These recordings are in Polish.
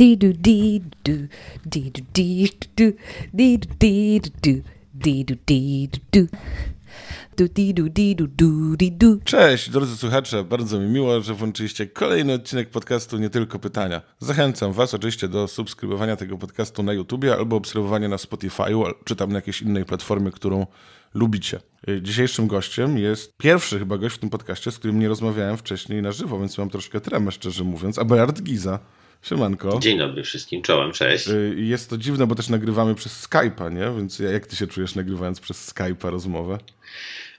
Di du di du di du di du di du di du di du di du di du di du Cześć, drodzy słuchacze, bardzo mi miło, że włączyliście kolejny odcinek podcastu Nie Tylko Pytania. Zachęcam Was oczywiście do subskrybowania tego podcastu na YouTubie albo obserwowania na Spotify'u, czy tam na jakiejś innej platformie, którą lubicie. Dzisiejszym gościem jest pierwszy chyba gość w tym podcaście, z którym nie rozmawiałem wcześniej na żywo, więc mam troszkę tremę, szczerze mówiąc. Aberard Giza. Siemanko. Dzień dobry wszystkim, czołem, cześć. Y, Jest to dziwne, bo też nagrywamy przez Skype'a, nie? Więc jak ty się czujesz nagrywając przez Skype'a rozmowę?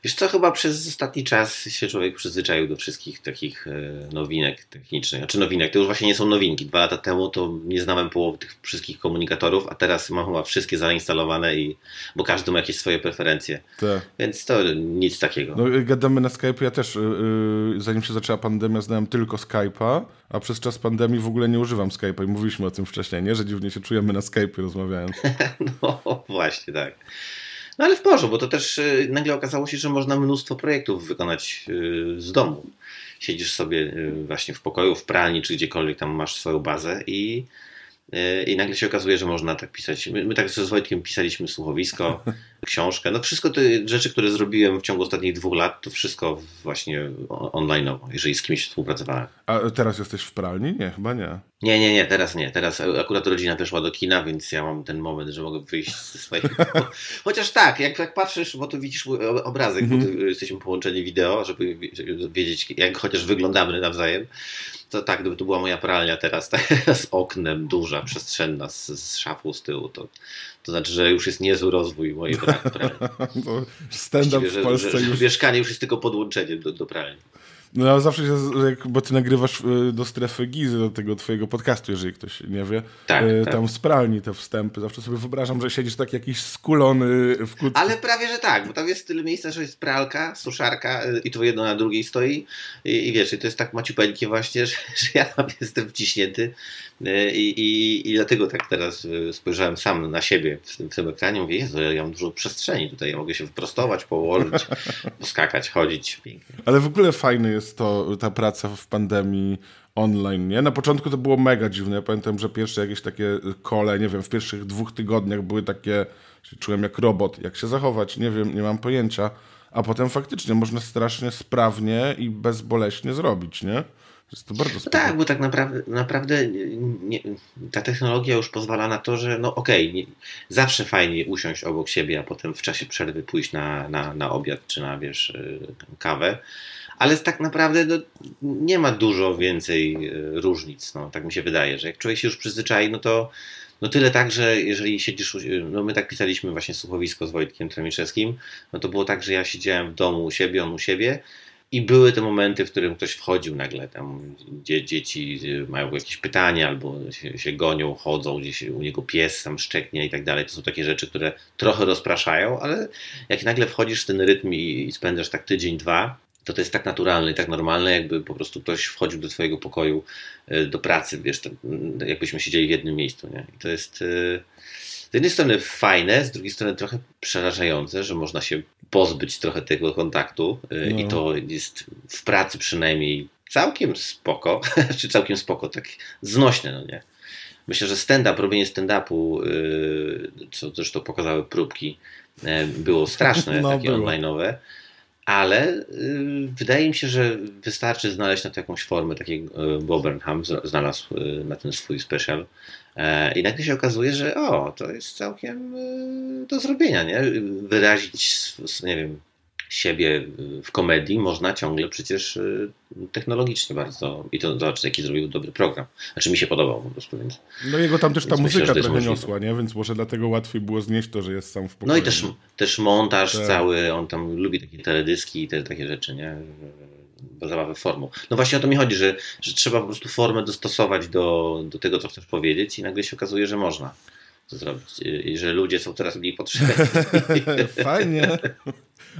Wiesz co, chyba przez ostatni czas się człowiek przyzwyczaił do wszystkich takich e, nowinek technicznych. Znaczy nowinek, to już właśnie nie są nowinki. Dwa lata temu to nie znałem połowy tych wszystkich komunikatorów, a teraz mam chyba wszystkie zainstalowane, i, bo każdy ma jakieś swoje preferencje. Tak. Więc to nic takiego. No, y, gadamy na Skype. Ja też, y, y, zanim się zaczęła pandemia, znałem tylko Skype'a, a przez czas pandemii w ogóle nie używam Skype'a i mówiliśmy o tym wcześniej, nie? Że dziwnie się czujemy na Skype'ie rozmawiając. No właśnie, tak. No ale w porządku, bo to też y, nagle okazało się, że można mnóstwo projektów wykonać y, z domu. Siedzisz sobie y, właśnie w pokoju, w pralni, czy gdziekolwiek tam masz swoją bazę i, i nagle się okazuje, że można tak pisać. My, my tak z Wojtkiem pisaliśmy słuchowisko, książkę. No wszystko te rzeczy, które zrobiłem w ciągu ostatnich dwóch lat, to wszystko właśnie online, jeżeli z kimś współpracowałem. A teraz jesteś w pralni? Nie, chyba nie. Nie, nie, nie, teraz nie. Teraz akurat rodzina weszła do kina, więc ja mam ten moment, że mogę wyjść ze swojego. Chociaż tak, jak, jak patrzysz, bo tu widzisz mój obrazek, bo tu jesteśmy połączeni wideo, żeby wiedzieć, jak chociaż wyglądamy nawzajem. To tak, gdyby to była moja pralnia teraz, tak, z oknem, duża, przestrzenna, z, z szafą z tyłu, to, to znaczy, że już jest niezły rozwój mojej pra- pralni. To Stand-up w Polsce że, że już... mieszkanie już jest tylko podłączeniem do, do pralni. No ja zawsze się, bo ty nagrywasz y, do strefy Gizy, do tego twojego podcastu, jeżeli ktoś nie wie. Tak, y, tak. Tam z pralni te wstępy. Zawsze sobie wyobrażam, że siedzisz tak jakiś skulony w kucku. Ale prawie, że tak, bo tam jest tyle miejsca, że jest pralka, suszarka y, i to jedno na drugiej stoi i, i wiesz, i to jest tak maciupeńkie właśnie, że, że ja tam jestem wciśnięty i, i, i dlatego tak teraz y, spojrzałem sam na siebie w tym, w tym ekranie, mówię, Jezu, ja mam dużo przestrzeni tutaj, ja mogę się wyprostować, położyć, poskakać, chodzić. Pięknie. Ale w ogóle fajne jest to, ta praca w pandemii online, nie? Na początku to było mega dziwne. Ja pamiętam, że pierwsze jakieś takie kole, nie wiem, w pierwszych dwóch tygodniach były takie, czułem jak robot, jak się zachować, nie wiem, nie mam pojęcia. A potem faktycznie można strasznie sprawnie i bezboleśnie zrobić, nie? Jest to bardzo No tak, bo tak naprawdę, naprawdę nie, ta technologia już pozwala na to, że no okej, nie- zawsze fajnie usiąść obok siebie, a potem w czasie przerwy pójść na, na, na obiad czy na wiesz, y, kawę. Ale tak naprawdę no, nie ma dużo więcej y, różnic. No, tak mi się wydaje, że jak człowiek się już przyzwyczai, no to no tyle tak, że jeżeli siedzisz, no my tak pisaliśmy właśnie słuchowisko z Wojtkiem Tremiszewskim, no to było tak, że ja siedziałem w domu u siebie, on u siebie i były te momenty, w którym ktoś wchodził nagle tam, gdzie dzieci y, mają jakieś pytania albo się, się gonią, chodzą, gdzieś u niego pies tam szczeknie i tak dalej. To są takie rzeczy, które trochę rozpraszają, ale jak nagle wchodzisz w ten rytm i, i spędzasz tak tydzień, dwa, to to jest tak naturalne i tak normalne, jakby po prostu ktoś wchodził do twojego pokoju y, do pracy, wiesz, mm, jakbyśmy siedzieli w jednym miejscu, nie? I to jest y, z jednej strony fajne, z drugiej strony trochę przerażające, że można się pozbyć trochę tego kontaktu y, No. i to jest w pracy przynajmniej całkiem spoko, czy całkiem spoko, tak znośne, no nie? Myślę, że stand-up, robienie stand-upu, y, co zresztą pokazały próbki, y, było straszne, No, takie było. online'owe, ale y, wydaje mi się, że wystarczy znaleźć na to jakąś formę, tak jak y, Bob Burnham zna- znalazł y, na ten swój special. E, I nagle się okazuje, że o, to jest całkiem y, do zrobienia, nie? Wyrazić, nie wiem, siebie w komedii można ciągle przecież y, technologicznie bardzo. I to zobacz, jaki zrobił dobry program. Znaczy mi się podobał po prostu, więc. No jego tam też ta myślę, muzyka jest trochę niosła, nie? Więc może dlatego łatwiej było znieść to, że jest sam w pokoju. No i też, też montaż Tak. cały, on tam lubi takie teledyski i te takie rzeczy, nie? Zabawę formą. No właśnie o to mi chodzi, że, że trzeba po prostu formę dostosować do, do tego, co chcesz powiedzieć i nagle się okazuje, że można to zrobić. I że ludzie są coraz mniej potrzebni. Fajnie.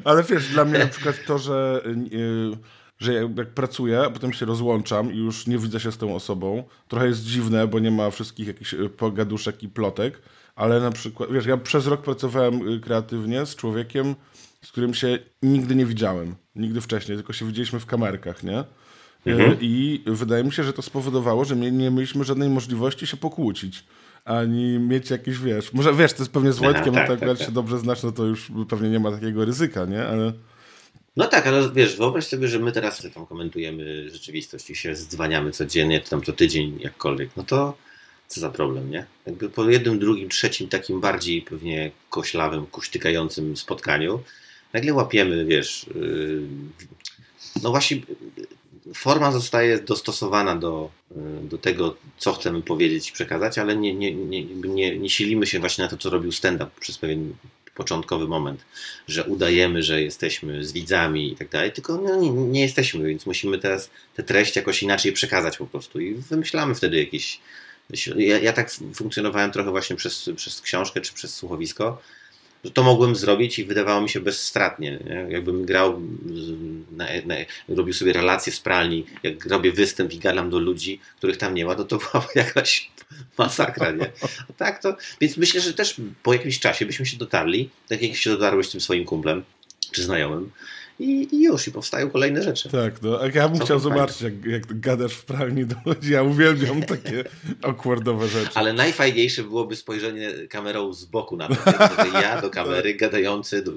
Ale wiesz, dla mnie na przykład to, że, yy, że jak, jak pracuję, a potem się rozłączam i już nie widzę się z tą osobą, trochę jest dziwne, bo nie ma wszystkich jakichś y, pogaduszek i plotek, ale na przykład, wiesz, ja przez rok pracowałem y, kreatywnie z człowiekiem, z którym się nigdy nie widziałem. Nigdy wcześniej, tylko się widzieliśmy w kamerkach, nie? Mhm. I wydaje mi się, że to spowodowało, że nie, nie mieliśmy żadnej możliwości się pokłócić ani mieć jakieś, wiesz, może wiesz, to jest pewnie z Wojtkiem, Aha, tak, tak, tak, się tak. dobrze znasz, no to już pewnie nie ma takiego ryzyka, nie? Ale... No tak, ale wiesz, wyobraź sobie, że my teraz tam komentujemy rzeczywistość i się zdzwaniamy codziennie, czy tam co tydzień, jakkolwiek, no to co za problem, nie? Jakby po jednym, drugim, trzecim takim bardziej pewnie koślawym, kuśtykającym spotkaniu nagle łapiemy, wiesz, yy, no właśnie forma zostaje dostosowana do, y, do tego, co chcemy powiedzieć i przekazać, ale nie, nie, nie, nie, nie silimy się właśnie na to, co robił stand-up przez pewien początkowy moment, że udajemy, że jesteśmy z widzami i tak dalej, tylko no, nie, nie, jesteśmy, więc musimy teraz tę treść jakoś inaczej przekazać po prostu i wymyślamy wtedy jakieś... Ja, ja tak funkcjonowałem trochę właśnie przez, przez książkę czy przez słuchowisko, że to mogłem zrobić i wydawało mi się bezstratnie. Nie? Jakbym grał, na, na, robił sobie relacje z pralni, jak robię występ i gadam do ludzi, których tam nie ma, to to była jakaś masakra, nie? Tak to, więc myślę, że też po jakimś czasie byśmy się dotarli, tak jak się dotarłeś z tym swoim kumplem, czy znajomym, i, i już, i powstają kolejne rzeczy. Tak, no, ja bym Co chciał zobaczyć, jak, jak gadasz w pralni do ludzi. Ja uwielbiam takie awkwardowe rzeczy. Ale najfajniejsze byłoby spojrzenie kamerą z boku na to. Ja do kamery, gadający do,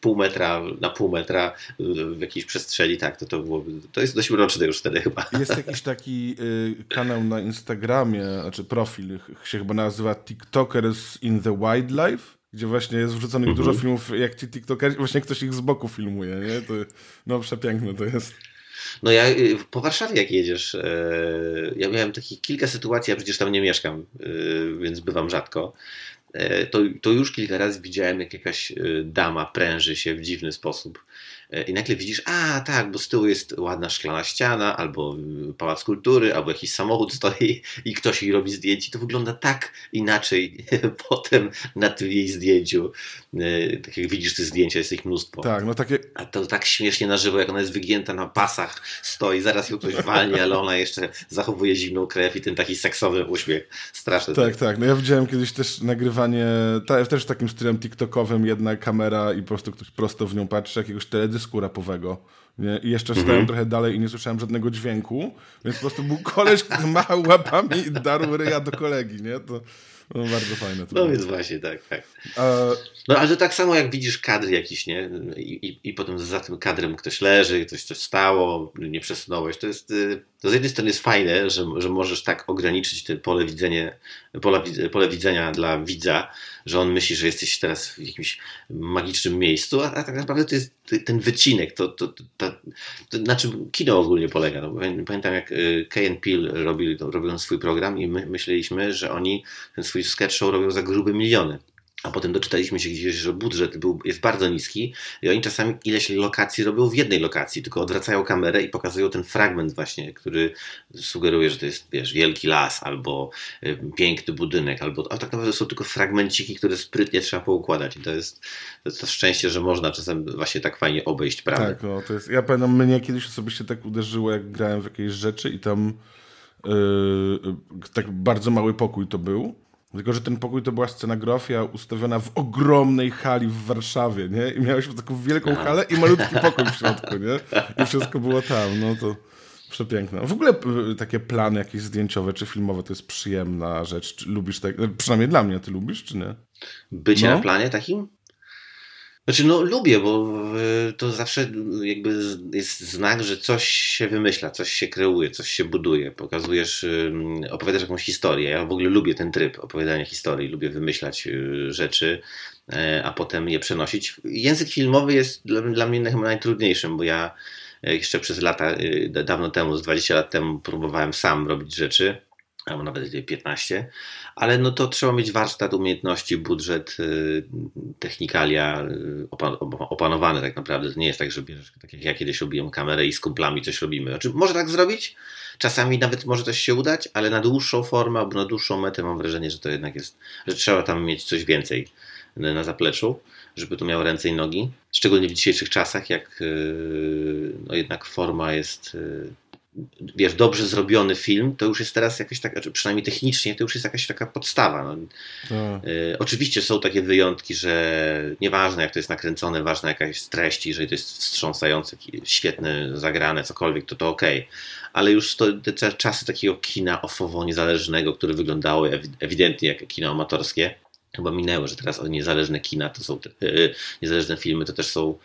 pół metra na pół metra w jakiejś przestrzeni, tak, to, to byłoby, to jest dość uroczne już wtedy chyba. Jest jakiś taki y, kanał na Instagramie, znaczy profil, się chyba nazywa TikTokers in the Wildlife gdzie właśnie jest wrzuconych mhm. dużo filmów, jak ci TikTokerzy, właśnie ktoś ich z boku filmuje, nie? To, no przepiękne to jest. No ja y, po Warszawie jak jedziesz, e, ja miałem takich kilka sytuacji, ja przecież tam nie mieszkam, e, więc bywam rzadko. E, to, to już kilka razy widziałem, jak jakaś dama pręży się w dziwny sposób E, i nagle widzisz, a tak, bo z tyłu jest ładna szklana ściana, albo y, pałac kultury, albo jakiś samochód stoi i ktoś jej robi zdjęcie. To wygląda tak inaczej potem na tym jej zdjęciu. E, tak jak widzisz te zdjęcia, jest ich mnóstwo. Tak, no takie... A to tak śmiesznie na żywo, jak ona jest wygięta na pasach, stoi, zaraz ją ktoś walnie, ale ona jeszcze zachowuje zimną krew i ten taki seksowy uśmiech. Straszne. Tak, tak. No ja widziałem kiedyś też nagrywanie, też takim stylem TikTokowym, jedna kamera i po prostu ktoś prosto w nią patrzy, jakiegoś teledysku dysku rapowego. Nie? I jeszcze stałem mm -hmm. trochę dalej i nie słyszałem żadnego dźwięku, więc po prostu był koleś, który machał łapami i darł ryja do kolegi, nie? To, no, bardzo fajne. To no więc właśnie, tak, tak. No ale tak samo jak widzisz kadr jakiś, nie? I, i, I, potem za tym kadrem ktoś leży, ktoś coś stało, nie przesunąłeś. To jest, y, to z jednej strony jest fajne, że, że możesz tak ograniczyć te pole, widzenie, pole, pole widzenia dla widza, że on myśli, że jesteś teraz w jakimś magicznym miejscu, a, a tak naprawdę to jest ten wycinek, to, to, to, to, na czym kino ogólnie polega. No, pamiętam jak y, Kay Peel robili, robią swój program i my myśleliśmy, że oni ten swój sketch show robią za grube miliony. A potem doczytaliśmy się gdzieś, że budżet był, jest bardzo niski i oni czasami ileś lokacji robią w jednej lokacji, tylko odwracają kamerę i pokazują ten fragment właśnie, który sugeruje, że to jest wiesz, wielki las albo y, piękny budynek, albo, a tak naprawdę są tylko fragmenciki, które sprytnie trzeba poukładać i to jest, to jest to szczęście, że można czasem właśnie tak fajnie obejść prawdę. Tak, no, to jest, ja pamiętam, mnie kiedyś osobiście tak uderzyło, jak grałem w jakieś rzeczy i tam yy, tak bardzo mały pokój to był tylko, że ten pokój to była scenografia ustawiona w ogromnej hali w Warszawie, nie? I miałeś taką wielką halę i malutki pokój w środku, nie? I wszystko było tam, no to przepiękne. W ogóle takie plany jakieś zdjęciowe czy filmowe to jest przyjemna rzecz. Lubisz tak? Przynajmniej dla mnie, ty lubisz, czy nie? Bycie no? na planie takim? Znaczy, no lubię, bo e, to zawsze jakby jest znak, że coś się wymyśla, coś się kreuje, coś się buduje. Pokazujesz, opowiadasz jakąś historię. Ja w ogóle lubię ten tryb opowiadania historii, lubię wymyślać e, rzeczy, e, a potem je przenosić. Język filmowy jest dla, dla mnie chyba najtrudniejszym, bo ja jeszcze przez lata, dawno temu, z 20 lat temu próbowałem sam robić rzeczy albo nawet 15, ale no to trzeba mieć warsztat, umiejętności, budżet, y, technikalia y, opanowane tak naprawdę. To nie jest tak, że bierzesz, tak jak ja kiedyś robiłem kamerę i z kumplami coś robimy. Znaczy, może tak zrobić, czasami nawet może coś się udać, ale na dłuższą formę albo na dłuższą metę mam wrażenie, że to jednak jest, że trzeba tam mieć coś więcej na zapleczu, żeby to miało ręce i nogi. Szczególnie w dzisiejszych czasach, jak y, no jednak forma jest wiesz, dobrze zrobiony film, to już jest teraz jakaś taka, przynajmniej technicznie, to już jest jakaś taka podstawa. No. Tak. Y, oczywiście są takie wyjątki, że nieważne jak to jest nakręcone, ważna jakaś treść, jeżeli to jest wstrząsające, świetne, zagrane, cokolwiek, to to okej. Okay. Ale już to, te czasy takiego kina offowo niezależnego, które wyglądały ewidentnie jak kino amatorskie, chyba minęły, że teraz niezależne kina to są, te, y, niezależne filmy to też są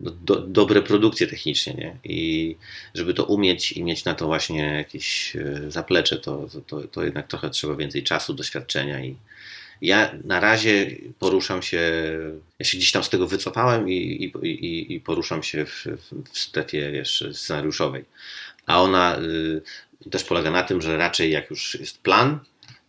do, dobre produkcje technicznie, nie? I żeby to umieć i mieć na to właśnie jakieś e, zaplecze, to, to, to jednak trochę trzeba więcej czasu, doświadczenia i ja na razie poruszam się, ja się gdzieś tam z tego wycofałem i, i, i, i poruszam się w, w strefie wiesz, scenariuszowej. A ona y, też polega na tym, że raczej jak już jest plan,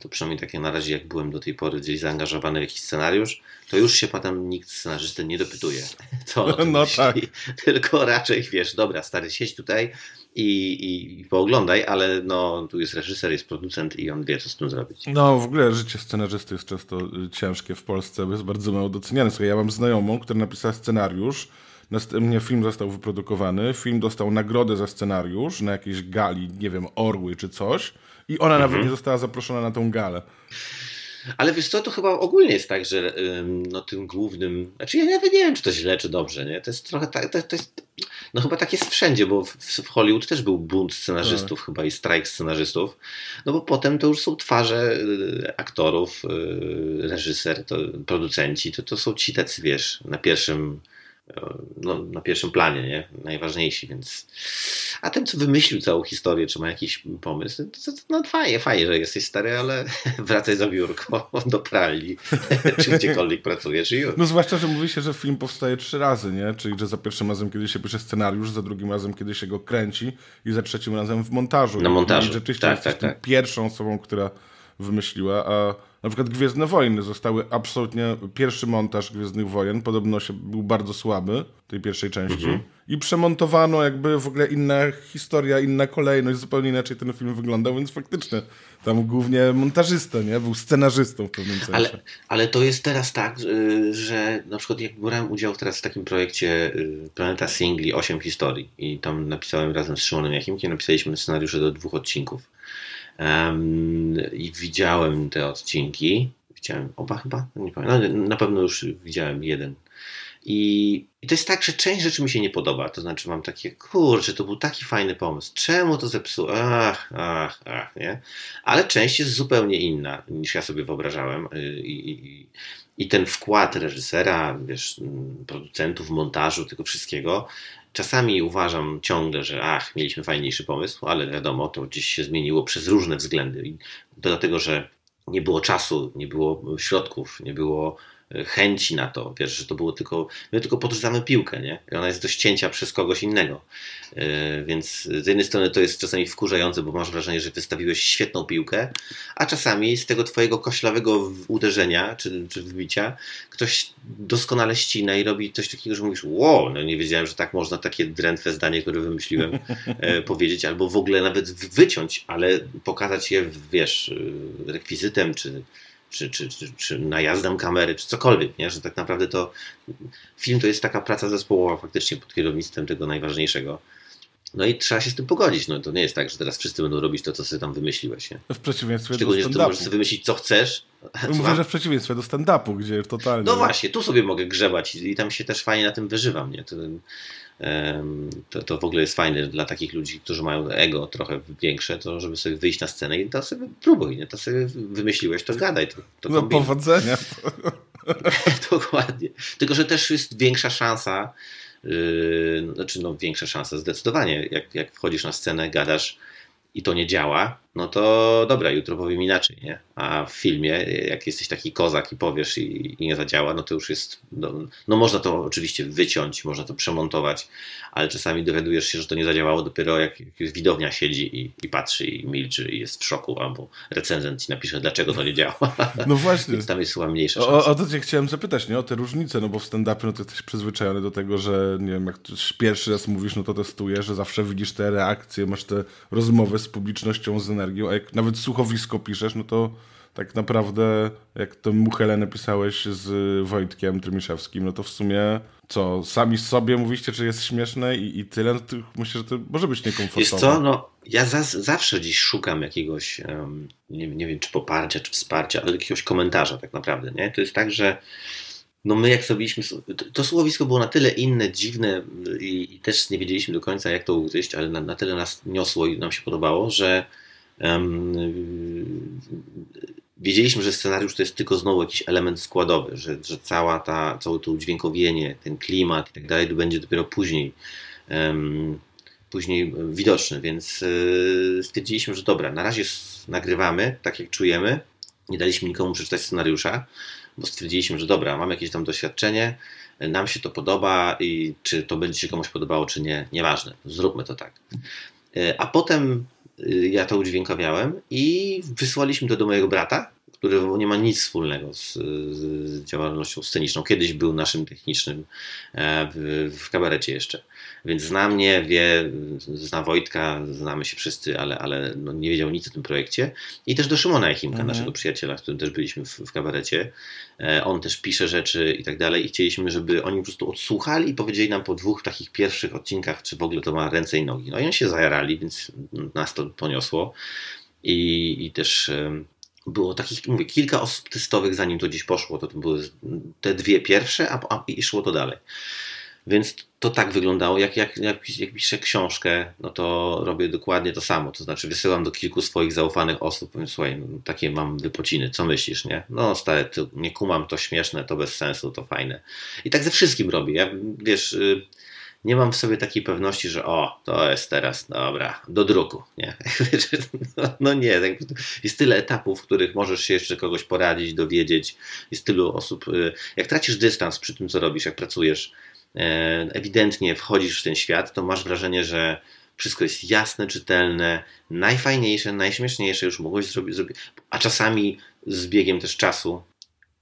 to przynajmniej takie na razie, jak byłem do tej pory gdzieś zaangażowany w jakiś scenariusz, to już się potem nikt scenarzysty nie dopytuje, co on o tym No myśli. tak. Tylko raczej, wiesz, dobra, stary, siedź tutaj i, i, i pooglądaj, ale no, tu jest reżyser, jest producent i on wie, co z tym zrobić. No, w ogóle życie scenarzysty jest często y, ciężkie w Polsce, bo jest bardzo mało doceniane. Słuchaj, ja mam znajomą, która napisała scenariusz, następnie film został wyprodukowany, film dostał nagrodę za scenariusz na jakiejś gali, nie wiem, Orły czy coś i ona nawet nie została zaproszona na tą galę. Ale wiesz co, to chyba ogólnie jest tak, że no, tym głównym, znaczy ja nawet nie wiem, czy to źle, czy dobrze, nie? To jest trochę tak, to, to jest, no chyba tak jest wszędzie, bo w, w Hollywood też był bunt scenarzystów chyba i strajk scenarzystów, no bo potem to już są twarze y, aktorów, y, reżyser, to, producenci, to, to są ci tacy, wiesz, na pierwszym no, na pierwszym planie, nie? Najważniejsi, więc. A ten, co wymyślił całą historię, czy ma jakiś pomysł, to, to, no fajnie, fajnie, że jesteś stary, ale wracaj za biurko do pralni, czy gdziekolwiek pracujesz i już. No zwłaszcza, że mówi się, że film powstaje trzy razy, nie? Czyli, że za pierwszym razem, kiedy się pisze scenariusz, za drugim razem, kiedy się go kręci i za trzecim razem w montażu. Na montażu, I rzeczywiście tak, jesteś tak, tak. pierwszą osobą, która wymyśliła, a na przykład Gwiezdne Wojny zostały absolutnie, pierwszy montaż Gwiezdnych Wojen podobno się był bardzo słaby, tej pierwszej części Mhm. i przemontowano jakby w ogóle inna historia, inna kolejność, zupełnie inaczej ten film wyglądał, więc faktycznie tam głównie montażysta, nie? Był scenarzystą w pewnym sensie. Ale, ale to jest teraz tak, y, że na przykład jak brałem udział teraz w takim projekcie y, Planeta Singli 8 historii i tam napisałem razem z Szymonem Jachimkiem, napisaliśmy scenariusze do dwóch odcinków. I widziałem te odcinki. Widziałem oba chyba? Nie pamiętam. No, na pewno już widziałem jeden. I, I to jest tak, że część rzeczy mi się nie podoba. To znaczy mam takie, kurczę, to był taki fajny pomysł. Czemu to zepsuło? Ach, ach, ach, nie? Ale część jest zupełnie inna niż ja sobie wyobrażałem. Y, I, i, i ten wkład reżysera, wiesz, producentów, montażu, tego wszystkiego, czasami uważam ciągle, że ach, mieliśmy fajniejszy pomysł, ale wiadomo, to gdzieś się zmieniło przez różne względy. I dlatego, że nie było czasu, nie było środków, nie było chęci na to, wiesz, że to było tylko, my tylko podrzucamy piłkę, nie? I ona jest do ścięcia przez kogoś innego. Yy, Więc z jednej strony to jest czasami wkurzające, bo masz wrażenie, że wystawiłeś świetną piłkę, a czasami z tego twojego koślawego uderzenia czy, czy wbicia ktoś doskonale ścina i robi coś takiego, że mówisz, wow, no nie wiedziałem, że tak można takie drętwe zdanie, które wymyśliłem, e, powiedzieć, albo w ogóle nawet wyciąć, ale pokazać je, wiesz, e, rekwizytem, czy, czy, czy, czy, czy najazdem kamery, czy cokolwiek, nie? że tak naprawdę to film to jest taka praca zespołowa faktycznie pod kierownictwem tego najważniejszego. No i trzeba się z tym pogodzić. No to nie jest tak, że teraz wszyscy będą robić to, co sobie tam wymyśliłeś. Nie? W przeciwieństwie do Szczególnie, że ty możesz stand-upu. sobie wymyślić, co chcesz. Mówię, że w przeciwieństwie do stand-upu, gdzie totalnie... No właśnie, tu sobie mogę grzebać i i tam się też fajnie na tym wyżywam. Nie? To, to, to w ogóle jest fajne dla takich ludzi, którzy mają ego trochę większe, to żeby sobie wyjść na scenę i to sobie próbuj. Nie? To sobie wymyśliłeś, to gadaj. To, to No powodzenia. Dokładnie. Tylko, że też jest większa szansa, yy, znaczy no większa szansa zdecydowanie, jak, jak wchodzisz na scenę, gadasz i to nie działa, no to dobra, jutro powiem inaczej, nie? A w filmie, jak jesteś taki kozak i powiesz i, i nie zadziała, no to już jest, no, no można to oczywiście wyciąć, można to przemontować, ale czasami dowiadujesz się, że to nie zadziałało dopiero jak, jak widownia siedzi i, i patrzy i milczy i jest w szoku, albo recenzent ci napisze, dlaczego to nie działa. No właśnie. Więc tam jest chyba mniejsza szansa. O, o to cię chciałem zapytać, nie? O te różnice, no bo w stand-upie no to jesteś przyzwyczajony do tego, że nie wiem, jak pierwszy raz mówisz, no to testujesz, że zawsze widzisz te reakcje, masz te rozmowy z publicznością, z energią, a jak nawet słuchowisko piszesz, no to tak naprawdę jak to Muchelę napisałeś z Wojtkiem Trymiszewskim, no to w sumie co, sami sobie mówiście, czy jest śmieszne i, i tyle, no to myślę, że to może być niekomfortowe. Wiesz co, no ja za, zawsze dziś szukam jakiegoś, um, nie, nie wiem czy poparcia, czy wsparcia, ale jakiegoś komentarza tak naprawdę, nie? To jest tak, że no my jak zrobiliśmy, to słowisko było na tyle inne, dziwne i, i też nie wiedzieliśmy do końca jak to ugryźć, ale na, na tyle nas niosło i nam się podobało, że wiedzieliśmy, że scenariusz to jest tylko znowu jakiś element składowy, że, że cała ta, całe to udźwiękowienie, ten klimat i tak dalej będzie dopiero później później widoczny, więc yy, stwierdziliśmy, że dobra, na razie nagrywamy tak jak czujemy, nie daliśmy nikomu przeczytać scenariusza, bo stwierdziliśmy, że dobra, mamy jakieś tam doświadczenie, nam się to podoba i czy to będzie się komuś podobało, czy nie, nieważne, zróbmy to tak. E, a potem ja to udźwiękawiałem i wysłaliśmy to do mojego brata, który nie ma nic wspólnego z, z działalnością sceniczną. Kiedyś był naszym technicznym e, w, w kabarecie jeszcze. Więc zna mnie, wie, zna Wojtka, znamy się wszyscy, ale, ale no nie wiedział nic o tym projekcie. I też do Szymona Jachimka, mhm. naszego przyjaciela, z którym też byliśmy w, w kabarecie. E, on też pisze rzeczy i tak dalej. I chcieliśmy, żeby oni po prostu odsłuchali i powiedzieli nam po dwóch takich pierwszych odcinkach, czy w ogóle to ma ręce i nogi. No i oni się zajarali, więc nas to poniosło. I, i też było takich, mówię, kilka osób testowych, zanim to gdzieś poszło. To, to były te dwie pierwsze, a, a i szło to dalej. Więc to tak wyglądało. Jak, jak, jak, jak piszę książkę, no to robię dokładnie to samo. To znaczy wysyłam do kilku swoich zaufanych osób, powiem, słuchaj, no, takie mam wypociny, co myślisz, nie? No stary, to nie kumam, to śmieszne, to bez sensu, to fajne. I tak ze wszystkim robię. Ja, wiesz, y, nie mam w sobie takiej pewności, że o, to jest teraz, dobra, do druku, nie? No nie, tak, jest tyle etapów, w których możesz się jeszcze kogoś poradzić, dowiedzieć, jest tylu osób. Y, jak tracisz dystans przy tym, co robisz, jak pracujesz, ewidentnie wchodzisz w ten świat, to masz wrażenie, że wszystko jest jasne, czytelne, najfajniejsze, najśmieszniejsze już mogłeś zrobić, a czasami z biegiem też czasu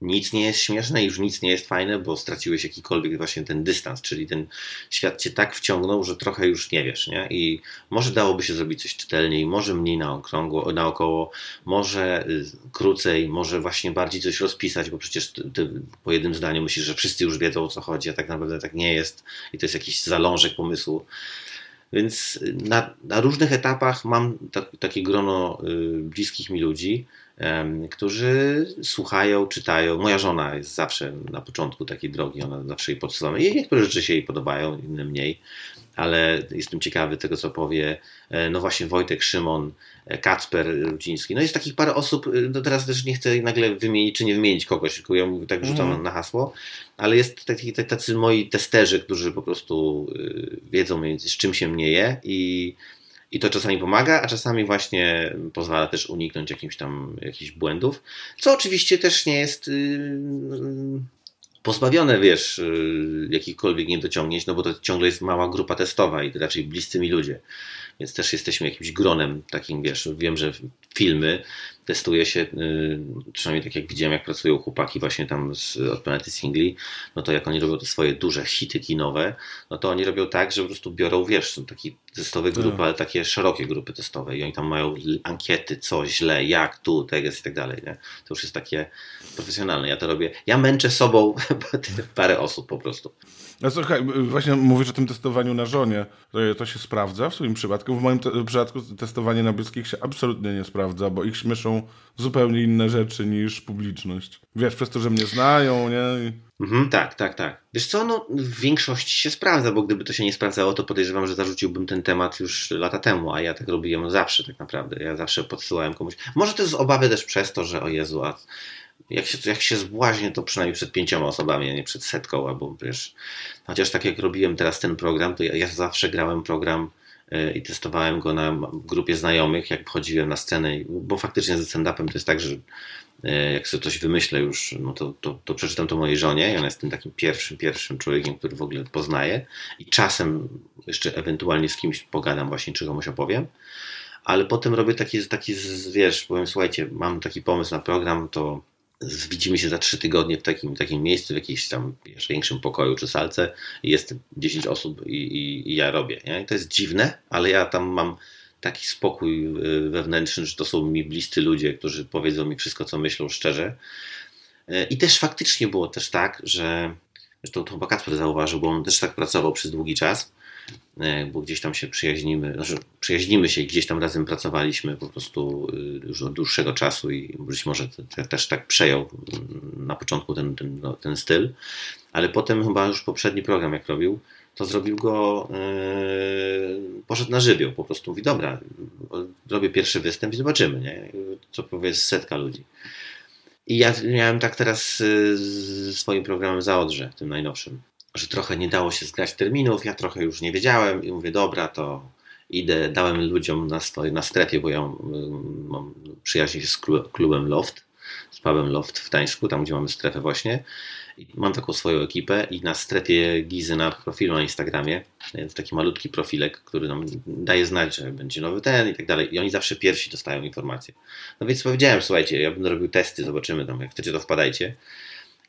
nic nie jest śmieszne, już nic nie jest fajne, bo straciłeś jakikolwiek właśnie ten dystans, czyli ten świat cię tak wciągnął, że trochę już nie wiesz, nie? I może dałoby się zrobić coś czytelniej, może mniej na okrągło, naokoło, może y, krócej, może właśnie bardziej coś rozpisać, bo przecież ty, ty po jednym zdaniu myślisz, że wszyscy już wiedzą o co chodzi, a tak naprawdę tak nie jest i to jest jakiś zalążek pomysłu. Więc na, na różnych etapach mam tak, takie grono y, bliskich mi ludzi, którzy słuchają, czytają. Moja żona jest zawsze na początku takiej drogi, ona zawsze jej podsyłamy. I niektóre rzeczy się jej podobają, inne mniej, ale jestem ciekawy tego, co powie. E, no właśnie Wojtek, Szymon, e, Kacper Ruciński. No jest takich parę osób, e, no teraz też nie chcę nagle wymienić, czy nie wymienić kogoś, tylko ja mówię, tak rzucam mm. na hasło, ale jest taki, tacy moi testerzy, którzy po prostu wiedzą z czym się mnie je i i to czasami pomaga, a czasami właśnie pozwala też uniknąć jakichś tam jakichś błędów, co oczywiście też nie jest yy, pozbawione, wiesz, yy, jakichkolwiek niedociągnięć, no bo to ciągle jest mała grupa testowa i raczej bliscy mi ludzie. Więc też jesteśmy jakimś gronem takim, wiesz, wiem, że filmy testuje się, yy, przynajmniej tak jak widziałem, jak pracują chłopaki właśnie tam z, od Planety Singli, no to jak oni robią te swoje duże hity kinowe, no to oni robią tak, że po prostu biorą, wiesz, są takie testowe grupy, tak. ale takie szerokie grupy testowe i oni tam mają ankiety, co źle, jak tu, teges i tak dalej, nie? To już jest takie profesjonalne. Ja to robię, ja męczę sobą parę osób po prostu. No słuchaj, właśnie mówisz o tym testowaniu na żonie. To, to się sprawdza w swoim przypadku. W moim te przypadku testowanie na bliskich się absolutnie nie sprawdza, bo ich śmieszą zupełnie inne rzeczy niż publiczność. Wiesz, przez to, że mnie znają, nie? Mhm, tak, tak, tak. Wiesz co, no w większości się sprawdza, bo gdyby to się nie sprawdzało, to podejrzewam, że zarzuciłbym ten temat już lata temu, a ja tak robiłem zawsze tak naprawdę. Ja zawsze podsyłałem komuś. Może to jest obawy też przez to, że o Jezu, a jak się, jak się zbłaźnię, to przynajmniej przed pięcioma osobami, a nie przed setką, albo wiesz, chociaż tak jak robiłem teraz ten program, to ja, ja zawsze grałem program i testowałem go na grupie znajomych, jak wchodziłem na scenę, bo faktycznie ze stand-upem to jest tak, że y, jak sobie coś wymyślę już, no to, to, to przeczytam to mojej żonie i ona jest tym takim pierwszym, pierwszym człowiekiem, który w ogóle poznaje i czasem jeszcze ewentualnie z kimś pogadam właśnie, czy komuś opowiem, ale potem robię taki, taki wiesz, powiem, słuchajcie, mam taki pomysł na program, to widzimy się za trzy tygodnie w takim, takim miejscu, w jakimś tam większym pokoju czy salce jest 10 osób i, i, i ja robię. Nie? I to jest dziwne, ale ja tam mam taki spokój y, wewnętrzny, że to są mi bliscy ludzie, którzy powiedzą mi wszystko, co myślą szczerze. Y, I też faktycznie było też tak, że zresztą to chyba Kacper zauważył, bo on też tak pracował przez długi czas, bo gdzieś tam się przyjaźnimy, znaczy przyjaźnimy się i gdzieś tam razem pracowaliśmy po prostu już od dłuższego czasu i być może te, te, też tak przejął mm, na początku ten, ten, no, ten styl, ale potem chyba już poprzedni program jak robił, to zrobił go, yy, poszedł na żywioł, po prostu mówi, dobra, robię pierwszy występ i zobaczymy, nie? co powie setka ludzi. I ja miałem tak teraz z swoim programem Zaodrze, tym najnowszym, że trochę nie dało się zgrać terminów, ja trochę już nie wiedziałem i mówię, dobra, to idę, dałem ludziom na, stoi, na strefie, bo ja mam przyjaźń się z klubem Loft, z pubem Loft w Tańsku, tam gdzie mamy strefę właśnie Mam taką swoją ekipę i na strefie Gizy na profilu na Instagramie jest taki malutki profilek, który nam daje znać, że będzie nowy ten i tak dalej. I oni zawsze pierwsi dostają informacje. No więc powiedziałem, słuchajcie, ja będę robił testy, zobaczymy tam, jak chcecie to wpadajcie.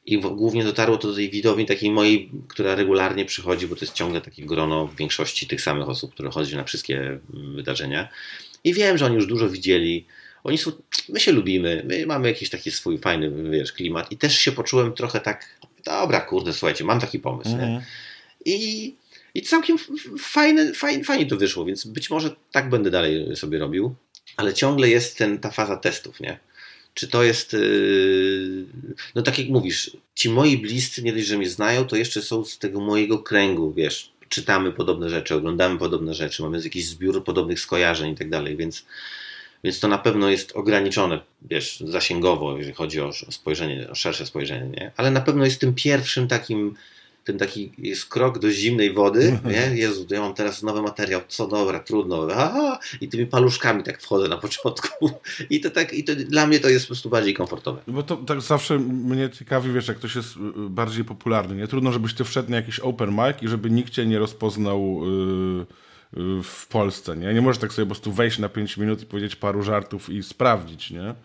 I głównie dotarło to do tej widowni takiej mojej, która regularnie przychodzi, bo to jest ciągle takie grono w większości tych samych osób, które chodzi na wszystkie wydarzenia. I wiem, że oni już dużo widzieli, oni są, my się lubimy, my mamy jakiś taki swój fajny, wiesz, klimat i też się poczułem trochę tak, dobra, kurde, słuchajcie, mam taki pomysł, mhm. I, I całkiem fajne, fajnie, fajnie to wyszło, więc być może tak będę dalej sobie robił, ale ciągle jest ten, ta faza testów, nie? Czy to jest, yy, no tak jak mówisz, ci moi bliscy, nie dość, że mnie znają, to jeszcze są z tego mojego kręgu, wiesz, czytamy podobne rzeczy, oglądamy podobne rzeczy, mamy jakiś zbiór podobnych skojarzeń i tak dalej, więc więc to na pewno jest ograniczone, wiesz, zasięgowo, jeżeli chodzi o spojrzenie, o szersze spojrzenie, nie? Ale na pewno jest tym pierwszym takim, ten taki jest krok do zimnej wody, nie? Jezu, ja mam teraz nowy materiał, co dobra, trudno, aha, i tymi paluszkami tak wchodzę na początku i to tak, i to dla mnie to jest po prostu bardziej komfortowe. Bo to tak zawsze mnie ciekawi, wiesz, jak ktoś jest y, y, bardziej popularny, nie? Trudno, żebyś ty wszedł na jakiś open mic i żeby nikt cię nie rozpoznał yy w Polsce, nie? Nie możesz tak sobie po prostu wejść na 5 minut i powiedzieć paru żartów i sprawdzić, nie?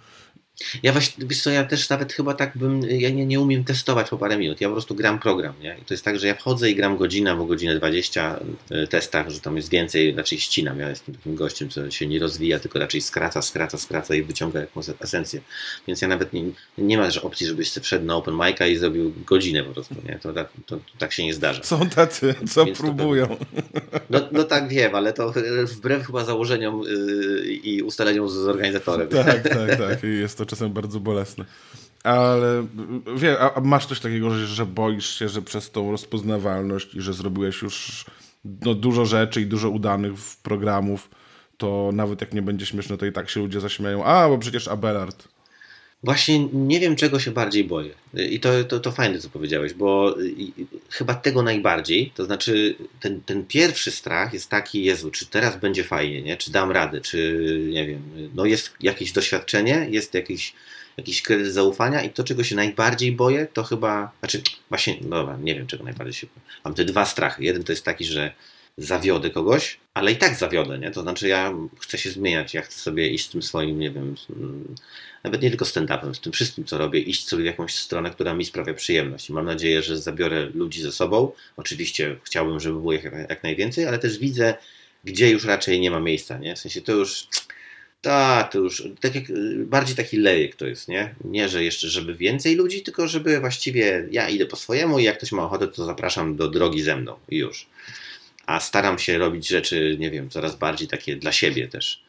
Ja właśnie, wiesz co, ja też nawet chyba tak bym, ja nie, nie umiem testować po parę minut, ja po prostu gram program, nie? I to jest tak, że ja wchodzę i gram godzinę albo godzinę 20 w testach, że tam jest więcej, raczej ścinam, ja jestem takim gościem, co się nie rozwija, tylko raczej skraca, skraca, skraca i wyciąga jakąś esencję, więc ja nawet nie, nie ma opcji, żebyś wszedł na open mic'a i zrobił godzinę po prostu, nie? To, to, to, to tak się nie zdarza. Są tacy, co więc próbują. To, no, no tak wiem, ale to wbrew chyba założeniom yy, i ustaleniom z organizatorem. Tak, tak, tak, jest to czasem bardzo bolesne. Ale wie, a masz coś takiego, że, że boisz się, że przez tą rozpoznawalność i że zrobiłeś już no, dużo rzeczy i dużo udanych programów, to nawet jak nie będzie śmieszne, to i tak się ludzie zaśmieją. A, bo przecież Abelard. Właśnie nie wiem, czego się bardziej boję. I to, to, to fajne, co powiedziałeś, bo chyba tego najbardziej, to znaczy ten, ten pierwszy strach jest taki, Jezu, czy teraz będzie fajnie, nie? czy dam radę, czy nie wiem, no jest jakieś doświadczenie, jest jakiś, jakiś kredyt zaufania i to, czego się najbardziej boję, to chyba, znaczy właśnie, no dobra, nie wiem, czego najbardziej się boję. Mam te dwa strachy. Jeden to jest taki, że zawiodę kogoś, ale i tak zawiodę, nie? To znaczy ja chcę się zmieniać, ja chcę sobie iść z tym swoim, nie wiem, nawet nie tylko stand-upem, z tym wszystkim, co robię, iść sobie w jakąś stronę, która mi sprawia przyjemność. I mam nadzieję, że zabiorę ludzi ze sobą. Oczywiście chciałbym, żeby było jak, jak najwięcej, ale też widzę, gdzie już raczej nie ma miejsca, nie? W sensie to już... Tak, to już tak jak, bardziej taki lejek to jest, nie? Nie, że jeszcze, żeby więcej ludzi, tylko żeby właściwie ja idę po swojemu i jak ktoś ma ochotę, to zapraszam do drogi ze mną i już a staram się robić rzeczy, nie wiem, coraz bardziej takie dla siebie też.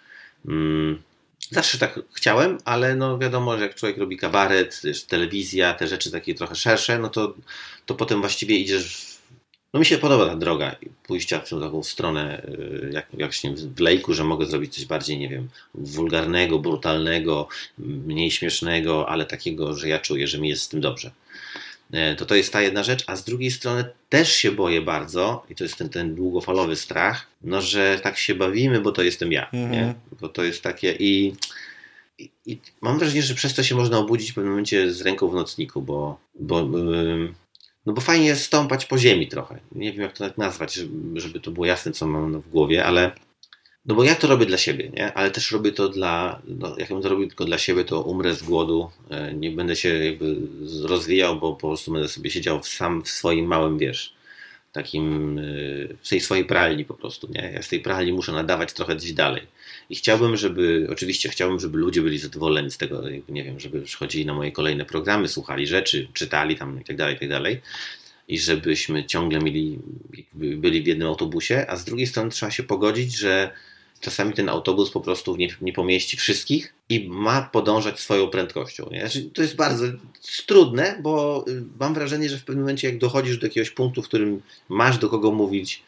Mm, zawsze tak chciałem, ale no wiadomo, że jak człowiek robi kabaret, telewizja, te rzeczy takie trochę szersze, no to, to potem właściwie idziesz w, no mi się podoba ta droga pójścia w tą taką stronę y, jak, jak w lejku, że mogę zrobić coś bardziej, nie wiem, wulgarnego, brutalnego, mniej śmiesznego, ale takiego, że ja czuję, że mi jest z tym dobrze. E, to to jest ta jedna rzecz, a z drugiej strony też się boję bardzo, i to jest ten, ten długofalowy strach, no że tak się bawimy, bo to jestem ja, mhm. nie? bo to jest takie i, i, i, mam wrażenie, że przez to się można obudzić w pewnym momencie z ręką w nocniku, bo, bo no bo fajnie jest stąpać po ziemi trochę. Nie wiem, jak to tak nazwać, żeby to było jasne, co mam w głowie, ale no bo ja to robię dla siebie, nie? ale też robię to dla, no jak bym to robił tylko dla siebie, to umrę z głodu, e, nie będę się jakby rozwijał, bo po prostu będę sobie siedział sam w swoim małym, wiesz, takim, e, w tej swojej pralni po prostu, nie? Ja z tej pralni muszę nadawać trochę gdzieś dalej. i chciałbym, żeby, oczywiście chciałbym, żeby ludzie byli zadowoleni z tego, nie wiem, żeby chodzili na moje kolejne programy, słuchali rzeczy, czytali tam i tak dalej, i tak dalej. I żebyśmy ciągle mieli, byli w jednym autobusie, a z drugiej strony trzeba się pogodzić, że czasami ten autobus po prostu nie, nie pomieści wszystkich i ma podążać swoją prędkością. Nie? Znaczy, to jest bardzo trudne, bo y, mam wrażenie, że w pewnym momencie, jak dochodzisz do jakiegoś punktu, w którym masz do kogo mówić,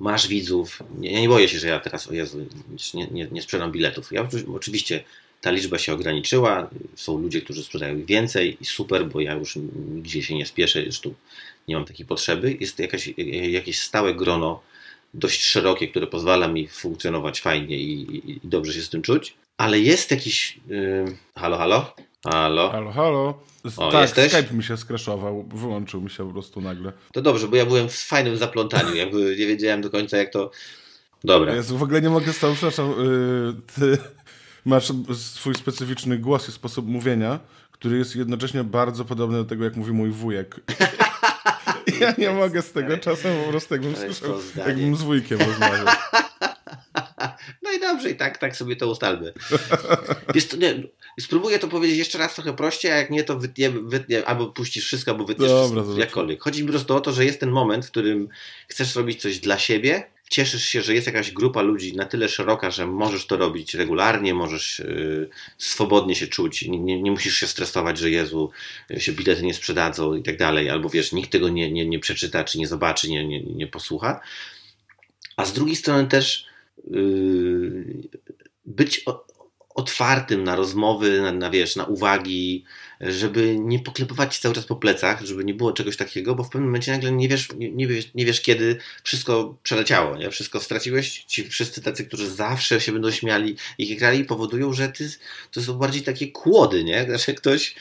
masz widzów. Nie, nie boję się, że ja teraz, o Jezu, nie, nie, nie sprzedam biletów. Ja oczywiście ta liczba się ograniczyła. Są ludzie, którzy sprzedają więcej i super, bo ja już nigdzie się nie spieszę, już tu nie mam takiej potrzeby. Jest jakaś, jakieś stałe grono, dość szerokie, które pozwala mi funkcjonować fajnie i, i, i dobrze się z tym czuć. Ale jest jakiś. Yy... Halo, halo? Halo? Halo, halo. O, tak, jesteś? Skype mi się skraszował, wyłączył mi się po prostu nagle. To dobrze, bo ja byłem w fajnym zaplątaniu, jakby nie wiedziałem do końca jak to... Dobra. Jezu, w ogóle nie mogę z tobą, przepraszam, yy, ty masz swój specyficzny głos i sposób mówienia, który jest jednocześnie bardzo podobny do tego, jak mówi mój wujek. Ja nie mogę z tego czasem po prostu, jakbym słyszał, jakbym z wujkiem rozmawiał. Dobrze, i tak, tak sobie to ustalmy. Jest, nie, spróbuję to powiedzieć jeszcze raz trochę prościej, a jak nie, to wytnie, wytnie albo puścisz wszystko, albo wytniesz Dobra, wszystko, jakkolwiek. Chodzi mi po prostu o to, że jest ten moment, w którym chcesz robić coś dla siebie, cieszysz się, że jest jakaś grupa ludzi na tyle szeroka, że możesz to robić regularnie, możesz yy, swobodnie się czuć, nie, nie, nie, musisz się stresować, że Jezu, się bilety nie sprzedadzą i tak dalej, albo wiesz, nikt tego nie, nie, nie przeczyta, czy nie zobaczy, nie, nie, nie posłucha. A z drugiej strony też być otwartym na rozmowy, na, na, wiesz, na uwagi, żeby nie poklepywać cały czas po plecach, żeby nie było czegoś takiego, bo w pewnym momencie nagle nie wiesz, nie, nie wiesz, nie wiesz kiedy wszystko przeleciało, nie? wszystko straciłeś. Ci wszyscy tacy, którzy zawsze się będą śmiali i grali, powodują, że ty, to są bardziej takie kłody, nie? Znaczy ktoś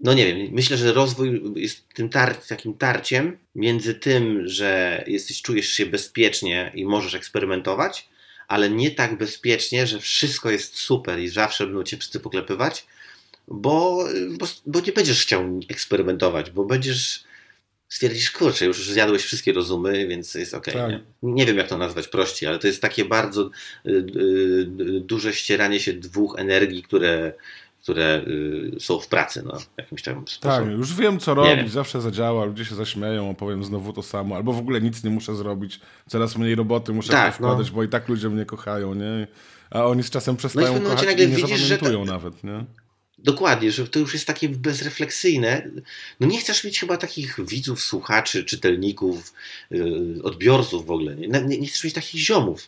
no nie wiem, myślę, że rozwój jest tym tar takim tarciem między tym, że jesteś, czujesz się bezpiecznie i możesz eksperymentować, ale nie tak bezpiecznie, że wszystko jest super i zawsze będą cię wszyscy poklepywać, bo, bo, bo nie będziesz chciał eksperymentować, bo będziesz stwierdzisz, kurczę, już zjadłeś wszystkie rozumy, więc jest ok. Tak. Nie? nie? wiem, jak to nazwać prościej, ale to jest takie bardzo y, y, duże ścieranie się dwóch energii, które które y, są w pracy, no, jakimś tam sposobem. Tak, już wiem, co robić, zawsze zadziała, ludzie się zaśmieją, opowiem znowu to samo, albo w ogóle nic nie muszę zrobić, coraz mniej roboty muszę tak, wkładać, no. bo i tak ludzie mnie kochają, nie? A oni z czasem przestają no i kochać i nie widzisz, że nawet, nie? Dokładnie, że to już jest takie bezrefleksyjne. No nie chcesz mieć chyba takich widzów, słuchaczy, czytelników, yy, odbiorców w ogóle. Nie, nie, nie, chcesz mieć takich ziomów.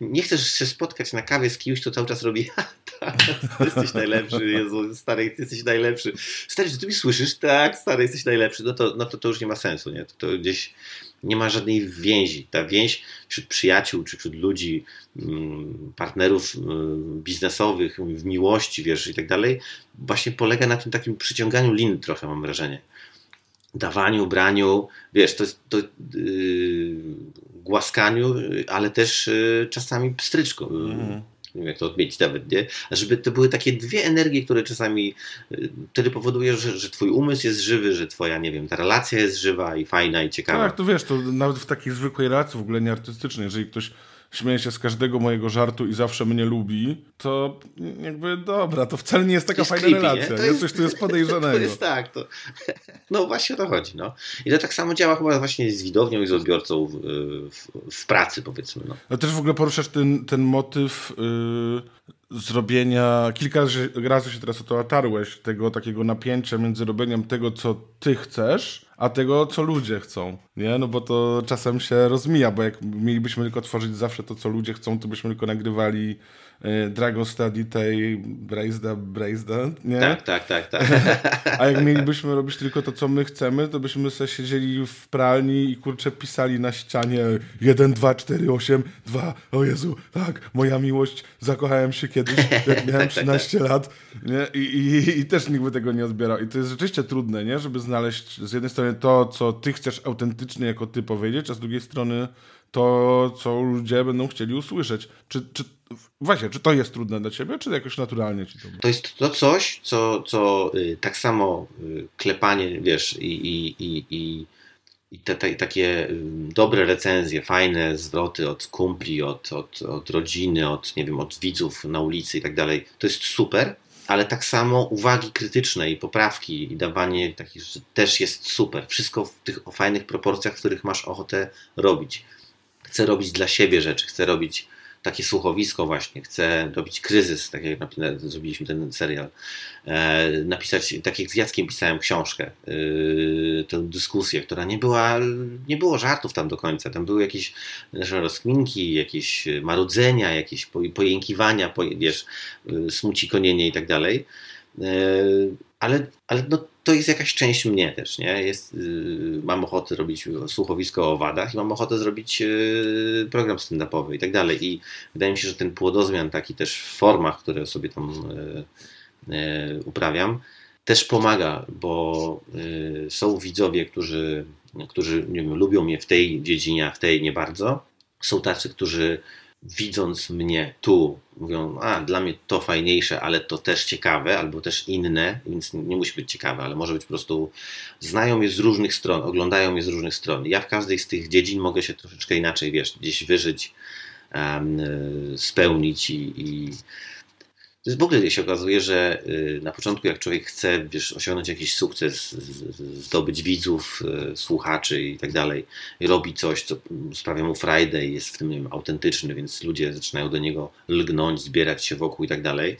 Nie chcesz się spotkać na kawie z kimś, kto cały czas robi tak, jesteś najlepszy, Jezu, stary, jesteś najlepszy. Stary, czy ty mi słyszysz? Tak, stary, jesteś najlepszy. No to, no to, to już nie ma sensu, nie? To, to gdzieś nie ma żadnej więzi. Ta więź wśród przyjaciół czy wśród ludzi, mm, partnerów mm, biznesowych, w miłości, wiesz, i tak dalej, właśnie polega na tym takim przyciąganiu lin trochę, mam wrażenie. Dawaniu, braniu, wiesz, to jest to, yy, głaskaniu, ale też yy, czasami pstryczką. Mm nie wiem jak to odmienić nawet, nie? Żeby to były takie dwie energie, które czasami y, wtedy powodują, że, że twój umysł jest żywy, że twoja, nie wiem, ta relacja jest żywa i fajna i ciekawa. Tak, to wiesz, to nawet w takiej zwykłej relacji, w ogóle nie artystycznej, jeżeli ktoś śmieje się z każdego mojego żartu i zawsze mnie lubi, to jakby dobra, to wcale nie jest taka jest fajna creepy, relacja. Nie? To jest, coś tu jest podejrzanego. To jest tak. To, no właśnie o to chodzi. No. I to tak samo działa chyba właśnie z widownią i z odbiorcą w, w, w pracy, powiedzmy. No. Ale też w ogóle poruszasz ten, ten motyw yy, zrobienia, kilka razy, razy się teraz o to otarłeś, tego takiego napięcia między robieniem tego, co ty chcesz, a tego, co ludzie chcą, nie? No bo to czasem się rozmija, bo jak mielibyśmy tylko tworzyć zawsze to, co ludzie chcą, to byśmy tylko nagrywali y, Dragon Study tej Braizda, Braizda, nie? Tak, tak, tak, tak. A jak mielibyśmy robić tylko to, co my chcemy, to byśmy sobie siedzieli w pralni i kurczę pisali na ścianie 1, 2, 4, 8, 2, o Jezu, tak, moja miłość, zakochałem się kiedyś, jak miałem 13 tak, tak. lat, nie? I, i, I też nikt by tego nie odbierał. I to jest rzeczywiście trudne, nie? Żeby znaleźć z jednej strony to, co ty chcesz autentycznie jako ty powiedzieć, a z drugiej strony to, co ludzie będą chcieli usłyszeć. Czy, czy, właśnie, czy to jest trudne dla ciebie, czy jakoś naturalnie ci to To jest to coś, co, co y, tak samo y, klepanie, wiesz, i, i, i, i i te, te, takie dobre recenzje, fajne zwroty od kumpli, od, od, od rodziny, od, nie wiem, od widzów na ulicy i tak dalej, to jest super, ale tak samo uwagi krytyczne i poprawki i dawanie takich też jest super. Wszystko w tych fajnych proporcjach, w których masz ochotę robić. Chcę robić dla siebie rzeczy, chcę robić takie słuchowisko właśnie, chcę robić kryzys, tak jak zrobiliśmy ten serial, e, napisać, tak jak z Jackiem pisałem książkę, e, tę dyskusję, która nie była, nie było żartów tam do końca, tam były jakieś rozkminki, jakieś marudzenia, jakieś pojękiwania, wiesz, e, smuci konienie i tak dalej, ale, ale no, to jest jakaś część mnie też, nie? Jest, yy, mam ochotę robić słuchowisko o owadach i mam ochotę zrobić yy, program stand-upowy i tak dalej. I wydaje mi się, że ten płodozmian taki też w formach, które sobie tam yy, uprawiam, też pomaga, bo yy, są widzowie, którzy, którzy nie wiem, lubią mnie w tej dziedzinie, a w tej nie bardzo. Są tacy, którzy widząc mnie tu, mówią, a dla mnie to fajniejsze, ale to też ciekawe, albo też inne, więc nie musi być ciekawe, ale może być po prostu, znają je z różnych stron, oglądają je z różnych stron. Ja w każdej z tych dziedzin mogę się troszeczkę inaczej, wiesz, gdzieś wyżyć, um, spełnić i, i w ogóle się okazuje, że y, na początku, jak człowiek chce wiesz, osiągnąć jakiś sukces, zdobyć widzów, y, słuchaczy i tak dalej, robi coś, co sprawia mu frajdę i jest w tym wiem, autentyczny, więc ludzie zaczynają do niego lgnąć, zbierać się wokół i tak dalej,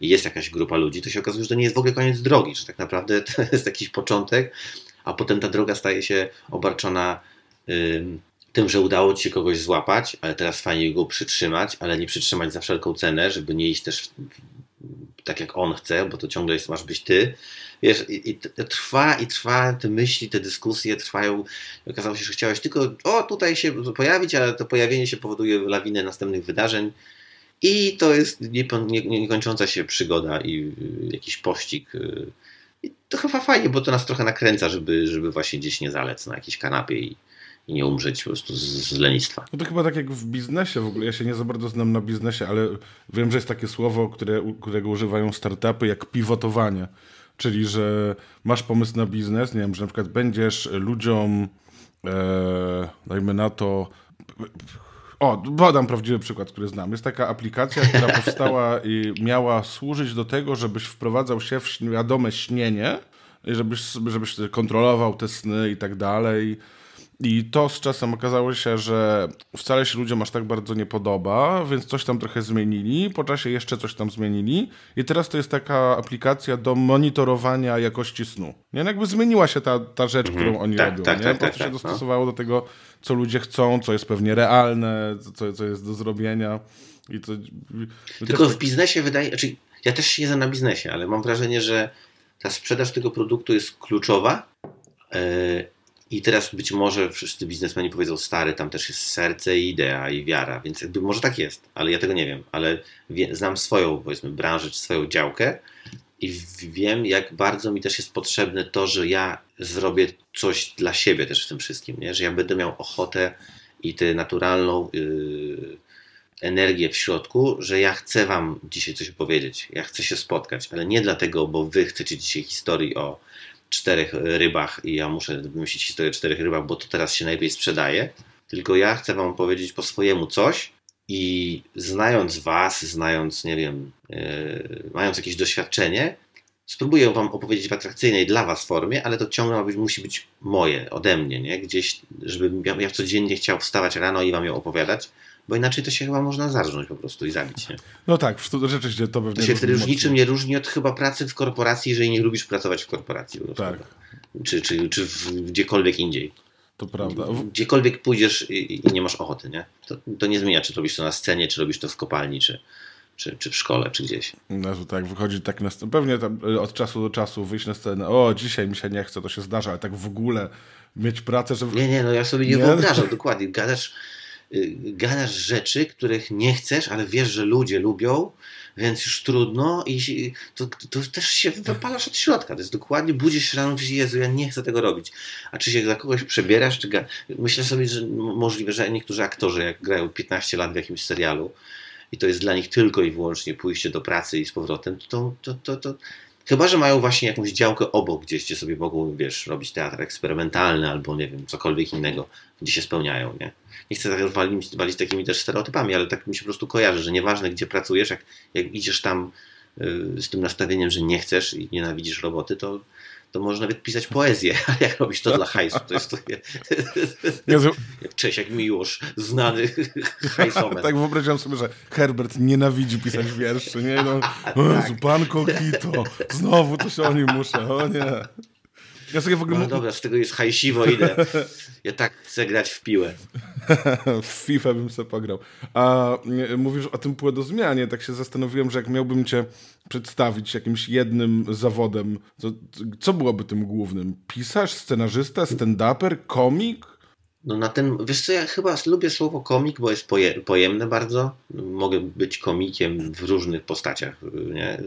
i jest jakaś grupa ludzi, to się okazuje, że to nie jest w ogóle koniec drogi, że tak naprawdę to jest jakiś początek, a potem ta droga staje się obarczona tym, że udało ci się kogoś złapać, ale teraz fajnie go przytrzymać, ale nie przytrzymać za wszelką cenę, żeby nie iść też tak jak on chce, bo to ciągle jest, masz być ty. Wiesz, i, i trwa i trwa, te myśli, te dyskusje trwają. Okazało się, że chciałeś tylko, o, tutaj się pojawić, ale to pojawienie się powoduje lawinę następnych wydarzeń. I to jest niekończąca się przygoda i y, jakiś pościg. Y. I to chyba fajnie, bo to nas trochę nakręca, żeby, żeby właśnie gdzieś nie zalec na jakiejś kanapie i, i nie umrzeć po prostu z, z lenistwa. No to chyba tak jak w biznesie w ogóle. Ja się nie za bardzo znam na biznesie, ale wiem, że jest takie słowo, które, którego używają startupy, jak pivotowanie. Czyli, że masz pomysł na biznes, nie wiem, że na przykład będziesz ludziom, e, dajmy na to, o, podam prawdziwy przykład, który znam. Jest taka aplikacja, która powstała i miała służyć do tego, żebyś wprowadzał się w świadome śnienie, żebyś, żebyś kontrolował te sny i tak dalej. I to z czasem okazało się, że wcale się ludziom aż tak bardzo nie podoba, więc coś tam trochę zmienili, po czasie jeszcze coś tam zmienili i teraz to jest taka aplikacja do monitorowania jakości snu. Nie? No jakby zmieniła się ta, ta rzecz, mhm. którą oni tak, robią. Tak, nie? tak, po prostu tak, się tak, dostosowało no. do tego, co ludzie chcą, co jest pewnie realne, co, co jest do zrobienia. I to, Tylko w biznesie wydaje, znaczy ja też siedzę na biznesie, ale mam wrażenie, że ta sprzedaż tego produktu jest kluczowa. I teraz być może wszyscy biznesmeni powiedzą, stary, tam też jest serce i idea i wiara, więc jakby może tak jest, ale ja tego nie wiem, ale wie, znam swoją, powiedzmy, branżę czy swoją działkę i wiem, jak bardzo mi też jest potrzebne to, że ja zrobię coś dla siebie też w tym wszystkim, nie? że ja będę miał ochotę i tę naturalną yy, energię w środku, że ja chcę Wam dzisiaj coś opowiedzieć, ja chcę się spotkać, ale nie dlatego, bo Wy chcecie dzisiaj historii o czterech rybach i ja muszę wymyślić historię czterech rybach, bo to teraz się najlepiej sprzedaje. Tylko ja chcę Wam powiedzieć po swojemu coś i znając Was, znając, nie wiem, yy, mając jakieś doświadczenie, spróbuję Wam opowiedzieć w atrakcyjnej dla Was formie, ale to ciągle być, musi być moje, ode mnie, nie? Gdzieś, żebym ja, ja codziennie chciał wstawać rano i Wam ją opowiadać, bo inaczej to się chyba można zarżnąć po prostu i zabić. Nie? No tak, rzeczywiście to pewnie. To się wtedy już niczym nie różni od chyba pracy w korporacji, jeżeli nie lubisz pracować w korporacji. Tak. Czy, czy, czy gdziekolwiek indziej. To prawda. Gdziekolwiek pójdziesz i, i, nie masz ochoty, nie? To, to nie zmienia, czy robisz to na scenie, czy robisz to w kopalni, czy, czy, czy w szkole, czy gdzieś. No to tak, wychodzi tak na scenę. Pewnie tam y, od czasu do czasu wyjść na scenę. O, dzisiaj mi się nie chce, to się zdarza, ale tak w ogóle mieć pracę, żeby. Nie, nie, no ja sobie nie, nie? wyobrażam, dokładnie. Gadasz gadasz rzeczy, których nie chcesz, ale wiesz, że ludzie lubią, więc już trudno i to, to też się wypalasz od środka. To jest dokładnie, budzisz się rano i mówisz, Jezu, ja nie chcę tego robić. A czy się za kogoś przebierasz? Czy. Myślę sobie, że możliwe, że niektórzy aktorzy, jak grają 15 lat w jakimś serialu i to jest dla nich tylko i wyłącznie pójście do pracy i z powrotem, to, to, to, to Chyba, że mają właśnie jakąś działkę obok, gdzieś gdzie sobie mogą, wiesz, robić teatr eksperymentalny albo nie wiem, cokolwiek innego, gdzie się spełniają, nie? Nie chcę tak walić, walić takimi też stereotypami, ale tak mi się po prostu kojarzy, że nieważne gdzie pracujesz, jak, jak idziesz tam y, z tym nastawieniem, że nie chcesz i nienawidzisz roboty, to to można nawet pisać poezję, ale jak robić to dla hajsu, to jest to jak Czesiek Miłosz, znany hajsomen. Tak wyobraziłem sobie, że Herbert nienawidzi pisać wierszy, nie? No, o Jezu, tak. pan Kokito, znowu coś o nim muszę, o nie. Ja sobie w ogóle... No dobra, z tego jest hajsiwo, idę. Ja tak chcę grać w piłę. w FIFA bym sobie pograł. A mówisz o tym płodozmianie, tak się zastanowiłem, że jak miałbym cię przedstawić jakimś jednym zawodem, to, co byłoby tym głównym? Pisarz, scenarzysta, stand-uper, komik? No na ten, wiesz co, ja chyba lubię słowo komik, bo jest poje, pojemne bardzo. Mogę być komikiem w różnych postaciach, nie?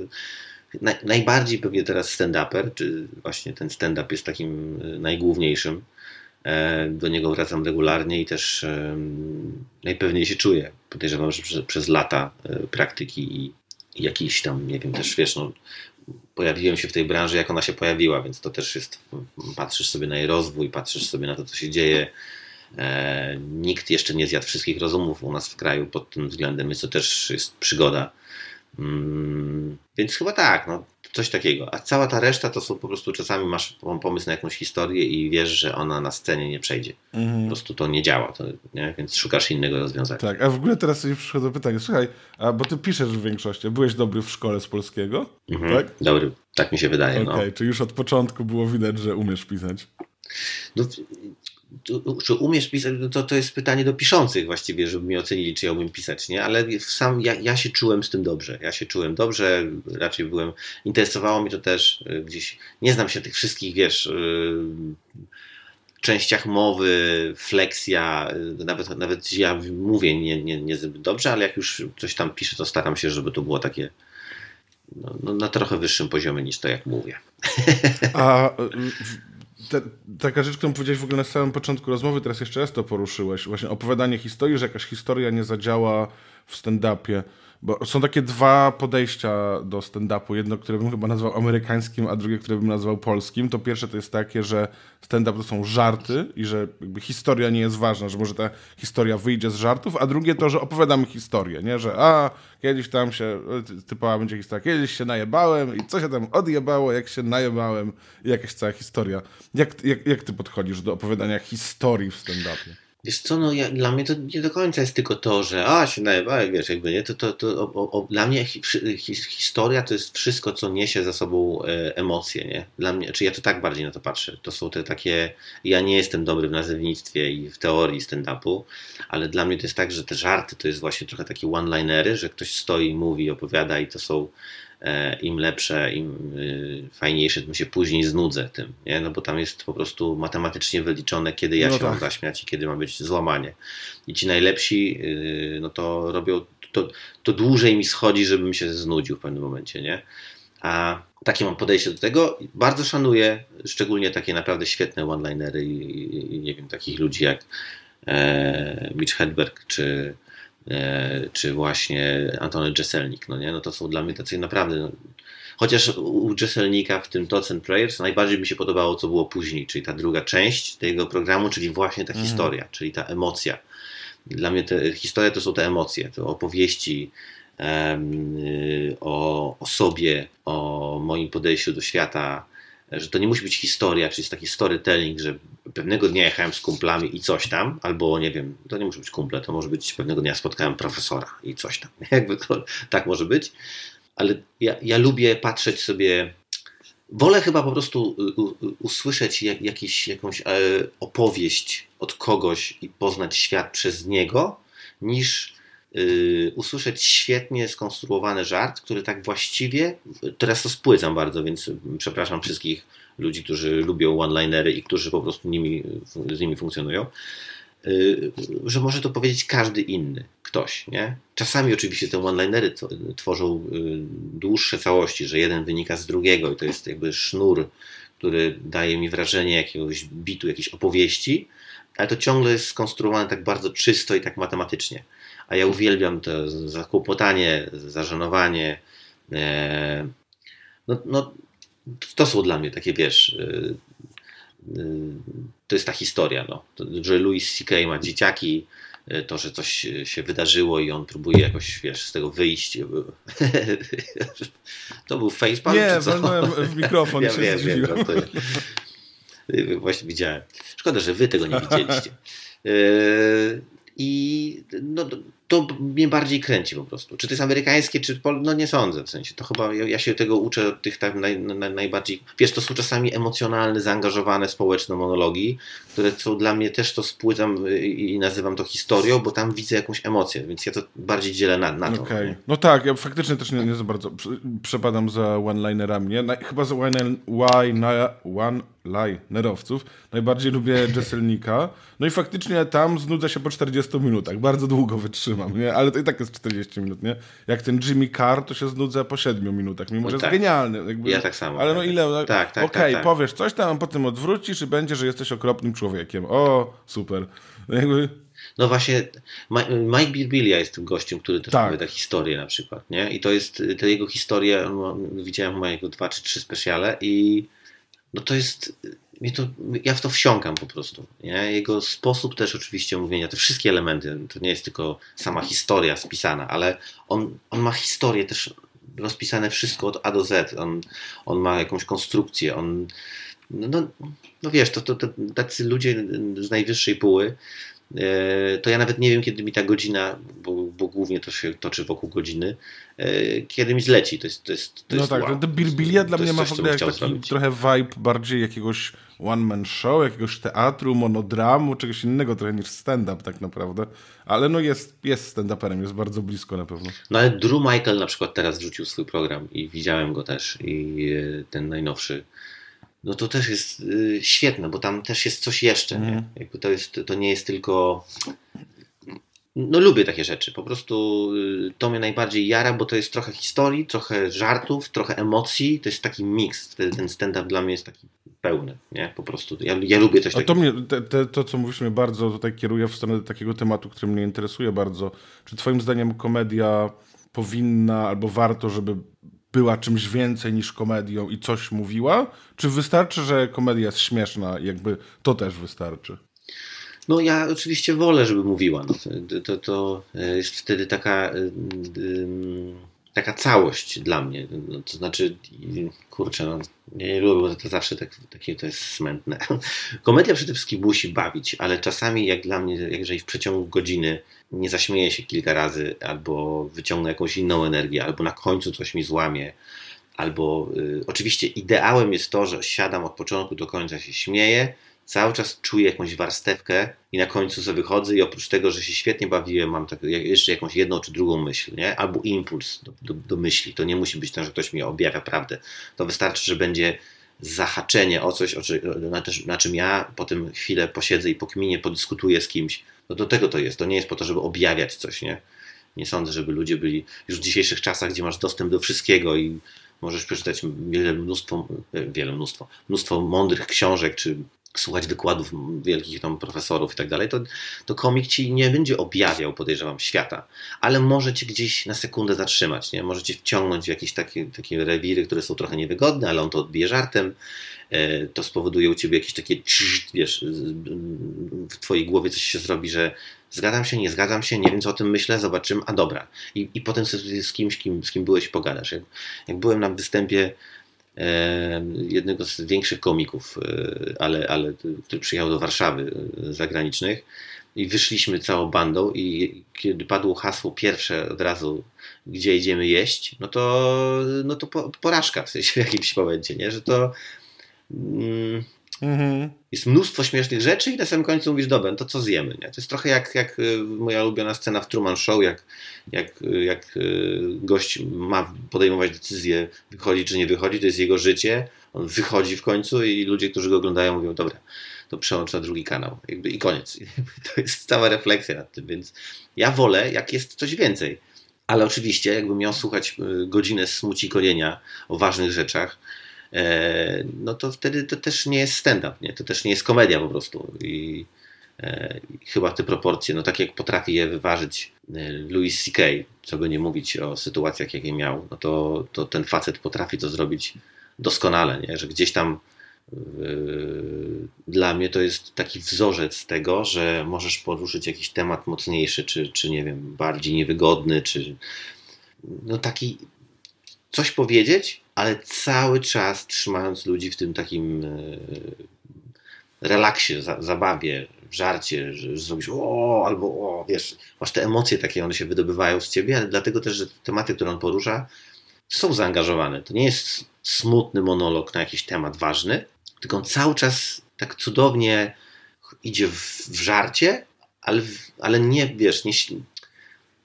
Najbardziej pewnie teraz stand-uper, czy właśnie ten stand-up jest takim e, najgłówniejszym. E, do niego wracam regularnie i też najpewniej się czuję. Podejrzewam, że przez, przez lata e, praktyki i jakiś tam, nie wiem, też wiesz, no, pojawiłem się w tej branży, jak ona się pojawiła, więc to też jest, patrzysz sobie na jej rozwój, patrzysz sobie na to, co się dzieje. E, nikt jeszcze nie zjadł wszystkich rozumów u nas w kraju pod tym względem, więc to też jest przygoda. Mm, więc chyba tak, no, coś takiego. A cała ta reszta to są po prostu czasami masz pomysł na jakąś historię i wiesz, że ona na scenie nie przejdzie. Mhm. Po prostu to nie działa, to, nie? więc szukasz innego rozwiązania. Tak, a w ogóle teraz sobie przychodzi pytanie. Słuchaj, a bo ty piszesz w większości, byłeś dobry w szkole z polskiego? Mhm. Tak? Dobry, tak mi się wydaje. Okay, no. czy już od początku było widać, że umiesz pisać? No, czy umiesz pisać, no to, to jest pytanie do piszących właściwie, żeby mi ocenili, czy ja umiem pisać, nie? Ale sam ja, ja się czułem z tym dobrze. Ja się czułem dobrze, raczej byłem, interesowało mnie to też y, gdzieś, nie znam się tych wszystkich, wiesz, yy, częściach mowy, fleksja, y, nawet, nawet ja mówię nie, nie, nie zbyt dobrze, ale jak już coś tam piszę, to staram się, żeby to było takie no, no, na trochę wyższym poziomie niż to, jak mówię. A taka rzecz, którą powiedziałeś w ogóle na samym początku rozmowy, teraz jeszcze raz to poruszyłeś, właśnie opowiadanie historii, że jakaś historia nie zadziała w stand-upie. Bo są takie dwa podejścia do stand-upu. Jedno, które bym chyba nazwał amerykańskim, a drugie, które bym nazwał polskim. To pierwsze to jest takie, że stand-up to są żarty i że historia nie jest ważna, że może ta historia wyjdzie z żartów, a drugie to, że opowiadamy historię, nie? Że a, kiedyś tam się, typowa będzie historia, kiedyś się najebałem i co się tam odjebało, jak się najebałem i jakaś cała historia. Jak, jak, jak ty podchodzisz do opowiadania historii w stand-upie? Wiesz co, no ja, dla mnie to nie do końca jest tylko to, że a się najebałem, wiesz, jakby nie, to, to, to o, o, dla mnie hi, hi, historia to jest wszystko, co niesie za sobą e, emocje, nie? Dla mnie, czy ja to tak bardziej na to patrzę, to są te takie, ja nie jestem dobry w nazewnictwie i w teorii stand-upu, ale dla mnie to jest tak, że te żarty to jest właśnie trochę takie one-linery, że ktoś stoi, mówi, opowiada i to są im lepsze, im y, fajniejsze, tym się później znudzę tym, nie? no bo tam jest po prostu matematycznie wyliczone, kiedy ja no się tak. mam zaśmiać i kiedy ma być złamanie. I ci najlepsi, y, no to robią, to, to dłużej mi schodzi, żebym się znudził w pewnym momencie, nie? A takie mam podejście do tego. Bardzo szanuję, szczególnie takie naprawdę świetne one-linery i, i, nie wiem, takich ludzi jak e, Mitch Hedberg czy E, czy właśnie Antony Jeselnik, no nie? No to są dla mnie tacy naprawdę, no, chociaż u Jeselnika w tym Thoughts and Prayers najbardziej mi się podobało, co było później, czyli ta druga część tego programu, czyli właśnie ta mm. historia, czyli ta emocja. Dla mnie te historie to są te emocje, to opowieści um, o, o sobie, o moim podejściu do świata, że to nie musi być historia, czyli jest taki storytelling, że pewnego dnia jechałem z kumplami i coś tam, albo nie wiem, to nie musi być kumple, to może być pewnego dnia spotkałem profesora i coś tam. Jakby to tak może być, ale ja, ja lubię patrzeć sobie. Wolę chyba po prostu usłyszeć jakiś, jakąś e, opowieść od kogoś i poznać świat przez niego, niż usłyszeć świetnie skonstruowany żart, który tak właściwie, teraz to spłycam bardzo, więc przepraszam wszystkich ludzi, którzy lubią one-linery i którzy po prostu nimi, z nimi funkcjonują, y, że może to powiedzieć każdy inny, ktoś, nie? Czasami oczywiście te one-linery tworzą y, dłuższe całości, że jeden wynika z drugiego i to jest jakby sznur, który daje mi wrażenie jakiegoś bitu, jakiejś opowieści, ale to ciągle jest skonstruowane tak bardzo czysto i tak matematycznie a ja uwielbiam to zakłopotanie, zażenowanie. E, no, no, to są dla mnie takie, wiesz, y, y, to jest ta historia, no. Że Louis C.K. ma dzieciaki, to, że coś się wydarzyło i on próbuje jakoś, wiesz, z tego wyjść. To był facepalm, Nie, czy co? w mikrofon Ja wiem, wiem, właśnie widziałem. Szkoda, że wy tego nie widzieliście. I no, to mnie bardziej kręci po prostu. Czy to jest amerykańskie, czy pol... no nie sądzę w sensie. To chyba ja, się tego uczę od tych tak naj, naj, najbardziej. Wiesz, to są czasami emocjonalne, zaangażowane społeczne monologi, które są dla mnie też to spłycam y, i nazywam to historią, bo tam widzę jakąś emocję, więc ja to bardziej dzielę na, na to. Okej. nie? No tak, ja faktycznie też nie, nie za bardzo prze- przepadam za one-linerami. nie? Chyba za one- one- one-linerowców. Najbardziej lubię Jesselnika. No i faktycznie tam znudzę się po 40 minutach. Bardzo długo wytrzymam, nie? Ale to i tak jest 40 minut, nie? Jak ten Jimmy Carr, to się znudzę po 7 minutach, mimo No że tak. jest genialny. Jakby, Ja tak samo. Ale no ile? Tak, tak, Okej, tak, tak. powiesz coś tam, a potem odwrócisz i będzie, że jesteś okropnym człowiekiem. O, super. Jakby... No właśnie, Mike Birbilia jest tym gościem, który też Tak. opowiada historię na przykład, nie? I to jest, te jego historie, ma- widziałem chyba jego dwa czy trzy specjale i no to jest, to, ja w to wsiąkam po prostu, nie? Jego sposób też oczywiście mówienia, te wszystkie elementy, to nie jest tylko sama historia spisana, ale on, on ma historię też rozpisane wszystko od A do Z, on, on ma jakąś konstrukcję, on, no, no, no wiesz, to, to, to tacy ludzie z najwyższej póły, E, to ja nawet nie wiem, kiedy mi ta godzina, bo, bo głównie to się toczy wokół godziny, e, kiedy mi zleci. To jest, to jest, to No jest tak, wow. Birbilia dla mnie ma w ogóle jak taki zrobić. trochę vibe bardziej jakiegoś one-man show, jakiegoś teatru, monodramu, czegoś innego trochę niż stand-up tak naprawdę. Ale no jest, jest stand-uperem, jest bardzo blisko na pewno. No ale Drew Michael na przykład teraz wrzucił swój program i widziałem go też i e, ten najnowszy. No to też jest y, świetne, bo tam też jest coś jeszcze. Nie? Mhm. Jakby to, jest, to nie jest tylko. No lubię takie rzeczy. Po prostu y, to mnie najbardziej jara, bo to jest trochę historii, trochę żartów, trochę emocji. To jest taki miks. Ten stand-up dla mnie jest taki pełny. Nie? Po prostu ja, ja lubię coś A to, takiego. mnie, te, te, to, co mówisz, mnie bardzo tutaj kieruje w stronę takiego tematu, który mnie interesuje bardzo. Czy twoim zdaniem komedia powinna albo warto, żeby była czymś więcej niż komedią i coś mówiła? Czy wystarczy, że komedia jest śmieszna jakby to też wystarczy? No ja oczywiście wolę, żeby mówiła. No, to, to, to jest wtedy taka, y, taka całość dla mnie. No, to znaczy, kurczę, no, nie lubię, bo to zawsze tak, takie to jest smętne. Komedia przede wszystkim musi bawić, ale czasami jak dla mnie, jeżeli w przeciągu godziny nie zaśmieję się kilka razy, albo wyciągnę jakąś inną energię, albo na końcu coś mi złamie, albo y, oczywiście ideałem jest to, że siadam od początku do końca, się śmieję, cały czas czuję jakąś warstewkę i na końcu sobie wychodzę i oprócz tego, że się świetnie bawiłem, mam tak, jeszcze jakąś jedną czy drugą myśl, nie? albo impuls do, do, do myśli. To nie musi być to, że ktoś mi objawia prawdę. To wystarczy, że będzie zahaczenie o coś, o czy, na, na czym ja potem chwilę posiedzę i pokminię, podyskutuję z kimś. No do tego to jest. To nie jest po to, żeby objawiać coś, nie? Nie sądzę, żeby ludzie byli już w dzisiejszych czasach, gdzie masz dostęp do wszystkiego i możesz przeczytać wiele mnóstwo, e, wiele mnóstwo, mnóstwo mądrych książek, czy słuchać wykładów wielkich tam profesorów i tak dalej, to, to komik ci nie będzie objawiał, podejrzewam, świata, ale może cię gdzieś na sekundę zatrzymać, nie? Może cię wciągnąć w jakieś takie, takie rewiry, które są trochę niewygodne, ale on to odbije żartem, to spowoduje u ciebie jakieś takie, wiesz, w twojej głowie coś się zrobi, że zgadzam się, nie zgadzam się, nie wiem co o tym myślę, zobaczymy, a dobra. I, i potem sobie z kimś, kim, z kim byłeś, pogadasz. Jak, jak byłem na występie e, jednego z większych komików, e, ale, ale który przyjechał do Warszawy e, zagranicznych i wyszliśmy całą bandą i kiedy padło hasło pierwsze od razu, gdzie idziemy jeść, no to, no to po, porażka w sensie w jakimś momencie, nie? że to mm, Mhm. jest mnóstwo śmiesznych rzeczy i na samym końcu mówisz, dobra, no to co zjemy, nie? To jest trochę jak, jak y, moja ulubiona scena w Truman Show, jak, jak, y, jak y, gość ma podejmować decyzję, wychodzi czy nie wychodzi, to jest jego życie, on wychodzi w końcu i ludzie, którzy go oglądają mówią, dobra, to przełącz na drugi kanał jakby i koniec. To jest cała refleksja nad tym, więc ja wolę, jak jest coś więcej. Ale oczywiście, jakbym miał słuchać godzinę smuci kolienia o ważnych rzeczach, no to wtedy to też nie jest stand-up, nie? to też nie jest komedia po prostu. I e, chyba te proporcje, no tak jak potrafi je wyważyć e, Louis C.K., co by nie mówić o sytuacjach, jakie miał, no to, to ten facet potrafi to zrobić doskonale, nie? że gdzieś tam yy, dla mnie to jest taki wzorzec tego, że możesz poruszyć jakiś temat mocniejszy, czy, czy nie wiem, bardziej niewygodny, czy no taki coś powiedzieć, ale cały czas trzymając ludzi w tym takim yy, relaksie, za, zabawie, żarcie, że, że zrobisz o, albo o, wiesz, masz te emocje takie, one się wydobywają z ciebie, ale dlatego też, że tematy, które on porusza, są zaangażowane. To nie jest smutny monolog na jakiś temat ważny, tylko on cały czas tak cudownie idzie w, w żarcie, ale, ale nie, wiesz, nie,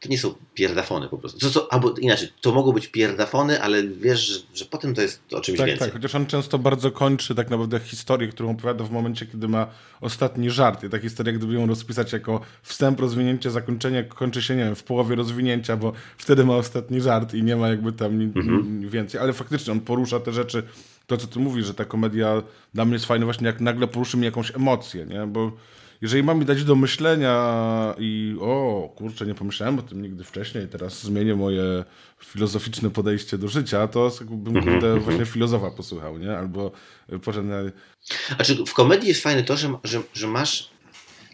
to nie są pierdafony po prostu. To, to, albo inaczej, to mogą być pierdafony, ale wiesz, że, że potem to jest o czymś tak, więcej. Tak, chociaż on często bardzo kończy tak naprawdę historię, którą opowiada w momencie, kiedy ma ostatni żart. I ta historia, gdyby ją rozpisać jako wstęp, rozwinięcie, zakończenie, kończy się, nie wiem, w połowie rozwinięcia, bo wtedy ma ostatni żart i nie ma jakby tam mhm. więcej. Ale faktycznie on porusza te rzeczy, to co ty mówisz, że ta komedia dla mnie jest fajna właśnie, jak nagle poruszy mi jakąś emocję, nie? Bo jeżeli mam mi dać do myślenia i o, kurczę, nie pomyślałem o tym nigdy wcześniej, teraz zmienię moje filozoficzne podejście do życia, to bym mm -hmm. właśnie filozofa posłuchał, nie? Albo poszedł na... Znaczy w komedii jest fajne to, że, że, że masz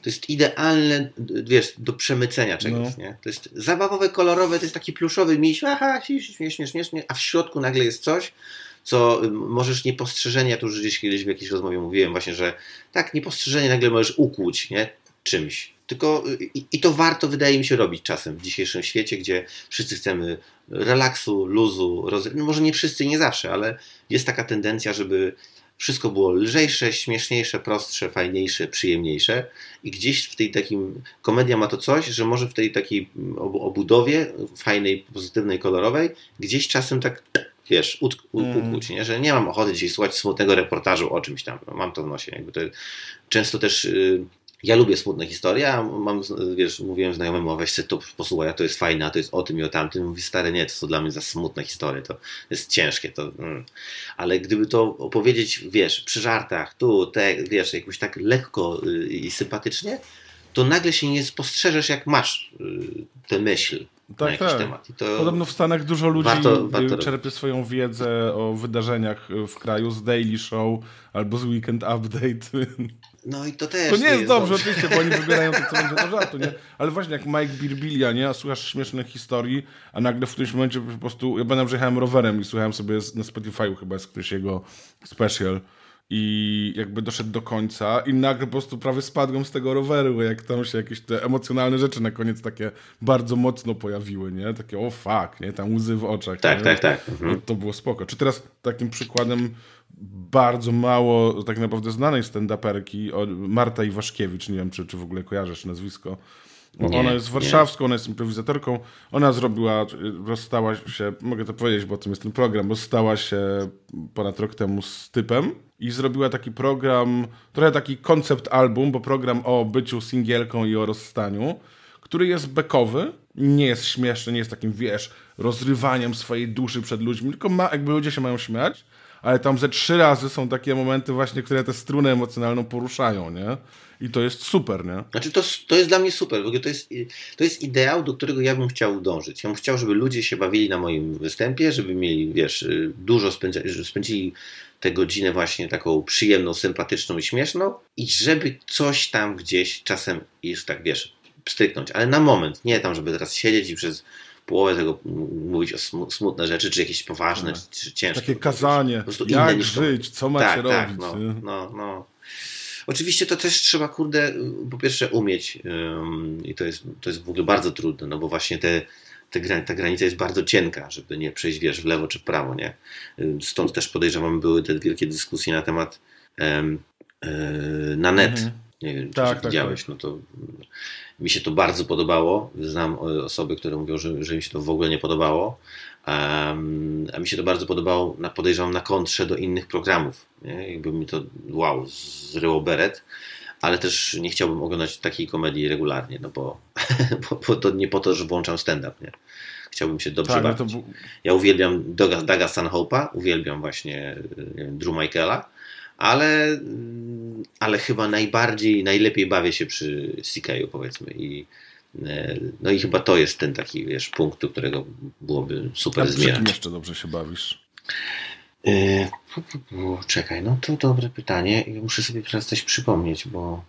to jest idealne, wiesz, do przemycenia czegoś, no. nie? To jest zabawowe, kolorowe, to jest taki pluszowy miś, aha, śmiesznie, śmiesznie, a w środku nagle jest coś, co możesz niepostrzeżenie, ja tu już gdzieś kiedyś w jakiejś rozmowie mówiłem właśnie, że tak, niepostrzeżenie nagle możesz ukłuć, nie? Czymś. Tylko i, i to warto, wydaje mi się, robić czasem w dzisiejszym świecie, gdzie wszyscy chcemy relaksu, luzu, roz... no może nie wszyscy, nie zawsze, ale jest taka tendencja, żeby wszystko było lżejsze, śmieszniejsze, prostsze, fajniejsze, przyjemniejsze i gdzieś w tej takim, komedia ma to coś, że może w tej takiej obudowie fajnej, pozytywnej, kolorowej, gdzieś czasem tak wiesz, ut, mm. nie? że nie mam ochoty dzisiaj słuchać smutnego reportażu o czymś tam, mam to w nosie. Jakby to, często też y, ja lubię smutne historie, a mam, wiesz, mówiłem znajomemu, weź sobie to posłuchaj, a to jest fajne, a to jest o tym i o tamtym. Mówi, stary, nie, to są dla mnie za smutne historie, to jest ciężkie, to, mm. ale gdyby to opowiedzieć, wiesz, przy żartach, tu, te, wiesz, jakoś tak lekko y, i sympatycznie, to nagle się nie spostrzeżesz, jak masz y, tę myśl, tak, na jakiś tak. temat. Podobno w Stanach dużo ludzi warto, warto czerpie swoją wiedzę o wydarzeniach w kraju z Daily Show albo z Weekend Update. No i to też. To nie, nie jest, jest dobrze, dobrze, oczywiście, bo oni wybierają to, co będzie do żartu, nie? Ale właśnie jak Mike Birbilia, nie? A słuchasz śmiesznych historii, a nagle w którymś momencie po prostu, ja będę jechałem rowerem i słuchałem sobie na Spotify'u chyba jest któryś jego special i jakby doszedł do końca i nagle po prostu prawie spadłem z tego roweru, jak tam się jakieś te emocjonalne rzeczy na koniec takie bardzo mocno pojawiły, nie? Takie o fuck, nie? Tam łzy w oczach. Tak, nie? tak, tak. Mhm. To było spoko. Czy teraz takim przykładem bardzo mało tak naprawdę znanej stand-uperki, Marta Iwaszkiewicz, nie wiem czy, czy w ogóle kojarzysz nazwisko, nie, ona jest warszawską, nie. ona jest improwizatorką. Ona zrobiła, rozstała się, mogę to powiedzieć, bo o tym jest ten program, rozstała się ponad rok temu z typem i zrobiła taki program, trochę taki koncept album, bo program o byciu singielką i o rozstaniu, który jest bekowy, nie jest śmieszny, nie jest takim, wiesz, rozrywaniem swojej duszy przed ludźmi, tylko ma, jakby ludzie się mają śmiać, ale tam ze trzy razy są takie momenty właśnie, które tę strunę emocjonalną poruszają, nie? I to jest super, nie? Znaczy to, to jest dla mnie super, bo to jest, to jest ideał, do którego ja bym chciał dążyć. Ja bym chciał, żeby ludzie się bawili na moim występie, żeby mieli, wiesz, dużo spędzili, spędzili tę godzinę właśnie taką przyjemną, sympatyczną i śmieszną i żeby coś tam gdzieś czasem jest tak, wiesz, stryknąć, ale na moment, nie tam, żeby teraz siedzieć i przez połowę tego mówić o smutne rzeczy, czy jakieś poważne, no. czy, ciężkie. Takie kazanie, po prostu jak żyć, co macie tak, robić. Tak, no, no, no. Oczywiście to też trzeba, kurde, po pierwsze umieć i to jest, to jest w ogóle bardzo trudne, no bo właśnie te, te, ta granica jest bardzo cienka, żeby nie przejść, wiesz, w lewo czy w prawo, nie? Stąd też podejrzewam, były te wielkie dyskusje na temat um, na net. Mhm. Nie wiem, czy tak, tak, widziałeś, tak. no to mi się to bardzo podobało. Znam osoby, które mówią, że, że mi się to w ogóle nie podobało. Um, a mi się to bardzo podobało, na, podejrzewam, na kontrze do innych programów. Nie? Jakby mi to, wow, zryło beret, ale też nie chciałbym oglądać takiej komedii regularnie, no bo, bo, bo to nie po to, że włączam stand-up, nie? Chciałbym się dobrze tak, bawić. No to... Ja uwielbiam Doga, Daga Stanhope'a, uwielbiam właśnie wiem, Drew Michaela, ale, ale chyba najbardziej, najlepiej bawię się przy CK-u powiedzmy i e, no i chyba to jest ten taki, wiesz, punkt, do którego byłoby super zmierzać. jeszcze dobrze się bawisz? Yy, czekaj, no to dobre pytanie. Muszę sobie teraz coś przypomnieć, bo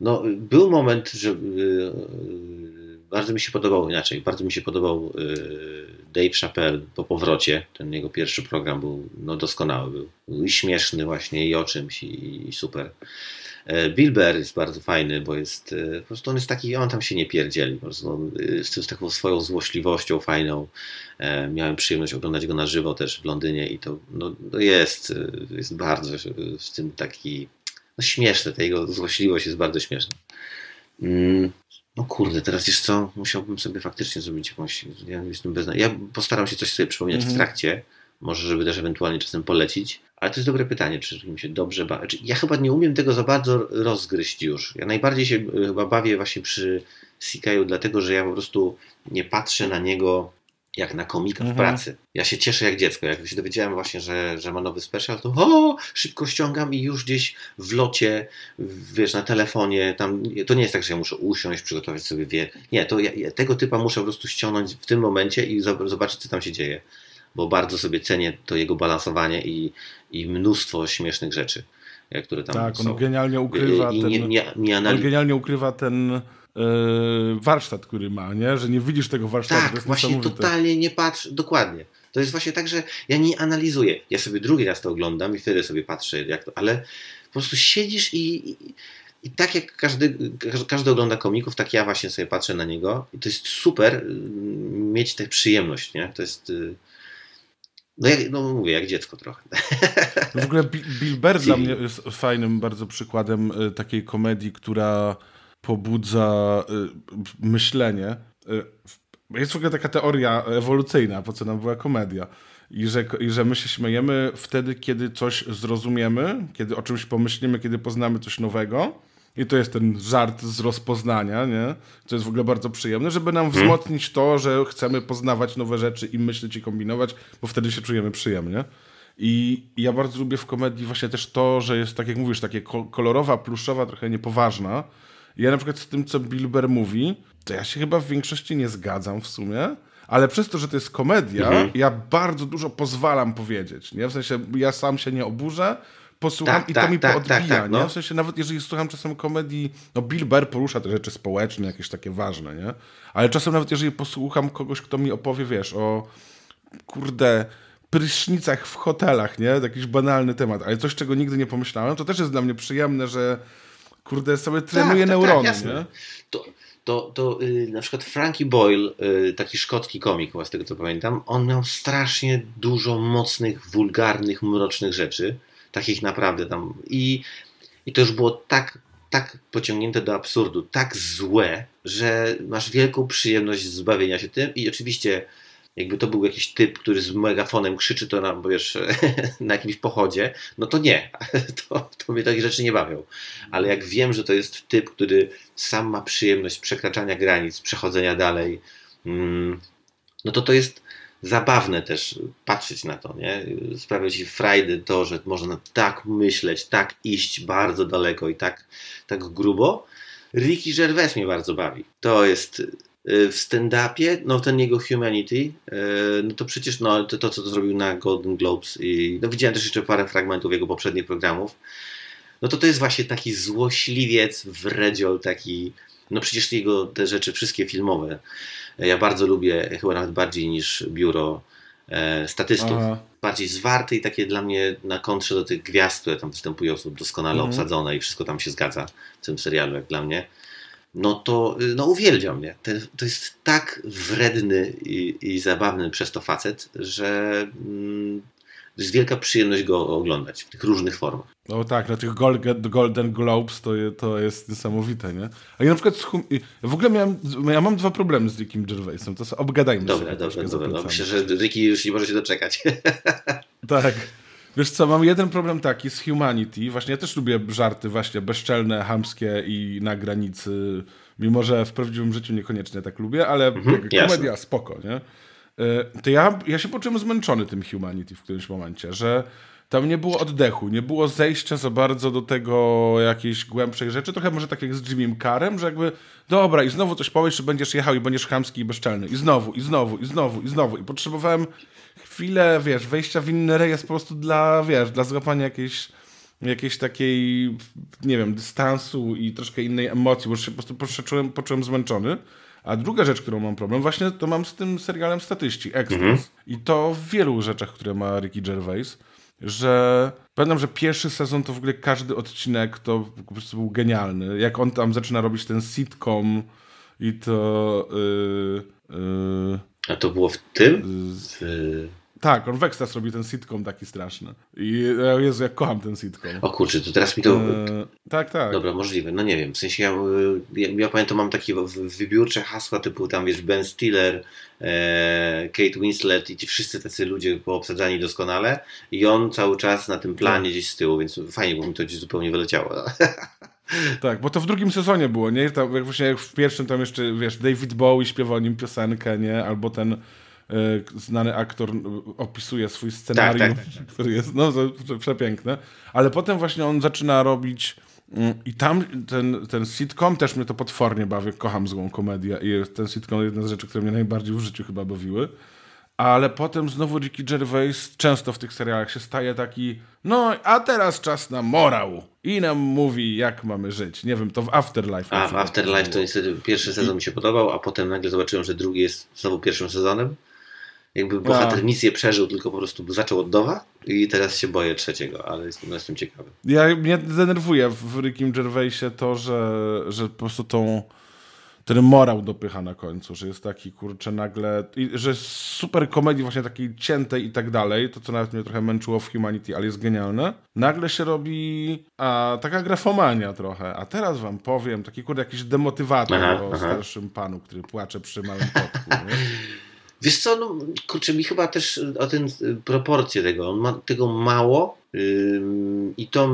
no, był moment, że yy, bardzo mi się podobał inaczej. Bardzo mi się podobał yy, Dave Chappelle po powrocie. Ten jego pierwszy program był no, doskonały. Był, i śmieszny właśnie i o czymś i, i super. E, Bill Burr jest bardzo fajny, bo jest e, po prostu on jest taki, on tam się nie pierdzieli, po prostu e, z, taką swoją złośliwością fajną. Miałem przyjemność oglądać go na żywo też w Londynie i to no, no jest, jest bardzo w tym taki no śmieszny, ta jego złośliwość jest bardzo śmieszna. Mm, no kurde, teraz jest co, musiałbym sobie faktycznie zrobić jakąś, ja jestem bezna... Ja postaram się coś sobie przypomnieć mm -hmm. w mhm. trakcie, może żeby też ewentualnie czasem polecić, ale to jest dobre pytanie, czy mi się dobrze bawi. Znaczy, ja chyba nie umiem tego za bardzo rozgryźć już. Ja najbardziej się e, chyba bawię właśnie przy Sikaju, dlatego że ja po prostu nie patrzę na niego jak na komika mhm. w pracy. Ja się cieszę jak dziecko. Jak się dowiedziałem właśnie, że, że ma nowy special, to o, szybko ściągam i już gdzieś w locie, wiesz, na telefonie, tam, to nie jest tak, że ja muszę usiąść, przygotować sobie wie. Nie, to ja, ja tego typa muszę po prostu ściągnąć w tym momencie i zobaczyć, co tam się dzieje bo bardzo sobie cenię to jego balansowanie i, i mnóstwo śmiesznych rzeczy, e, które tam tak, są. Tak, on genialnie ukrywa ten, nie, nie, nie genialnie ukrywa ten warsztat, który ma, nie? że nie widzisz tego warsztatu. Tak, właśnie totalnie nie patrz, dokładnie. To jest właśnie tak, że ja nie analizuję. Ja sobie drugi raz to oglądam i wtedy sobie patrzę, jak to, ale po prostu siedzisz i, i, i tak jak każdy, każdy ogląda komików, tak ja właśnie sobie patrzę na niego i to jest super mm, mieć tę przyjemność, nie? To jest y, no, jak, no mówię, jak dziecko trochę. W ogóle Bill Burr dla mnie jest fajnym bardzo przykładem y, takiej komedii, która pobudza y, myślenie. Y, jest w ogóle taka teoria ewolucyjna, po co nam była komedia. I że, I że my się śmiejemy wtedy, kiedy coś zrozumiemy, kiedy o czymś pomyślimy, kiedy poznamy coś nowego i to jest ten żart z rozpoznania, nie? To jest w ogóle bardzo przyjemne, żeby nam hmm. wzmocnić to, że chcemy poznawać nowe rzeczy i myśleć i kombinować, bo wtedy się czujemy przyjemnie. I ja bardzo lubię w komedii właśnie też to, że jest, tak jak mówisz, takie kolorowa, pluszowa, trochę niepoważna. Ja na przykład z tym, co Bilber mówi, to ja się chyba w większości nie zgadzam w sumie, ale przez to, że to jest komedia, mhm. ja bardzo dużo pozwalam powiedzieć. Nie? W sensie ja sam się nie oburzę, posłucham tak, i tak, to mi tak, poodbija, tak, tak, no. W sensie nawet jeżeli słucham czasem komedii, no Bill Burr porusza te rzeczy społeczne, jakieś takie ważne, nie? Ale czasem nawet jeżeli posłucham kogoś, kto mi opowie, wiesz, o kurde prysznicach w hotelach, nie? Jakiś banalny temat, ale coś, czego nigdy nie pomyślałem, to też jest dla mnie przyjemne, że kurde sobie tak, trenuję tak, neurony, nie? To, to, to yy, na przykład Frankie Boyle, yy, taki szkocki komik, z tego co pamiętam, on miał strasznie dużo mocnych, wulgarnych, mrocznych rzeczy takich naprawdę tam. I, i to już było tak, tak pociągnięte do absurdu, tak złe, że masz wielką przyjemność zbawienia się tym. I oczywiście, jakby to był jakiś typ, który z megafonem krzyczy to na, wiesz, na jakimś pochodzie, no to nie. To, to mnie takie rzeczy nie bawią. Ale jak wiem, że to jest typ, który sam ma przyjemność przekraczania granic, przechodzenia dalej, mm, no to to jest zabawne też patrzeć na to, nie? Sprawia ci frajdy to, że można tak myśleć, tak iść bardzo daleko i tak, tak grubo. Ricky Gervais mnie bardzo bawi. To jest w stand-upie, no ten jego Humanity, y, no to przecież no, to, to, co to zrobił na Golden Globes i no widziałem też jeszcze parę fragmentów jego poprzednich programów, no to to jest właśnie taki złośliwiec, wredziol, taki, no przecież jego te rzeczy wszystkie filmowe, ja bardzo lubię, chyba nawet bardziej niż biuro e, statystów. Aha. Bardziej zwarte i takie dla mnie na kontrze do tych gwiazd, które tam występują, są doskonale mhm. obsadzone i wszystko tam się zgadza w tym serialu, jak dla mnie. No to no uwielbiam mnie. To, to jest tak wredny i, i, zabawny przez to facet, że mm, to jest wielka przyjemność go oglądać w tych różnych formach. No tak, na tych Golden Globes to, to jest niesamowite, nie? A ja na przykład w ogóle miałem, ja mam dwa problemy z Rickiem Gervaisem, to obgadajmy dobra, sobie. Dobra, dobra, no, myślę, że Ricky już nie może się doczekać. tak. Wiesz co, mam jeden problem taki z Humanity. Właśnie ja też lubię żarty właśnie bezczelne, hamskie i na granicy, mimo że w prawdziwym życiu niekoniecznie tak lubię, ale mhm, komedia jasne. spoko, nie? E, to ja, ja się poczułem zmęczony tym Humanity w którymś momencie, że tam nie było oddechu, nie było zejścia za bardzo do tego jakiejś głębszej rzeczy. Trochę może tak jak z Jimmy Carem, że jakby dobra i znowu coś powiesz, że będziesz jechał i będziesz chamski i bezczelny. I znowu, i znowu, i znowu, i znowu. I potrzebowałem chwilę, wiesz, wejścia w inny rejestr po prostu dla, wiesz, dla złapania jakiejś jakiejś takiej, nie wiem, dystansu i troszkę innej emocji, bo się po prostu poczułem, poczułem zmęczony. A druga rzecz, którą mam problem, właśnie to mam z tym serialem Statyści, Extras. Mhm. I to w wielu rzeczach, które ma Ricky Gervais, że pamiętam, że pierwszy sezon to w ogóle każdy odcinek to po prostu był genialny. Jak on tam zaczyna robić ten sitcom i to... Yy, yy, A to było w tym? W... Tak, on w Extras robi ten sitcom taki straszny. I Jezu, jak kocham ten sitcom. O kurczę, to teraz mi to... E, tak, tak. Dobra, możliwe. No nie wiem, w sensie ja, ja, ja pamiętam, mam takie wybiórcze hasła typu tam, wiesz, Ben Stiller, e, Kate Winslet i ci wszyscy tacy ludzie poobsadzani doskonale i on cały czas na tym planie tak. gdzieś z tyłu, więc fajnie, bo mi to gdzieś zupełnie wyleciało. Tak, bo to w drugim sezonie było, nie? Tam, jak właśnie jak w pierwszym tam jeszcze, wiesz, David Bowie śpiewał o nim piosenkę, nie? Albo ten E, znany aktor opisuje swój scenariusz, tak, tak, tak. który jest no, przepiękny, ale potem właśnie on zaczyna robić mm, i tam ten, ten sitcom też mnie to potwornie bawi, kocham złą komedię i ten sitcom jedna z rzeczy, które mnie najbardziej w życiu chyba bawiły. Ale potem znowu Ricky Gervais często w tych serialach się staje taki, no a teraz czas na morał. I nam mówi, jak mamy żyć. Nie wiem, to w Afterlife. A, w Afterlife to niestety pierwszy sezon mi się podobał, a potem nagle zobaczyłem, że drugi jest znowu pierwszym sezonem. Jakby bohater A. nic nie przeżył, tylko po prostu zaczął od nowa i teraz się boję trzeciego, ale jestem, jestem ciekawy. Ja, mnie denerwuje w Rickim Gervaisie to, że, że po prostu tą ten morał dopycha na końcu, że jest taki, kurczę, nagle, i, że jest super komedii właśnie takiej ciętej i tak dalej, to co nawet mnie trochę męczyło w Humanity, ale jest genialne. Nagle się robi a, taka grafomania trochę, a teraz wam powiem, taki kurde jakiś demotywator aha, o aha. starszym panu, który płacze przy małym kotku. Wiesz co, no, kurczę, mi chyba też o ten proporcje tego, on ma tego mało yy, i to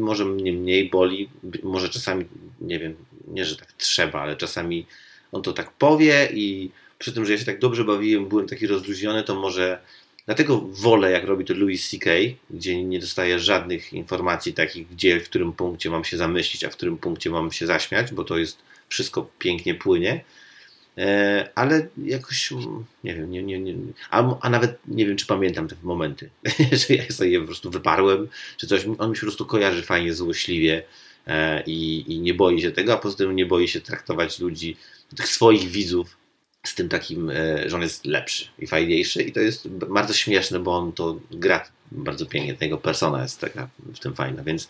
może mnie mniej boli, może czasami, nie wiem, nie, że tak trzeba, ale czasami on to tak powie i przy tym, że ja się tak dobrze bawiłem, byłem taki rozluźniony, to może dlatego wolę, jak robi to Louis C.K., gdzie nie dostaję żadnych informacji takich, gdzie, w którym punkcie mam się zamyślić, a w którym punkcie mam się zaśmiać, bo to jest wszystko pięknie płynie ale jakoś, nie wiem, nie, nie, nie, a, a nawet nie wiem, czy pamiętam te momenty, że ja sobie po prostu wyparłem, czy coś, on mi się po prostu kojarzy fajnie, złośliwie e, i, i nie boi się tego, a poza tym nie boi się traktować ludzi, tych swoich widzów z tym takim, e, że on jest lepszy i fajniejszy. I to jest bardzo śmieszne, bo on to gra bardzo pięknie, jego persona jest taka w tym fajna, więc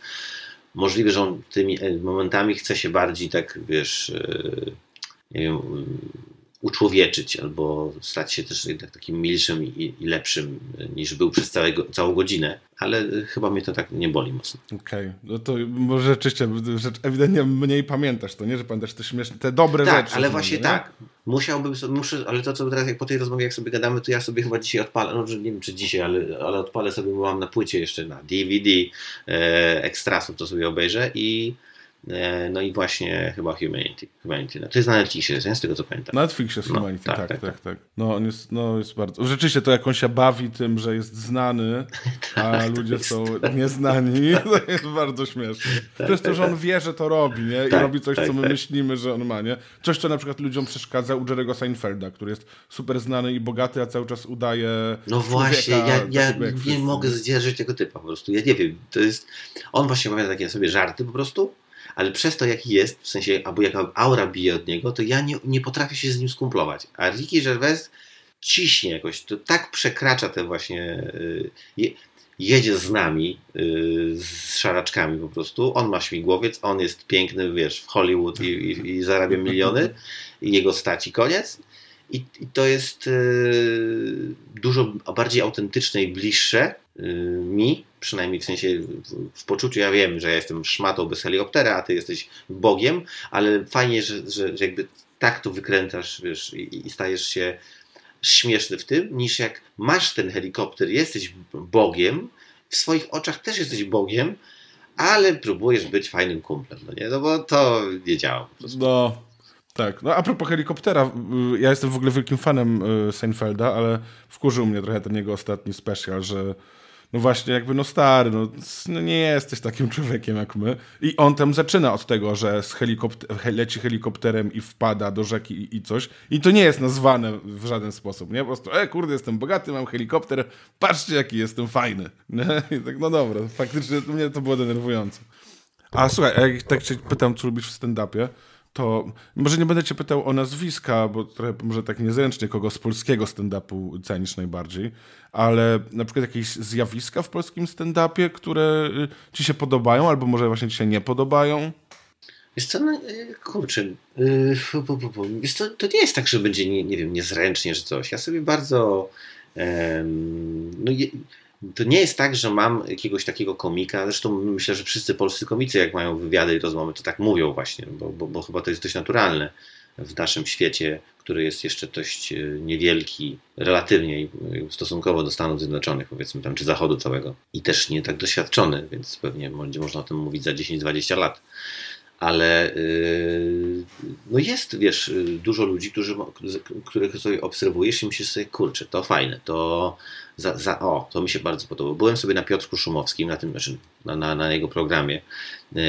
możliwe, że on tymi momentami chce się bardziej tak, wiesz wiem, uczłowieczyć albo stać się też jednak takim milszym i, i lepszym niż był przez całego, całą godzinę, ale chyba mnie to tak nie boli mocno. Okej, okay. no to może rzeczywiście, rzecz, ewidentnie mniej pamiętasz to, nie? Że pamiętasz te śmieszne, te dobre tak, rzeczy. ale właśnie nie? tak. Musiałbym sobie, muszę, ale to co teraz jak po tej rozmowie, jak sobie gadamy, to ja sobie chyba dzisiaj odpalę, no nie wiem czy dzisiaj, ale, ale odpalę sobie, bo mam na płycie jeszcze na DVD e, ekstrasów, to sobie obejrzę i no i właśnie chyba Humanity. Humanity. No, to jest na Netflixie, z tego co pamiętam. Na Netflixie jest no, Humanity, tak tak, tak, tak, tak, No on jest, no jest bardzo... Rzeczywiście to jak on się bawi tym, że jest znany, a tak, ludzie jest... są nieznani, to jest bardzo śmieszne. Tak, to jest to, że on wie, że to robi, nie? I robi coś, co my myślimy, że on ma, nie? Coś, co na przykład ludziom przeszkadza u Jerry'ego Seinfelda, który jest super znany i bogaty, a cały czas udaje No właśnie, ja, ja nie mogę zdzierżyć tego typa po prostu. Ja nie wiem, to jest... On właśnie ma takie sobie żarty po prostu, ale przez to, jaki jest, w sensie, albo jaka aura bije od niego, to ja nie, nie potrafię się z nim skumplować. A Ricky Gervais ciśnie jakoś, to tak przekracza te właśnie. Yy, jedzie z nami yy, z szaraczkami po prostu. On ma śmigłowiec, on jest piękny, wiesz, w Hollywood i, i, i zarabia miliony, i jego staci koniec. I, i to jest yy, dużo bardziej autentyczne i bliższe mi przynajmniej w sensie w poczuciu ja wiem, że ja jestem szmatą bez helikoptera, a ty jesteś Bogiem, ale fajnie, że, że, że jakby tak to wykręcasz wiesz, i, i stajesz się śmieszny w tym, niż jak masz ten helikopter, jesteś Bogiem, w swoich oczach też jesteś Bogiem, ale próbujesz być fajnym kumplem, no nie? No bo to nie działa. No, tak. No a propos helikoptera, ja jestem w ogóle wielkim fanem y, Seinfelda, ale wkurzył mnie trochę ten jego ostatni special, że no właśnie jakby no stary, no, no, nie jesteś takim człowiekiem jak my. I on tam zaczyna od tego, że z helikopter, leci helikopterem i wpada do rzeki i, i, coś. I to nie jest nazwane w żaden sposób, nie? Po prostu, e kurde, jestem bogaty, mam helikopter, patrzcie jaki jestem fajny. I tak, no dobra, faktycznie mnie to było denerwujące. A słuchaj, jak tak cię pytam, co lubisz w stand-upie, to może nie będę cię pytał o nazwiska, bo trochę może tak niezręcznie, kogo z polskiego stand-upu cenisz najbardziej, ale na przykład jakieś zjawiska w polskim stand-upie, które y, ci się podobają, albo może właśnie ci się nie podobają? Jest to, no, y, kurczę, yy, to, to nie jest tak, że będzie, nie, nie wiem, niezręcznie, że coś. Ja sobie bardzo, no, je, to nie jest tak, że mam jakiegoś takiego komika, zresztą myślę, że wszyscy polscy komicy, jak mają wywiady i rozmowy, to tak mówią właśnie, bo, bo, bo chyba to jest dość naturalne w naszym świecie, który jest jeszcze dość e, niewielki, relatywnie e, stosunkowo do Stanów Zjednoczonych, powiedzmy tam, czy Zachodu całego. I też nie tak doświadczony, więc pewnie będzie można o tym mówić za 10-20 lat ale yy, no jest, wiesz, dużo ludzi, którzy, których sobie obserwujesz i myślisz sobie, kurczę, to fajne, to za, za, o, to mi się bardzo podobało. Byłem sobie na Piotrku Szumowskim, na tym, znaczy na, na, na jego programie yy,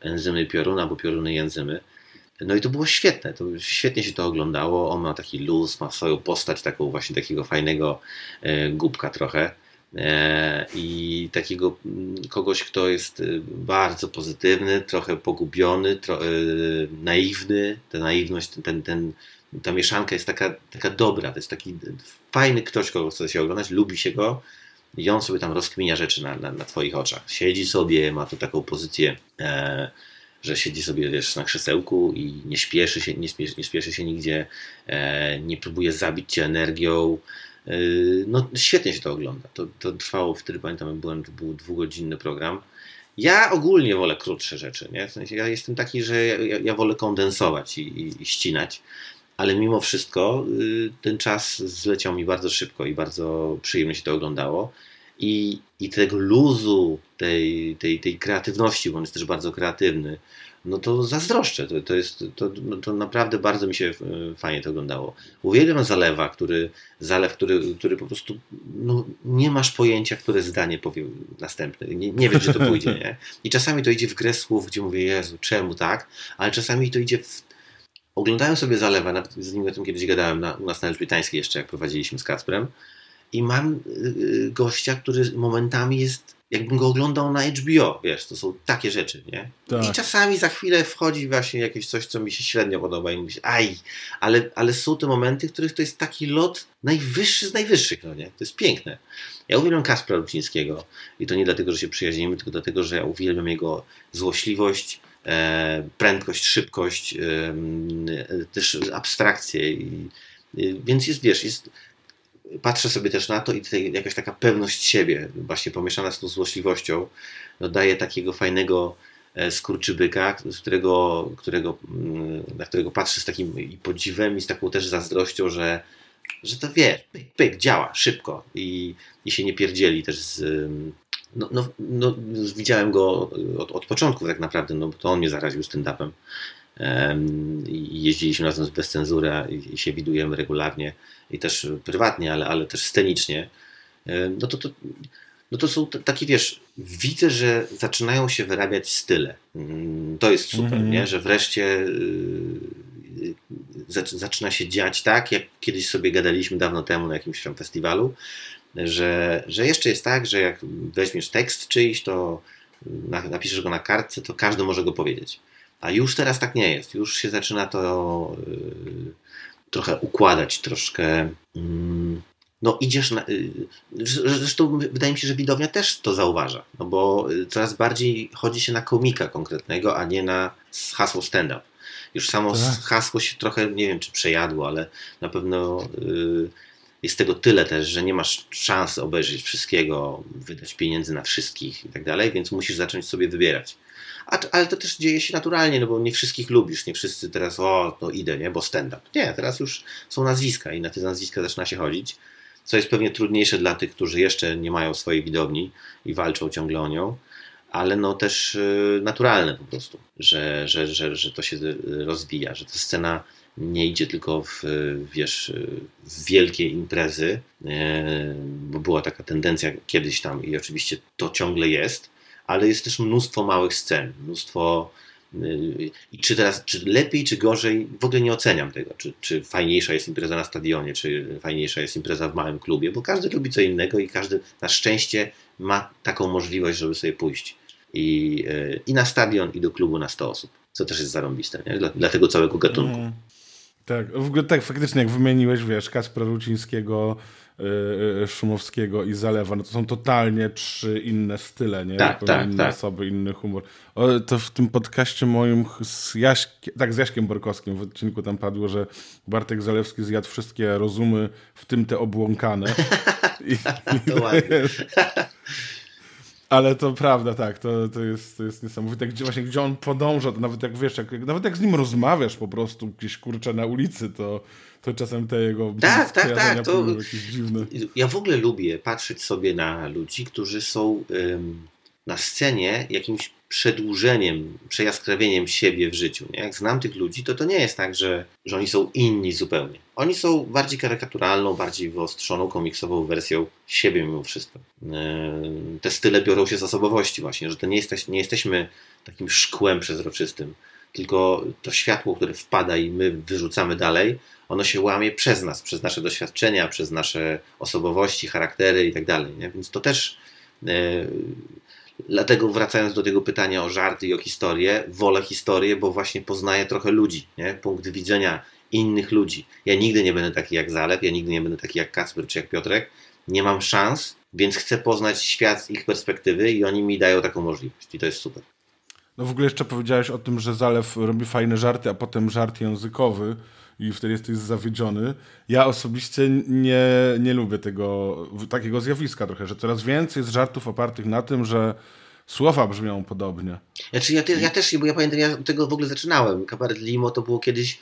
Enzymy Pioruna, albo Pioruny i Enzymy. No i to było świetne, to świetnie się to oglądało. On ma taki luz, ma swoją postać, taką właśnie takiego fajnego yy, głupka trochę. E, i takiego mm, kogoś, kto jest y, bardzo pozytywny, trochę pogubiony, tro, y, naiwny. Ta naiwność, ten, ten, ta mieszanka jest taka, taka dobra. To jest taki fajny ktoś, kogo chce się oglądać, lubi się go i on sobie tam rozkminia rzeczy na, na, na twoich oczach. Siedzi sobie, ma tu taką pozycję, e, że siedzi sobie wiesz, na krzesełku i nie śpieszy się, nie nie się nigdzie, e, nie próbuje zabić cię energią, Yy, no, świetnie się to ogląda. To, to trwało wtedy, pamiętam, byłem, to był dwugodzinny program. Ja ogólnie wolę krótsze rzeczy. Nie? W sensie ja jestem taki, że ja, ja wolę kondensować i, i, i, ścinać, ale mimo wszystko yy, ten czas zleciał mi bardzo szybko i bardzo przyjemnie się to oglądało. I, i tego luzu, tej, tej, tej kreatywności, bo on jest też bardzo kreatywny, no to zazdroszczę. To, to, jest, to, no to naprawdę bardzo mi się e, fajnie to oglądało. Uwielbiam Zalewa, który, Zalew, który, który po prostu no, nie masz pojęcia, które zdanie powie następne. Nie, nie wiesz, gdzie to pójdzie. Nie? I czasami to idzie w grę słów, gdzie mówię, Jezu, czemu tak? Ale czasami to idzie w... Oglądałem sobie Zalewa, nawet z nim o tym kiedyś gadałem na, u nas na Elżbietańskiej jeszcze, jak prowadziliśmy z Kacprem. I mam y, gościa, który momentami jest jakbym go oglądał na HBO, wiesz, to są takie rzeczy, nie? Tak. I czasami za chwilę wchodzi właśnie jakieś coś, co mi się średnio podoba i mówię, aj, ale, ale są te momenty, w których to jest taki lot najwyższy z najwyższych, no nie? To jest piękne. Ja uwielbiam Kaspra Lucińskiego i to nie dlatego, że się przyjaźnimy, tylko dlatego, że ja uwielbiam jego złośliwość, prędkość, szybkość, e, też abstrakcję więc jest, wiesz, jest patrzę sobie też na to i tutaj jakaś taka pewność siebie, właśnie pomieszana z tą złośliwością, no daje takiego fajnego e, skurczybyka, którego, którego, mm, na którego patrzę z takim i podziwem i z taką też zazdrością, że, że to wie, pyk, pyk, działa szybko i, i się nie pierdzieli też z, no, no, no, widziałem go od, od początku tak naprawdę, no bo to on mnie zaraził stand-upem. I jeździliśmy razem bez cenzury i się widujemy regularnie i też prywatnie, ale, ale też scenicznie. No to, to, no to są takie, wiesz, widzę, że zaczynają się wyrabiać style. Mm, to jest super, mm -hmm. nie? że wreszcie y, zaczyna się dziać tak, jak kiedyś sobie gadaliśmy dawno temu na jakimś tam festiwalu, że, że jeszcze jest tak, że jak weźmiesz tekst czyjś, to napiszesz go na kartce, to każdy może go powiedzieć. A już teraz tak nie jest. Już się zaczyna to yy, trochę układać, troszkę. Yy, no idziesz na. Yy, zresztą wydaje mi się, że widownia też to zauważa, no bo y, coraz bardziej chodzi się na komika konkretnego, a nie na hasło stand-up. Już samo tak. hasło się trochę, nie wiem czy przejadło, ale na pewno y, jest tego tyle też, że nie masz szans obejrzeć wszystkiego, wydać pieniędzy na wszystkich i tak dalej, więc musisz zacząć sobie wybierać. A, ale to też dzieje się naturalnie, no bo nie wszystkich lubisz, nie wszyscy teraz, o, to idę, nie, bo stand-up. Nie, teraz już są nazwiska i na te nazwiska zaczyna się chodzić, co jest pewnie trudniejsze dla tych, którzy jeszcze nie mają swojej widowni i walczą ciągle o nią, ale no też y, naturalne po prostu, że, że, że, że to się rozwija, że ta scena nie idzie tylko w, wiesz, w wielkie imprezy, e, bo była taka tendencja kiedyś tam i oczywiście to ciągle jest, ale jest też mnóstwo małych scen, mnóstwo y, i czy teraz, czy lepiej, czy gorzej, w ogóle nie oceniam tego, czy, czy fajniejsza jest impreza na stadionie, czy fajniejsza jest impreza w małym klubie, bo każdy lubi co innego i każdy na szczęście ma taką możliwość, żeby sobie pójść i, y, i na stadion, i do klubu na 100 osób, co też jest zarąbiste, nie? Dla, dla tego całego gatunku. Mm. Tak, w ogóle tak faktycznie jak wymieniłeś, wiesz, Kacpra Rucińskiego, yy, Szumowskiego i Zalewa, no to są totalnie trzy inne style, nie? Tak, tak, inne tak. osoby, inny humor. O, to w tym podcaście moim z Jaśkiem, tak, z Jaśkiem Borkowskim w odcinku tam padło, że Bartek Zalewski zjadł wszystkie rozumy, w tym te obłąkane. I, to ładnie. Ale to prawda, tak, to, to, jest, to jest niesamowite. Gdzie, właśnie, gdzie on podąża, to nawet jak wiesz, jak, nawet jak z nim rozmawiasz po prostu gdzieś kurczę na ulicy, to, to czasem te jego tak, tak, tak, to jakieś dziwne. Ja w ogóle lubię patrzeć sobie na ludzi, którzy są ym, na scenie jakimś przedłużeniem, przejaskrawieniem siebie w życiu. Nie? Jak znam tych ludzi, to to nie jest tak, że, że oni są inni zupełnie. Oni są bardziej karykaturalną, bardziej wyostrzoną, komiksową wersją siebie mimo wszystko. Te style biorą się z osobowości właśnie, że to nie, jesteś, nie jesteśmy takim szkłem przezroczystym, tylko to światło, które wpada i my wyrzucamy dalej, ono się łamie przez nas, przez nasze doświadczenia, przez nasze osobowości, charaktery i tak dalej. Więc to też Dlatego wracając do tego pytania o żarty i o historię, wolę historię, bo właśnie poznaję trochę ludzi, nie? punkt widzenia innych ludzi. Ja nigdy nie będę taki jak Zalew, ja nigdy nie będę taki jak Kacper czy jak Piotrek. Nie mam szans, więc chcę poznać świat z ich perspektywy i oni mi dają taką możliwość i to jest super. No w ogóle jeszcze powiedziałeś o tym, że Zalew robi fajne żarty, a potem żart językowy i wtedy jesteś zawiedziony. Ja osobiście nie, nie lubię tego, takiego zjawiska trochę, że coraz więcej jest żartów opartych na tym, że słowa brzmią podobnie. Znaczy ja, te, ja też, bo ja pamiętam, ja tego w ogóle zaczynałem. Kabaret Limo to było kiedyś,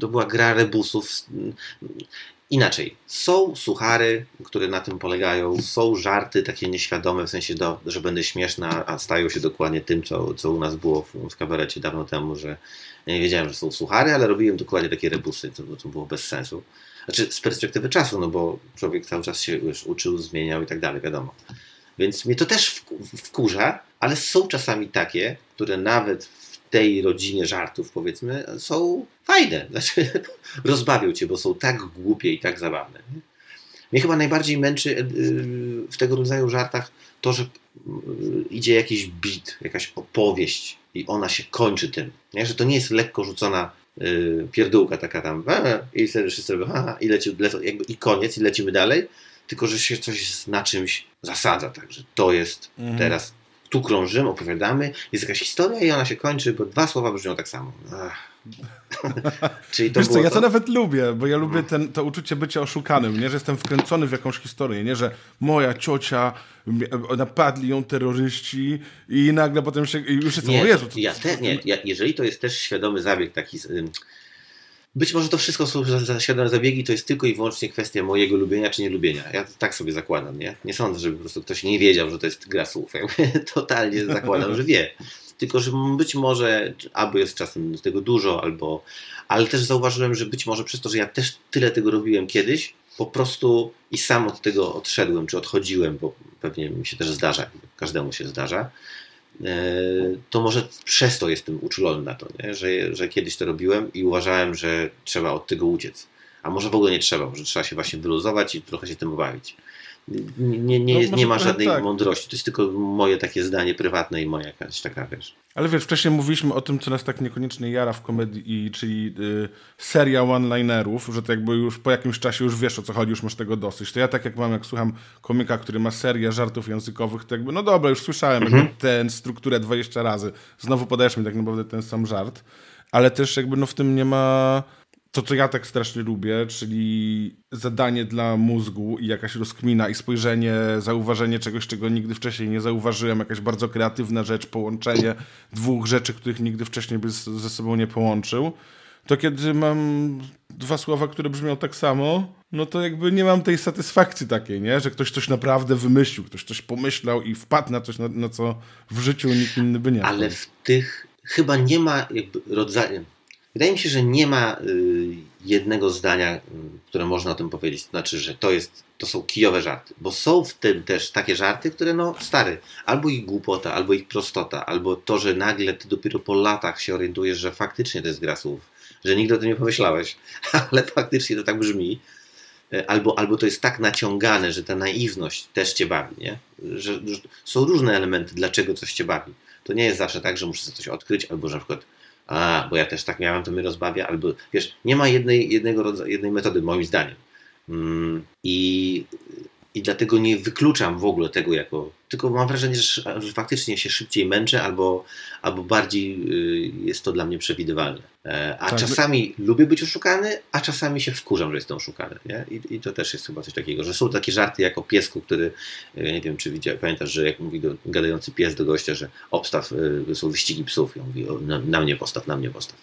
to była gra rebusów. Inaczej, są suchary, które na tym polegają, są żarty takie nieświadome, w sensie, do, że będę śmieszna, a stają się dokładnie tym, co, co u nas było w, w kabarecie dawno temu, że ja nie wiedziałem, że są suchary, ale robiłem dokładnie takie rebusy, to, to było bez sensu. Znaczy z perspektywy czasu, no bo człowiek cały czas się już uczył, zmieniał i tak dalej, wiadomo. Więc mnie to też wkurza, ale są czasami takie, które nawet tej rodzinie żartów, powiedzmy, są fajne. Znaczy, rozbawią cię, bo są tak głupie i tak zabawne. Mnie chyba najbardziej męczy w tego rodzaju żartach to, że e, idzie jakiś bit, jakaś opowieść i ona się kończy tym. Nie? Że to nie jest lekko rzucona yy, pierdółka taka tam i wtedy wszyscy robią i, leci, jakby, i koniec i lecimy dalej, tylko że się coś na czymś zasadza. Także to jest mhm. teraz, tu krążymy, opowiadamy, jest jakaś historia i ona się kończy, bo dwa słowa brzmią tak samo. Czyli to Wiesz co, ja to, to nawet lubię, bo ja lubię mhm. ten, to uczucie bycia oszukanym, nie? że jestem wkręcony w jakąś historię, nie? że moja ciocia, napadli ją terroryści i nagle potem się, już jestem, nie, o Jezu. To, ja te, nie, ja, jeżeli to jest też świadomy zabieg taki, być może to wszystko są świadome zabiegi, to jest tylko i wyłącznie kwestia mojego lubienia czy nielubienia. Ja tak sobie zakładam, nie? Nie sądzę, żeby po prostu ktoś nie wiedział, że to jest gra słów. Ja totalnie zakładam, że wie tylko że być może albo jest czasem tego dużo, albo, ale też zauważyłem, że być może przez to, że ja też tyle tego robiłem kiedyś, po prostu i sam od tego odszedłem, czy odchodziłem, bo pewnie mi się też zdarza, każdemu się zdarza, to może przez to jestem uczulony na to, nie? Że, że kiedyś to robiłem i uważałem, że trzeba od tego uciec. A może w ogóle nie trzeba, że trzeba się właśnie wyluzować i trochę się tym bawić nie, nie, no, nie ma żadnej tak. mądrości. To jest tylko moje takie zdanie prywatne i moja jakaś taka, wiesz. Ale wiesz, wcześniej mówiliśmy o tym, co nas tak niekoniecznie jara w komedii, czyli y, seria one-linerów, że to jakby już po jakimś czasie już wiesz o co chodzi, już masz tego dosyć. To ja tak jak mam, jak słucham komika, który ma serię żartów językowych, to jakby, no dobra, już słyszałem mhm. tę strukturę 20 razy. Znowu podajesz mi tak naprawdę ten sam żart. Ale też jakby no w tym nie ma to, co ja tak strasznie lubię, czyli zadanie dla mózgu i jakaś rozkmina i spojrzenie, zauważenie czegoś, czego nigdy wcześniej nie zauważyłem, jakaś bardzo kreatywna rzecz, połączenie dwóch rzeczy, których nigdy wcześniej by ze sobą nie połączył, to kiedy mam dwa słowa, które brzmią tak samo, no to jakby nie mam tej satysfakcji takiej, nie? że ktoś coś naprawdę wymyślił, ktoś coś pomyślał i wpadł na coś, na, na co w życiu nikt inny by nie Ale w tych chyba nie ma jakby rodzaju wydaje mi się, że nie ma y, jednego zdania, y, które można o tym powiedzieć. To znaczy, że to jest, to są kijowe żarty, bo są w tym też takie żarty, które no stary, albo ich głupota, albo ich prostota, albo to, że nagle ty dopiero po latach się orientujesz, że faktycznie to jest gra słów, że nigdy o tym nie pomyślałeś, ale faktycznie to tak brzmi. Y, albo, albo to jest tak naciągane, że ta naiwność też cię bawi, nie? Że, że są różne elementy, dlaczego coś cię bawi. To nie jest zawsze tak, że muszę coś odkryć, albo że na przykład a, bo ja też tak miałem, to mnie rozbawia, albo wiesz, nie ma jednej, jednego rodzaju, jednej metody, moim zdaniem. Mm, I, I dlatego nie wykluczam w ogóle tego jako, tylko mam wrażenie, że, że faktycznie się szybciej męczę, albo, albo bardziej y, jest to dla mnie przewidywalne. E, a Tak. czasami lubię być oszukany, a czasami się wkurzam, że jestem oszukany. Nie? I, I to też jest chyba coś takiego, że są takie żarty jak o piesku, który, ja nie wiem, czy widziałeś, pamiętasz, że jak mówi do, gadający pies do gościa, że obstaw, y, są wyścigi psów. I on mówi, na, na mnie postaw, na mnie postaw.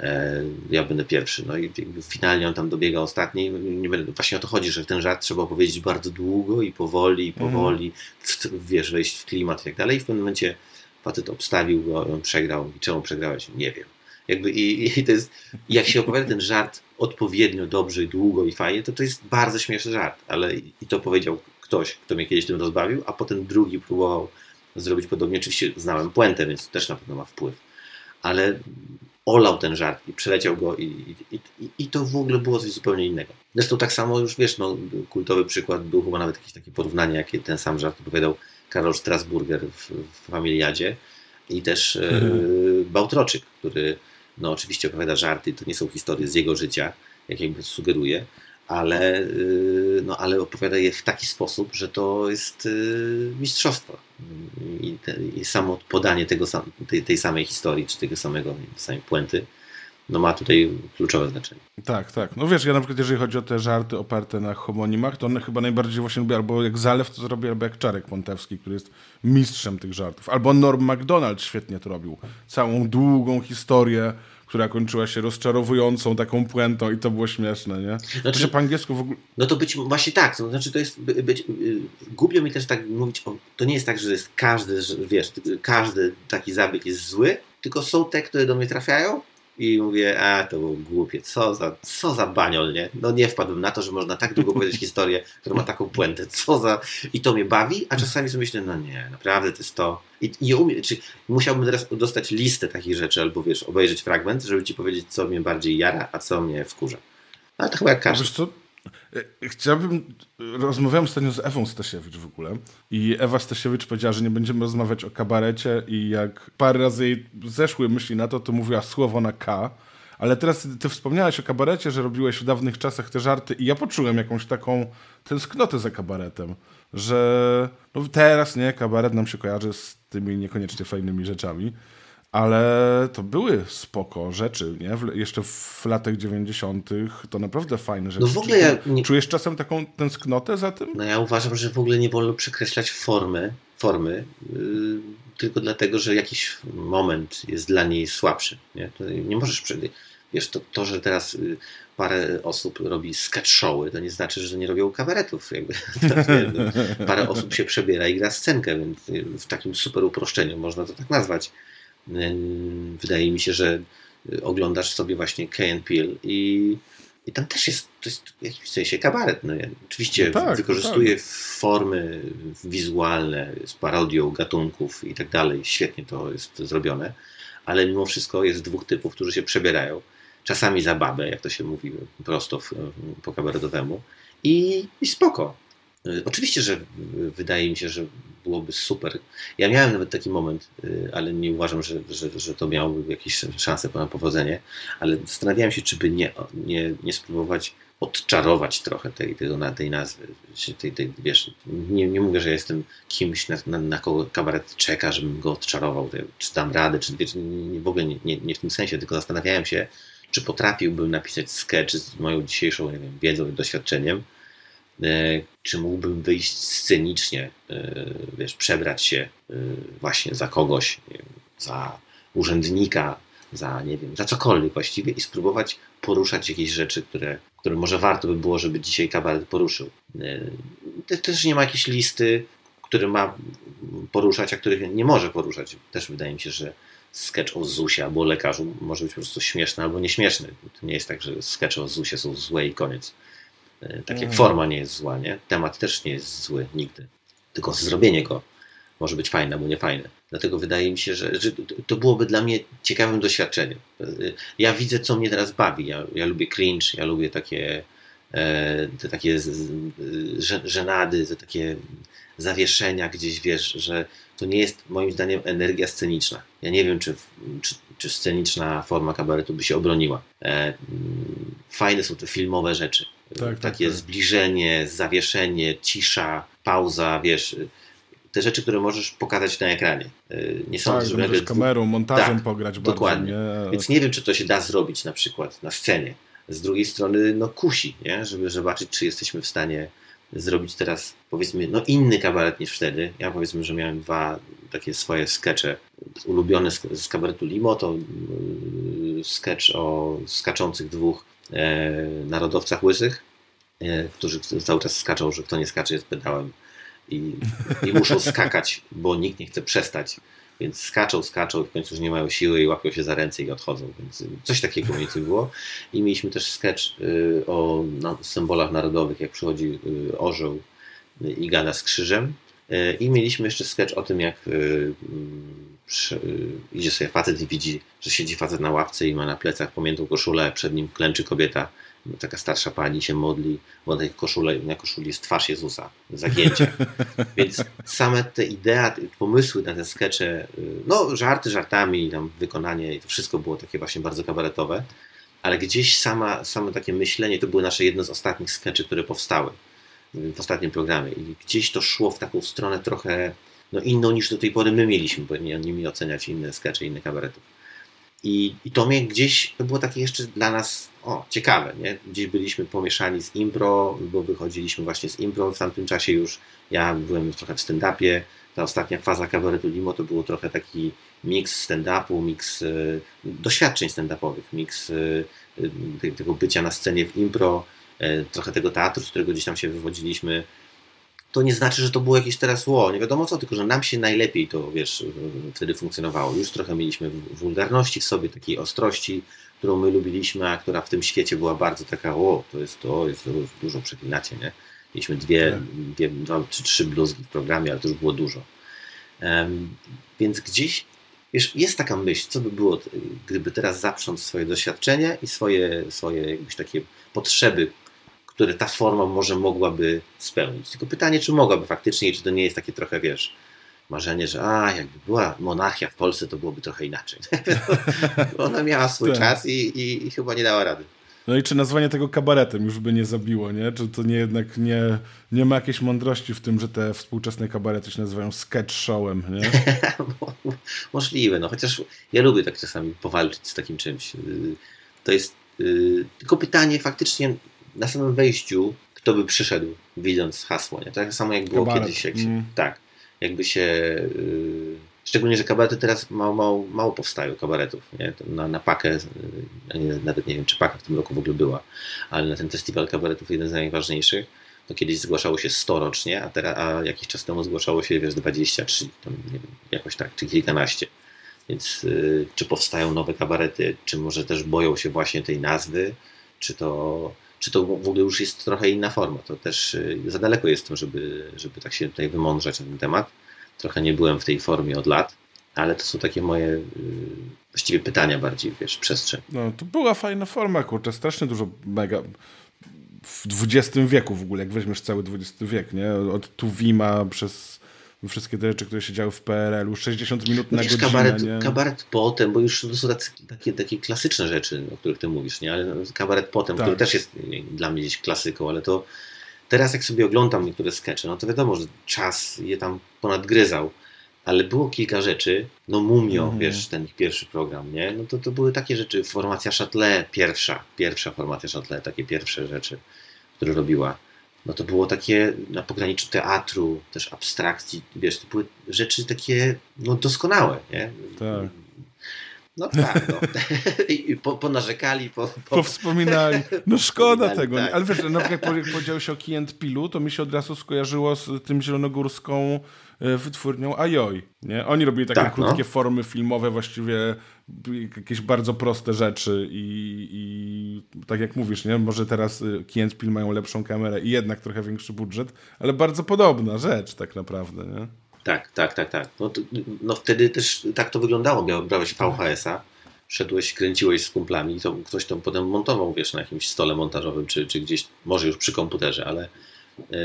E, ja będę pierwszy. No i finalnie on tam dobiega ostatni. Nie będę, właśnie o to chodzi, że ten żart trzeba opowiedzieć bardzo długo i powoli, i powoli, w, wiesz, wejść w klimat i tak dalej. I w pewnym momencie facet obstawił go, on przegrał. I czemu przegrałeś? Nie wiem. Jakby i, i to jest, jak się opowiada ten żart odpowiednio dobrze, długo i fajnie, to to jest bardzo śmieszny żart. Ale i i to powiedział ktoś, kto mnie kiedyś tym rozbawił, a potem drugi próbował zrobić podobnie. Oczywiście znałem puentę, więc to też na pewno ma wpływ. Ale olał ten żart i przeleciał go i, i, i, i to w ogóle było coś zupełnie innego. Zresztą tak samo już wiesz, no, kultowy przykład był chyba nawet jakieś takie porównanie, jakie ten sam żart opowiadał Karol Strasburger w, w Familiadzie i też e, Bałtroczyk, który no oczywiście opowiada żarty, to nie są historie z jego życia, jak jakby sugeruje, ale, y, no, ale opowiada je w taki sposób, że to jest y, mistrzostwo. I, te, i samo podanie tego, tej, tej samej historii, czy tego samego, samej puenty, no ma tutaj kluczowe znaczenie. Tak, tak. No wiesz, ja na przykład jeżeli chodzi o te żarty oparte na homonimach, to one chyba najbardziej właśnie lubię albo jak Zalew to zrobi, albo jak Czarek Pontewski, który jest mistrzem tych żartów. Albo Norm MacDonald świetnie to robił. Całą długą historię, która kończyła się rozczarowującą taką puentą i to było śmieszne, nie? Znaczy, że po angielsku w ogóle... No to być właśnie tak, to znaczy to jest by- być, y, głupio mi też tak mówić, o, to nie jest tak, że jest każdy, że, wiesz, każdy taki zabieg jest zły, tylko są te, które do mnie trafiają i mówię, a to było głupie, co za, co za baniol, nie? No nie wpadłem na to, że można tak długo powiedzieć historię, która ma taką puentę, co za... I to mnie bawi, a czasami sobie myślę, no nie, naprawdę to jest to. I, i nie umiem, czy musiałbym teraz dostać listę takich rzeczy, albo wiesz, obejrzeć fragment, żeby ci powiedzieć, co mnie bardziej jara, a co mnie wkurza. Ale to chyba jak każdy. Wiesz co? E, Chciałbym, rozmawiałem ostatnio z Ewą Stasiewicz w ogóle i Ewa Stasiewicz powiedziała, że nie będziemy rozmawiać o kabarecie i jak parę razy jej zeszły myśli na to, to mówiła słowo na K, ale teraz ty wspomniałeś o kabarecie, że robiłeś w dawnych czasach te żarty i ja poczułem jakąś taką tęsknotę za kabaretem, że no teraz nie, kabaret nam się kojarzy z tymi niekoniecznie fajnymi rzeczami, ale to były spoko rzeczy, nie? W, jeszcze w latach 90. to naprawdę fajne rzeczy. No w ogóle ja nie- Czujesz czasem taką tęsknotę za tym? No ja uważam, że w ogóle nie wolno przekreślać formy, formy yy, tylko dlatego, że jakiś moment jest dla niej słabszy. Nie, to nie możesz. Wiesz, to, to, że teraz y, parę osób robi sketch showy, to nie znaczy, że nie robią kabaretów. Jakby. parę osób się przebiera i gra scenkę, więc y, w takim super uproszczeniu można to tak nazwać. Wydaje mi się, że oglądasz sobie właśnie Key and Peele i, i tam też jest, to jest w jakimś sensie kabaret. No, ja, oczywiście No tak, wykorzystuje formy wizualne z parodią gatunków i tak dalej. Świetnie to jest zrobione, ale mimo wszystko jest dwóch typów, którzy się przebierają. Czasami za babę, jak to się mówi prosto w, po kabaretowemu. I, I spoko. Oczywiście, że wydaje mi się, że byłoby super. Ja miałem nawet taki moment, y, ale nie uważam, że, że, że to miałoby jakieś szanse na powodzenie, ale zastanawiałem się, czy by nie, nie, nie spróbować odczarować trochę tej, tej, tej nazwy. Tej, tej, wiesz, nie, nie mówię, że jestem kimś, na, na, na kogo kabaret czeka, żebym go odczarował, czy dam radę, czy wiesz, nie, w ogóle nie, nie, nie w tym sensie, tylko zastanawiałem się, czy potrafiłbym napisać sketch z moją dzisiejszą nie wiem, wiedzą i doświadczeniem, czy mógłbym wyjść scenicznie, e, wiesz, przebrać się e, właśnie za kogoś, za urzędnika, za nie wiem, za cokolwiek właściwie i spróbować poruszać jakieś rzeczy, które, które może warto by było, żeby dzisiaj kabaret poruszył. E, te- Też nie ma jakiejś listy, który ma poruszać, a których nie może poruszać. Też wydaje mi się, że sketch o ZUSie albo o lekarzu może być po prostu śmieszny albo nieśmieszny. To nie jest tak, że sketche o ZUSie są złe i koniec. E, tak jak Mm. forma nie jest zła, nie? Temat też nie jest zły nigdy. Tylko zrobienie go może być fajne albo niefajne. Dlatego wydaje mi się, że, że to byłoby dla mnie ciekawym doświadczeniem. E, Ja widzę, co mnie teraz bawi. Ja, ja lubię cringe, ja lubię takie, e, te takie żenady, te takie zawieszenia gdzieś, wiesz, że to nie jest moim zdaniem energia sceniczna. Ja nie wiem, czy, czy, czy sceniczna forma kabaretu by się obroniła. E, mm, fajne są te filmowe rzeczy. Tak, tak, takie tak. zbliżenie, zawieszenie, cisza, pauza, wiesz, te rzeczy, które możesz pokazać na ekranie. Y, Nie sądzę, Tak, że żeby możesz kamerą, montażem Tak, pograć dokładnie. bardziej, nie? Więc nie wiem, czy to się da zrobić na przykład na scenie. Z drugiej strony, no kusi, nie? żeby zobaczyć, czy jesteśmy w stanie zrobić teraz, powiedzmy, no inny kabaret niż wtedy. Ja powiedzmy, że miałem dwa takie swoje skecze ulubione z, z kabaretu Limo, to yy, sketch o skaczących dwóch narodowcach łysych, e, którzy cały czas skaczą, że kto nie skacze jest pedałem i, i muszą skakać, bo nikt nie chce przestać. Więc skaczą, skaczą i w końcu już nie mają siły i łapią się za ręce i odchodzą. Więc coś takiego mniej więcej było. I mieliśmy też sketch y, o na, symbolach narodowych, jak przychodzi y, orzeł i gada z krzyżem. Y, I mieliśmy jeszcze sketch o tym, jak przy, idzie sobie facet i widzi, że siedzi facet na ławce i ma na plecach pomiętą koszulę, przed nim klęczy kobieta. Taka starsza pani się modli, bo na tej koszule, na koszuli jest twarz Jezusa, zagięcie. Więc same te idea, pomysły na te skecze, no żarty żartami, tam wykonanie i to wszystko było takie właśnie bardzo kabaretowe, ale gdzieś sama, same takie myślenie, to były nasze jedno z ostatnich skeczy, które powstały w ostatnim programie i gdzieś to szło w taką stronę trochę no, inną niż do tej pory my mieliśmy, nie nimi oceniać inne skecze, inne kabaretów. I, I to mnie gdzieś, to było takie jeszcze dla nas, o, ciekawe, nie? Gdzieś byliśmy pomieszani z impro, bo wychodziliśmy właśnie z impro w tamtym czasie już, ja byłem już trochę w stand-upie, ta ostatnia faza kabaretu Limo to było trochę taki miks stand-upu, miks y, doświadczeń stand-upowych, miks y, y, te- tego bycia na scenie w impro, trochę tego teatru, z którego gdzieś tam się wywodziliśmy. To nie znaczy, że to było jakieś teraz ło, nie wiadomo co, tylko że nam się najlepiej to, wiesz, wtedy funkcjonowało. Już trochę mieliśmy wulgarności w sobie, takiej ostrości, którą my lubiliśmy, a która w tym świecie była bardzo taka, o, to jest to, jest to, dużo przeklinacie, nie? Mieliśmy dwie, Tak. dwie dwa czy trzy bluzgi w programie, ale to już było dużo. Em, więc gdzieś, wiesz, jest taka myśl, co by było, gdyby teraz zaprząc swoje doświadczenie i swoje, swoje jakbyś takie potrzeby, które ta forma może mogłaby spełnić. Tylko pytanie, czy mogłaby faktycznie czy to nie jest takie trochę, wiesz, marzenie, że a, jakby była monarchia w Polsce, to byłoby trochę inaczej. Ona miała swój Tak. czas i, i, i chyba nie dała rady. No i czy nazwanie tego kabaretem już by nie zabiło, nie? Czy to nie jednak nie, nie ma jakiejś mądrości w tym, że te współczesne kabarety się nazywają sketch showem, nie? Możliwe, no chociaż ja lubię tak czasami powalczyć z takim czymś. Yy, To jest yy, tylko pytanie faktycznie na samym wejściu, kto by przyszedł widząc hasło, nie? Tak samo jak było Kabaret, kiedyś, jak się, mm. tak, jakby się yy, szczególnie, że kabarety teraz mało, mało, mało powstają kabaretów, nie? Na, na pakę, yy, nawet nie wiem, czy paka w tym roku w ogóle była, ale na ten festiwal kabaretów jeden z najważniejszych, to kiedyś zgłaszało się 100 rocznie, a, teraz, a jakiś czas temu zgłaszało się, wiesz, 23, tam, nie wiem, jakoś tak, czy kilkanaście. Więc y, czy powstają nowe kabarety, czy może też boją się właśnie tej nazwy, czy to, czy to w ogóle już jest trochę inna forma. To też y, za daleko jestem, żeby, żeby tak się tutaj wymądrzać na ten temat. Trochę nie byłem w tej formie od lat, ale to są takie moje y, właściwie pytania bardziej, wiesz, przestrzeń. No, to była fajna forma, kurczę, strasznie dużo mega... W XX wieku w ogóle, jak weźmiesz cały XX wiek, nie? Od Tuwima przez wszystkie te rzeczy, które się działy w PRL-u, 60 minut na Wiesz, godzinę, kabaret, nie? kabaret potem, bo już to są takie, takie klasyczne rzeczy, o których ty mówisz, nie? Ale kabaret potem, Tak. który też jest nie, dla mnie gdzieś klasyką, ale to teraz jak sobie oglądam niektóre skecze, no to wiadomo, że czas je tam ponadgryzał, ale było kilka rzeczy, no Mumio, Mhm. wiesz, ten ich pierwszy program, nie? No to, to były takie rzeczy, formacja Châtelet, pierwsza, pierwsza formacja Châtelet, takie pierwsze rzeczy, które robiła. No to było takie na pograniczu teatru, też abstrakcji, wiesz, to były rzeczy takie no, doskonałe, nie? Tak. No tak, no. I po, ponarzekali, po, po... Powspominali. No szkoda tego. tak. Ale wiesz, jak powie- jak powiedziałeś o Key Pilu, to mi się od razu skojarzyło z tym zielonogórską wytwórnią Ajoj. Nie? Oni robili takie Tak, no. krótkie formy filmowe, właściwie jakieś bardzo proste rzeczy i, i tak jak mówisz, nie? może teraz y, Key and Pil mają lepszą kamerę i jednak trochę większy budżet, ale bardzo podobna rzecz tak naprawdę. Nie? Tak, tak, tak, tak. No, to, no wtedy też tak to wyglądało. Miał- Brałeś VHS-a, szedłeś, kręciłeś z kumplami i to ktoś to potem montował, wiesz, na jakimś stole montażowym, czy, czy gdzieś, może już przy komputerze, ale e,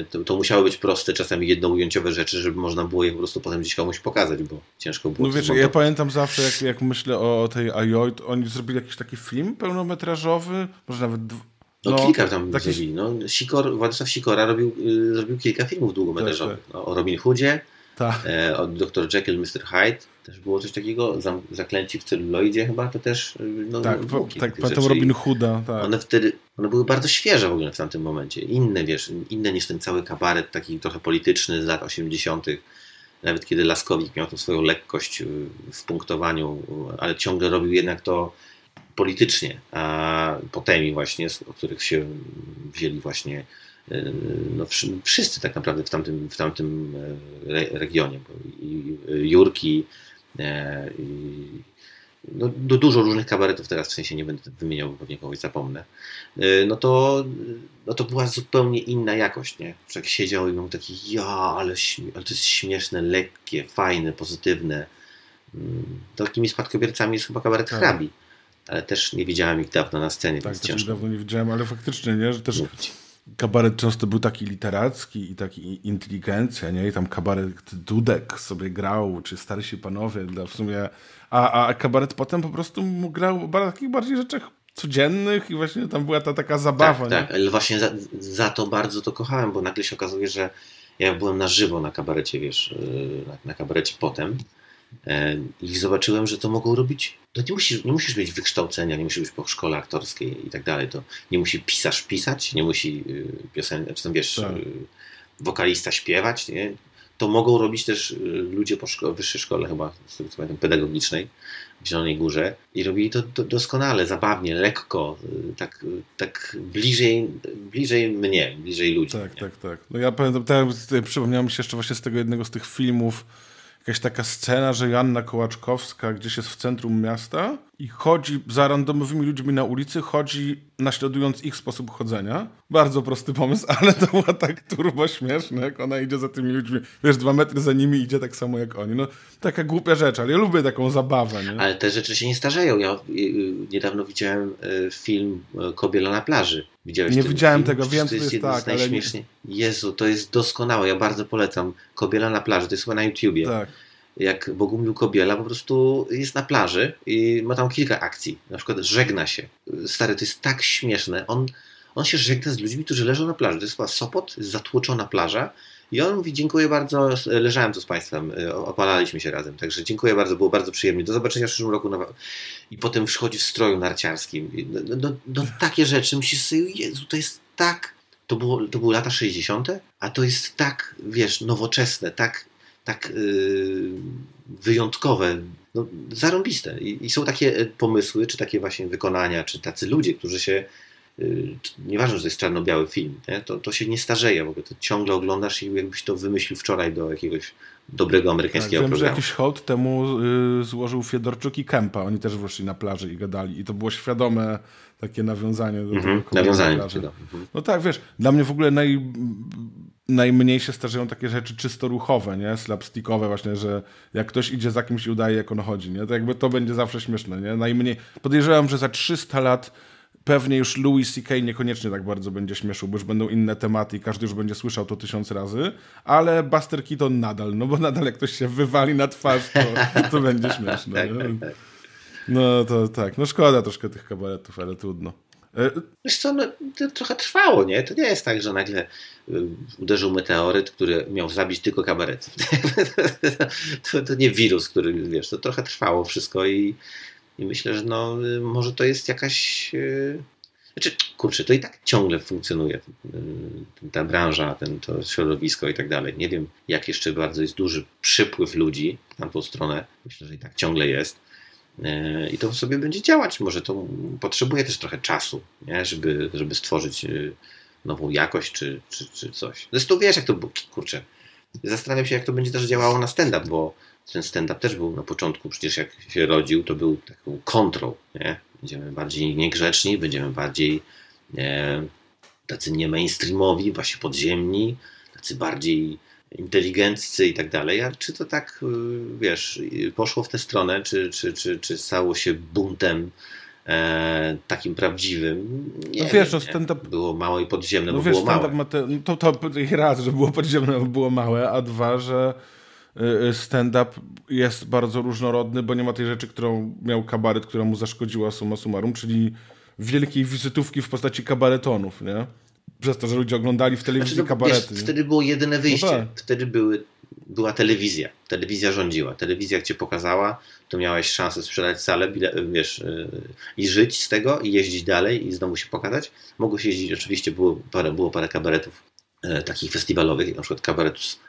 to, to musiały być proste, czasami jednoujęciowe rzeczy, żeby można było je po prostu potem gdzieś komuś pokazać, bo ciężko było No wiesz, ja pamiętam zawsze, jak, jak myślę o, o tej Ajoj, to oni zrobili jakiś taki film pełnometrażowy, może nawet... dw- No, kilka tam taki- zrobili. No, Sikor, Władysław Sikora robił, y, zrobił kilka filmów długometrażowych. Tak, No, o Robin Hoodzie, Tak. e, o Dr. Jekyll, Mr. Hyde. Też było coś takiego. Zaklęci w celuloidzie chyba, to też y, no, Tak, po, kilka tak. Robin Hooda, tak. One wtedy, one były bardzo świeże w ogóle w tamtym momencie. Inne, wiesz, inne niż ten cały kabaret taki trochę polityczny z lat 80. Nawet kiedy Laskowik miał tą swoją lekkość y, w punktowaniu, y, ale ciągle robił jednak to politycznie, a potemi właśnie, o których się wzięli właśnie no, wszy- wszyscy tak naprawdę w tamtym, w tamtym re, regionie. I, Jurki, no, du- dużo różnych kabaretów teraz, w sensie nie będę wymieniał, bo pewnie kogoś zapomnę, y, no to, no to była zupełnie inna jakość, nie? Człowiek siedział i miał taki, ja, ale, ale to jest śmieszne, lekkie, fajne, pozytywne. Mm, Takimi spadkobiercami jest chyba kabaret Tak. hrabi, ale też nie widziałem ich dawno na scenie, Tak, też ciężko dawno nie widziałem, ale faktycznie, nie, że też mówić. Kabaret często był taki literacki i taki inteligencja, nie? I tam kabaret Dudek sobie grał, czy starsi panowie, dla w sumie, a, a kabaret potem po prostu grał o takich bardziej rzeczach codziennych i właśnie tam była ta taka zabawa, Tak, nie? tak, ale właśnie za, za to bardzo to kochałem, bo nagle się okazuje, że ja byłem na żywo na kabarecie, wiesz, yy, na, na kabarecie potem e, i zobaczyłem, że to mogą robić, to nie musisz, nie musisz mieć wykształcenia, nie musisz być po szkole aktorskiej i tak dalej, to nie musi pisarz pisać, nie musi yy, piosen, czy tam wiesz, Tak. yy, wokalista śpiewać, nie? To mogą robić też y, ludzie po szko- wyższej szkole chyba, z tego co pamiętam, pedagogicznej w Zielonej Górze i robili to do, doskonale, zabawnie, lekko, y, tak, y, tak bliżej, bliżej mnie, bliżej ludzi. Tak, nie? tak, tak. No ja pamiętam, tutaj przypomniałem się jeszcze właśnie z tego jednego z tych filmów, jakaś taka scena, że Joanna Kołaczkowska gdzieś jest w centrum miasta i chodzi za randomowymi ludźmi na ulicy, chodzi naśladując ich sposób chodzenia. Bardzo prosty pomysł, ale to było tak turbo śmieszne, jak ona idzie za tymi ludźmi. Wiesz, dwa metry za nimi idzie tak samo jak oni. No, taka głupia rzecz, ale ja lubię taką zabawę, nie? Ale te rzeczy się nie starzeją. Ja y, y, niedawno widziałem y, film Kobiela na plaży. Widziałeś Nie widziałem film? tego, wiem, to jest jest jeden tak, ale. Jezu, to jest doskonałe. Ja bardzo polecam. Kobiela na plaży. To jest chyba na YouTubie. Tak. Jak Bogumił Kobiela po prostu jest na plaży i ma tam kilka akcji. Na przykład żegna się. Stary, to jest tak śmieszne. On, on się żegna z ludźmi, którzy leżą na plaży. To jest chyba Sopot, zatłoczona plaża. I on mówi, dziękuję bardzo, leżałem tu z Państwem, y, opalaliśmy się razem, także dziękuję bardzo, było bardzo przyjemnie, do zobaczenia w przyszłym roku. Na... I potem przychodzi w stroju narciarskim. No, no, no, no takie rzeczy, myślisz sobie, Jezu, to jest tak, to, było, to były lata 60., a to jest tak, wiesz, nowoczesne, tak, tak yy, wyjątkowe, no, zarąbiste. I, I są takie e, pomysły, czy takie właśnie wykonania, czy tacy ludzie, którzy się, yy, t- nieważne, że to jest czarno-biały film, nie? To, to się nie starzeje ogóle, to ciągle oglądasz i jakbyś to wymyślił wczoraj do jakiegoś dobrego Tak, amerykańskiego wiem, że programu. jakiś hołd temu y, złożył Fiedorczuk i Kępa. Oni też wyszli na plaży i gadali. I to było świadome takie nawiązanie do Mhm, tego. kobiety nawiązanie na do plaży. tego. Mhm. No tak, wiesz, dla mnie w ogóle naj, najmniej się starzeją takie rzeczy czysto ruchowe, nie? Slapstickowe właśnie, że jak ktoś idzie za kimś i udaje, jak on chodzi, nie? To jakby to będzie zawsze śmieszne, nie? Najmniej. Podejrzewam, że za 300 lat pewnie już Louis C.K. niekoniecznie tak bardzo będzie śmieszył, bo już będą inne tematy i każdy już będzie słyszał to tysiąc razy, ale Buster Keaton nadal, no bo nadal jak ktoś się wywali na twarz, to, to będzie śmieszne. Nie? No to tak, no szkoda troszkę tych kabaretów, ale trudno. E, Wiesz co, no, to trochę trwało, nie? To nie jest tak, że nagle y, uderzył meteoryt, który miał zabić tylko kabaret. to, to nie wirus, który, wiesz, to trochę trwało wszystko i, i myślę, że no, y, może to jest jakaś... y, Znaczy, kurczę, to i tak ciągle funkcjonuje ta branża, ten, to środowisko i tak dalej. Nie wiem, jak jeszcze bardzo jest duży przypływ ludzi na tą stronę. Myślę, że i tak ciągle jest. E, I to sobie będzie działać. Może to potrzebuje też trochę czasu, nie? Żeby, żeby stworzyć e, nową jakość czy, czy, czy coś. Zresztą wiesz, jak to było, kurczę. Zastanawiam się, jak to będzie też działało na stand-up, bo ten stand-up też był na początku, przecież jak się rodził, to był taką kontrą, nie? Będziemy bardziej niegrzeczni, będziemy bardziej e, tacy nie mainstreamowi, właśnie podziemni, tacy bardziej inteligenccy i tak dalej, a czy to tak, y, wiesz, poszło w tę stronę, czy, czy, czy, czy stało się buntem e, takim prawdziwym? Nie No wiesz, wiem, no nie. stand-up- Było małe i podziemne, No bo wiesz, było małe. te, no to, to raz, że było podziemne, bo było małe, a dwa, że y, y, stand-up jest bardzo różnorodny, bo nie ma tej rzeczy, którą miał kabaret, która mu zaszkodziła summa summarum, czyli wielkiej wizytówki w postaci kabaretonów, nie? Przez to, że ludzie oglądali w telewizji Znaczy, no, kabarety. wiesz, wtedy było jedyne wyjście. tak. Wtedy były, była telewizja. Telewizja rządziła. Telewizja, jak cię pokazała, to miałeś szansę sprzedać salę, bile, wiesz, yy, i żyć z tego, i jeździć dalej, i znowu się pokazać. Mogłeś jeździć, oczywiście było parę, było parę kabaretów e, takich festiwalowych, na przykład kabaretus,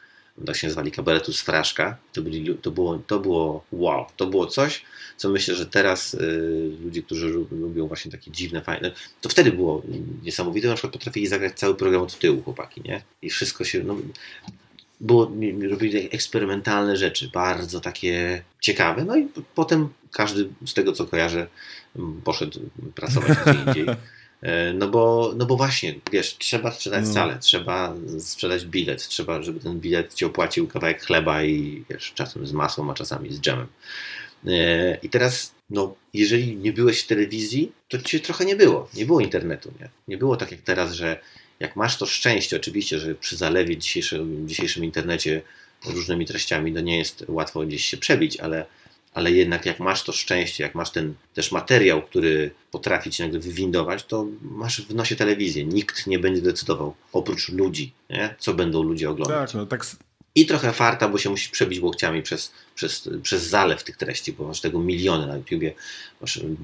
tak się nazwali, kabaretus Fraszka. To, byli, to, było, to było wow. To było coś, co myślę, że teraz y, ludzie, którzy lu- lubią właśnie takie dziwne, fajne, to wtedy było niesamowite. Na przykład potrafili zagrać cały program od tyłu chłopaki, nie? I wszystko się, no, było, robili eksperymentalne rzeczy, bardzo takie ciekawe. No i potem każdy z tego, co kojarzę, poszedł pracować gdzie indziej. E, No bo, no bo właśnie, wiesz, trzeba sprzedać No. salę, trzeba sprzedać bilet, trzeba, żeby ten bilet ci opłacił kawałek chleba i wiesz, czasem z masłem, a czasami z dżemem. E, I teraz, no, jeżeli nie byłeś w telewizji, to cię trochę nie było. Nie było internetu, nie? Nie było tak jak teraz, że jak masz to szczęście, oczywiście, że przy zalewie dzisiejszym, dzisiejszym internecie różnymi treściami, no nie jest łatwo gdzieś się przebić, ale, ale jednak jak masz to szczęście, jak masz ten też materiał, który potrafi ci nagle wywindować, to masz w nosie telewizję. Nikt nie będzie decydował, oprócz ludzi, nie? co będą ludzie oglądać. Tak, no tak, I trochę farta, bo się musisz przebić łokciami przez, przez, przez zalew tych treści, bo masz tego miliony na YouTubie, masz mm,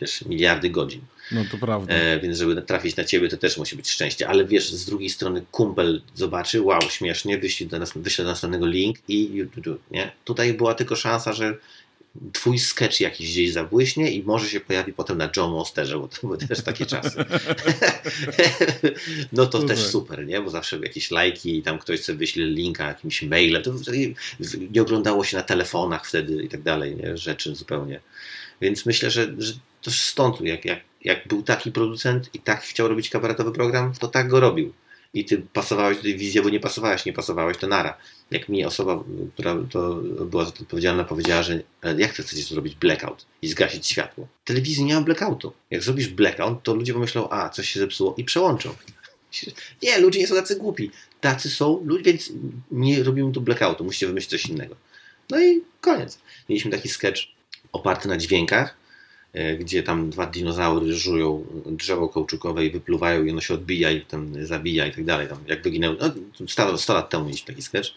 wiesz, miliardy godzin. no to prawda. E, więc żeby trafić na ciebie, to też musi być szczęście. Ale wiesz, z drugiej strony kumpel zobaczy, wow, śmiesznie, wyślij do nas, do następnego link i nie? Tutaj była tylko szansa, że twój sketch jakiś gdzieś zabłyśnie i może się pojawi potem na Joe Monsterze, bo to były też takie czasy. no to No też tak. super, nie? Bo zawsze jakieś lajki i tam ktoś sobie wyśle linka jakimś mailem. To nie oglądało się na telefonach wtedy i tak dalej, nie? Rzeczy zupełnie. Więc myślę, że, że to stąd, jak, jak, jak był taki producent i tak chciał robić kabaretowy program, to tak go robił. I ty pasowałeś do tej wizji, bo nie pasowałeś, nie pasowałeś, to nara. Jak mi osoba, która to była za to odpowiedzialna, powiedziała, że "Ale jak ty chcecie zrobić blackout i zgasić światło? Telewizji nie ma blackoutu. Jak zrobisz blackout, to ludzie pomyślą, a coś się zepsuło i przełączą. Nie, ludzie nie są tacy głupi. Tacy są więc nie robimy tu blackoutu, musicie wymyślić coś innego. No i koniec. Mieliśmy taki sketch oparty na dźwiękach, e, gdzie tam dwa dinozaury żują drzewo kauczukowe i wypluwają i ono się odbija i zabija i tak dalej. Tam jak wyginęły, no, 100, 100 lat temu mieliśmy taki sketch.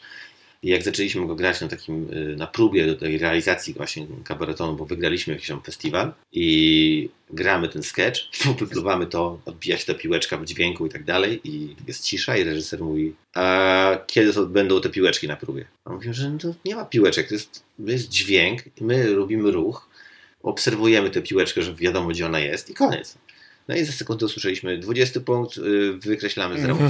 I jak zaczęliśmy go grać na takim, y, na próbie do tej realizacji właśnie kabaretonu, bo wygraliśmy jakiś tam festiwal i gramy ten sketch, wypluwamy to, odbija się ta piłeczka w dźwięku i tak dalej i jest cisza i reżyser mówi, a kiedy to będą te piłeczki na próbie? A mówię, że no, nie ma piłeczek, to jest, to jest dźwięk, my robimy ruch, obserwujemy tę piłeczkę, żeby wiadomo, gdzie ona jest i koniec. No i za sekundę usłyszeliśmy 20 punkt, y, wykreślamy z ręki.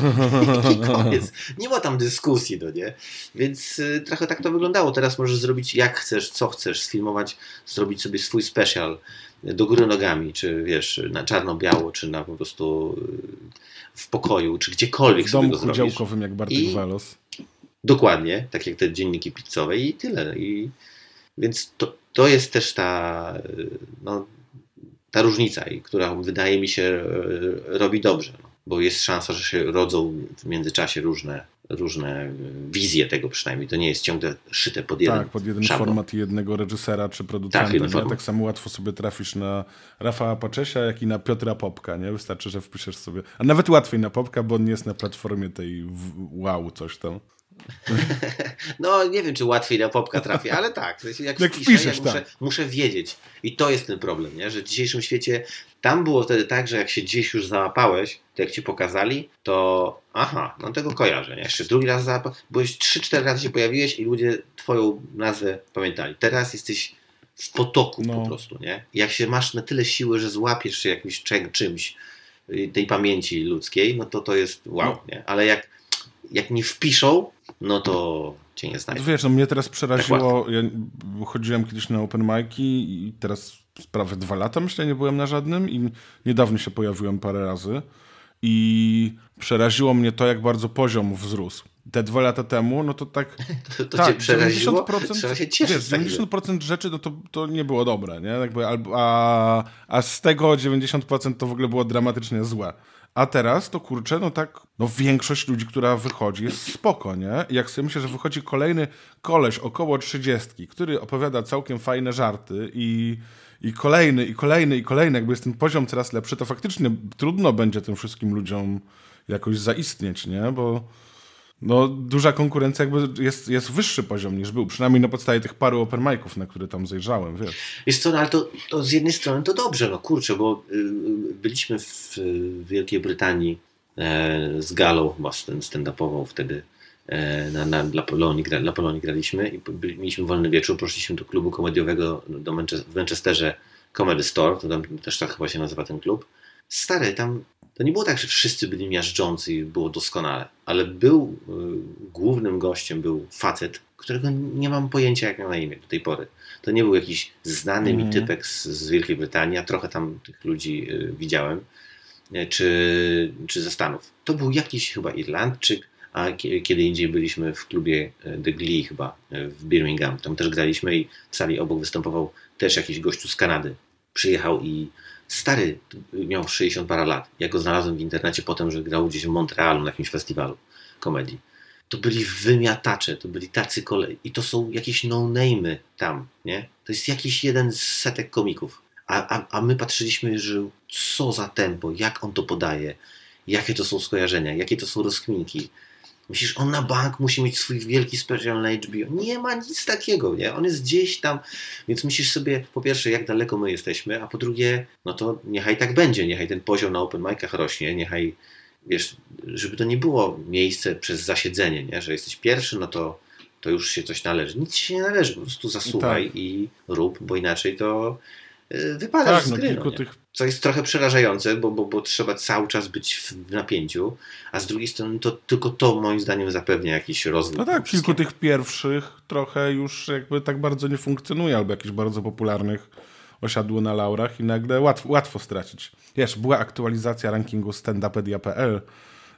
I koniec. Nie ma tam dyskusji, no nie? Więc y, trochę tak to wyglądało. Teraz możesz zrobić jak chcesz, co chcesz, sfilmować, zrobić sobie swój special do góry nogami, czy wiesz, na czarno-biało, czy na po prostu y, w pokoju, czy gdziekolwiek W sobie go domku zrobisz. działkowym jak Bartek I- Walos. Dokładnie, tak jak te dzienniki pizzowe i tyle. I, więc to, to jest też ta, no, ta różnica, która wydaje mi się robi dobrze, no, bo jest szansa, że się rodzą w międzyczasie różne, różne wizje tego przynajmniej. To nie jest ciągle szyte pod jeden Tak, pod jeden szablon. format jednego reżysera czy producenta. Tak, tak samo łatwo sobie trafisz na Rafała Paczesia, jak i na Piotra Popka. Nie? Wystarczy, że wpiszesz sobie. A nawet łatwiej na Popka, bo on nie jest na platformie tej wow, coś tam. No nie wiem, czy łatwiej na popka trafię, ale tak. Jak, Jak wpiszę, wpiszesz, jak muszę, tak. muszę wiedzieć. I to jest ten problem, nie? że w dzisiejszym świecie tam było wtedy tak, że jak się gdzieś już załapałeś, to jak ci pokazali, to aha, no tego kojarzę. Nie? Jeszcze drugi raz załapałeś, byłeś 3-4 razy się pojawiłeś i ludzie twoją nazwę pamiętali. Teraz jesteś w potoku No. po prostu, nie? Jak się masz na tyle siły, że złapiesz się jakimś czymś y, tej pamięci ludzkiej, no to to jest wow, No. nie? Ale jak, jak nie wpiszą, no to cię nie znajdą. Wiesz, no mnie teraz przeraziło, Tak ja chodziłem kiedyś na open mic'i i teraz prawie dwa lata myślę nie byłem na żadnym i niedawno się pojawiłem parę razy i przeraziło mnie to, jak bardzo poziom wzrósł. Te dwa lata temu, no to tak... To, to tak, cię przeraziło? 90%, Trzeba się cieszyć. wiesz, z takiego. 90% rzeczy no to, to nie było dobre, nie? Jakby, a, a z tego 90% to w ogóle było dramatycznie złe. A teraz to kurczę, no tak, no większość ludzi, która wychodzi jest spoko, nie? Jak sobie myślę, że wychodzi kolejny koleś około 30, który opowiada całkiem fajne żarty i, i kolejny, i kolejny, i kolejny, jakby jest ten poziom coraz lepszy, to faktycznie trudno będzie tym wszystkim ludziom jakoś zaistnieć, nie? Bo no, duża konkurencja jakby jest, jest wyższy poziom niż był, przynajmniej na podstawie tych paru open mic'ów, na które tam zajrzałem, wiesz. Wiesz co, no ale to, to z jednej strony to dobrze, no kurczę, bo y, y, byliśmy w Wielkiej Brytanii e, z galą chyba stand- stand-upową wtedy e, na, na, dla, Polonii, gra, dla Polonii graliśmy i byli, mieliśmy wolny wieczór, poszliśmy do klubu komediowego do Manche- w Manchesterze Comedy Store, to tam też tak chyba się nazywa ten klub. Stary, tam to nie było tak, że wszyscy byli miażdżący i było doskonale, ale był y, głównym gościem był facet, którego nie mam pojęcia jak miał na imię do tej pory. To nie był jakiś znany mi Mhm. typek z, z Wielkiej Brytanii, a trochę tam tych ludzi y, widziałem, y, czy, czy ze Stanów. To był jakiś chyba Irlandczyk, a kie- kiedy indziej byliśmy w klubie y, The Glee chyba y, w Birmingham. Tam też graliśmy i w sali obok występował też jakiś gościu z Kanady. Przyjechał i stary, miał 60 parę lat. Ja go znalazłem w internecie potem, że grał gdzieś w Montrealu na jakimś festiwalu komedii. To byli wymiatacze, to byli tacy kolej. I to są jakieś no-name'y tam, nie? To jest jakiś jeden z setek komików. A, a, a my patrzyliśmy, że co za tempo, jak on to podaje, jakie to są skojarzenia, jakie to są rozkminki. Myślisz, on na bank musi mieć swój wielki special na HBO. Nie ma nic takiego, nie? On jest gdzieś tam, więc myślisz sobie, po pierwsze, jak daleko my jesteśmy, a po drugie, no to niechaj tak będzie, niechaj ten poziom na open micach rośnie, niechaj, wiesz, żeby to nie było miejsce przez zasiedzenie, nie? Że jesteś pierwszy, no to, to już się coś należy. Nic się nie należy, po prostu zasuwaj Tak. i rób, bo inaczej to y, wypadasz Tak, z no gry. kilku no, tych Co jest trochę przerażające, bo, bo, bo trzeba cały czas być w napięciu, a z drugiej strony to tylko to moim zdaniem zapewnia jakiś rozwój. No tak, kilku tych pierwszych trochę już jakby tak bardzo nie funkcjonuje, albo jakichś bardzo popularnych osiadło na laurach i nagle łatwo, łatwo stracić. Wiesz, była aktualizacja rankingu standupedia.pl.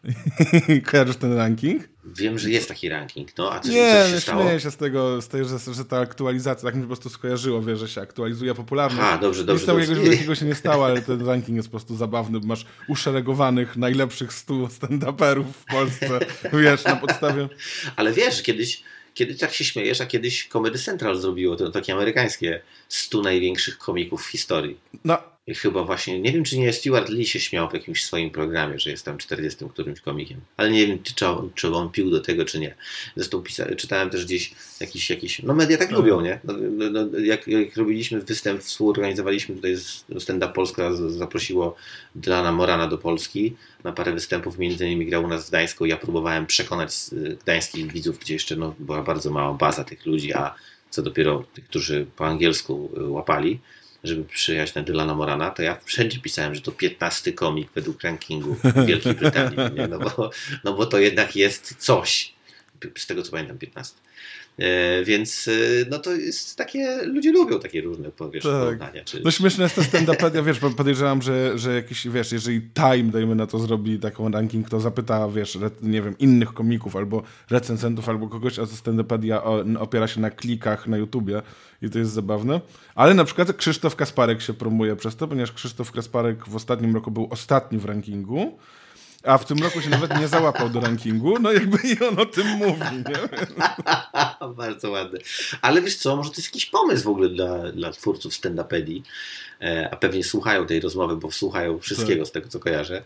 Kojarzysz ten ranking? Wiem, że jest taki ranking, no a coś, Nie, coś się nie stało? śmieję się z tego, z tego że, że ta aktualizacja, tak mi po prostu skojarzyło, wiesz, że się aktualizuje popularność. Aha, dobrze, dobrze, Nic dobrze. jakiegoś wielkiego się nie stało, ale ten ranking jest po prostu zabawny. Masz uszeregowanych najlepszych 100 stand-uperów w Polsce, wiesz, na podstawie... Ale wiesz, kiedyś, kiedyś tak się śmiejesz, a kiedyś Comedy Central zrobiło to takie amerykańskie 100 największych komików w historii. No, I chyba właśnie, nie wiem czy nie Stuart Lee się śmiał w jakimś swoim programie, że jest tam 40 którymś komikiem, ale nie wiem czy, on, czy on pił do tego czy nie. Zresztą pisa, czytałem też gdzieś jakiś, jakiś no media tak No. lubią, nie? No, no, no, jak, jak robiliśmy występ, współorganizowaliśmy tutaj Up Polska, z- zaprosiło Dylana Morana do Polski na parę występów, między innymi grał u nas w Gdańsku, ja próbowałem przekonać y, gdańskich widzów, gdzie jeszcze no, była bardzo mała baza tych ludzi, a co dopiero tych, którzy po angielsku y, łapali, żeby przyjechać na Dylana Morana, to ja wszędzie pisałem, że to 15 komik według rankingu Wielkiej Brytanii? No, bo, no bo to jednak jest coś, z tego co pamiętam 15. E, więc e, no to jest takie, ludzie lubią takie różne wiesz, Tak. porównania. Czy, No śmieszne jest to stand-upedia, wiesz, bo podejrzewam, że, że jakiś, wiesz, jeżeli Time, dajmy na to, zrobi taką ranking, to zapyta, wiesz, nie wiem, innych komików, albo recenzentów, albo kogoś, a stand-upedia opiera się na klikach na YouTubie i to jest zabawne. Ale na przykład Krzysztof Kasparek się promuje przez to, ponieważ Krzysztof Kasparek w ostatnim roku był ostatni w rankingu, a w tym roku się nawet nie załapał do rankingu, no jakby i on o tym mówi, nie? Bardzo ładne. Ale wiesz co, może to jest jakiś pomysł w ogóle dla, dla twórców stand-upedii, e, a pewnie słuchają tej rozmowy, bo słuchają wszystkiego z tego, co kojarzę,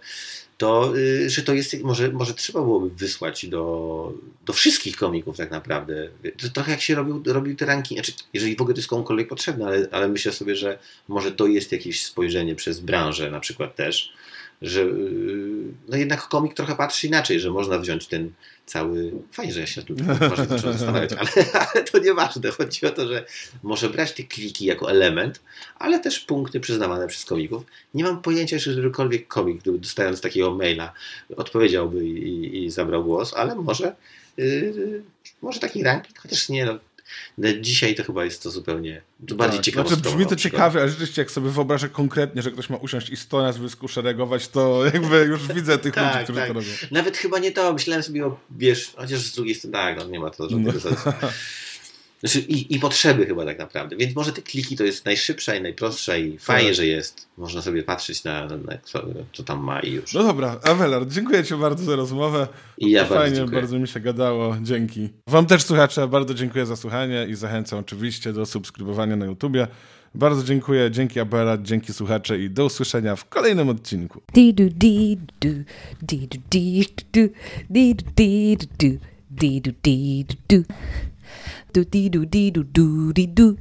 to, y, że to jest, może, może trzeba byłoby wysłać do, do wszystkich komików tak naprawdę. To trochę jak się robił, robił te rankingi, znaczy, jeżeli w ogóle to jest komukolwiek potrzebne, ale, ale myślę sobie, że może to jest jakieś spojrzenie przez branżę na przykład też, że yy, no jednak komik trochę patrzy inaczej, że można wziąć ten cały. Fajnie, że ja się tu poważnie zacząłem zastanawiać, ale, ale to nieważne. Chodzi o to, że może brać te kliki jako element, ale też punkty przyznawane przez komików. Nie mam pojęcia, czy którykolwiek komik, dostając takiego maila, odpowiedziałby i, i zabrał głos, ale może, yy, może taki ranking, chociaż nie. No, dzisiaj to chyba jest to zupełnie to bardziej tak, ciekawe. Znaczy, brzmi to ciekawie, ale rzeczywiście jak sobie wyobrażę konkretnie, że ktoś ma usiąść i 100 nazwisk szeregować, to jakby już widzę tych tak, ludzi, którzy tak. to robią. Nawet chyba nie to, myślałem sobie o, wiesz, chociaż z drugiej strony, tak, no nie ma to żadnego No. sensu. Znaczy, i, I potrzeby chyba tak naprawdę. Więc może te kliki to jest najszybsza i najprostsza i fajnie, Tak. że jest. Można sobie patrzeć na, na co, co tam ma i już. No dobra, Abelard, dziękuję Ci bardzo za rozmowę. I ja bardzo Fajnie, dziękuję. bardzo mi się gadało, dzięki. Wam też słuchacze, bardzo dziękuję za słuchanie i zachęcam oczywiście do subskrybowania na YouTubie. Bardzo dziękuję, dzięki Abelard, dzięki słuchacze i do usłyszenia w kolejnym odcinku. Do dee do dee do do dee do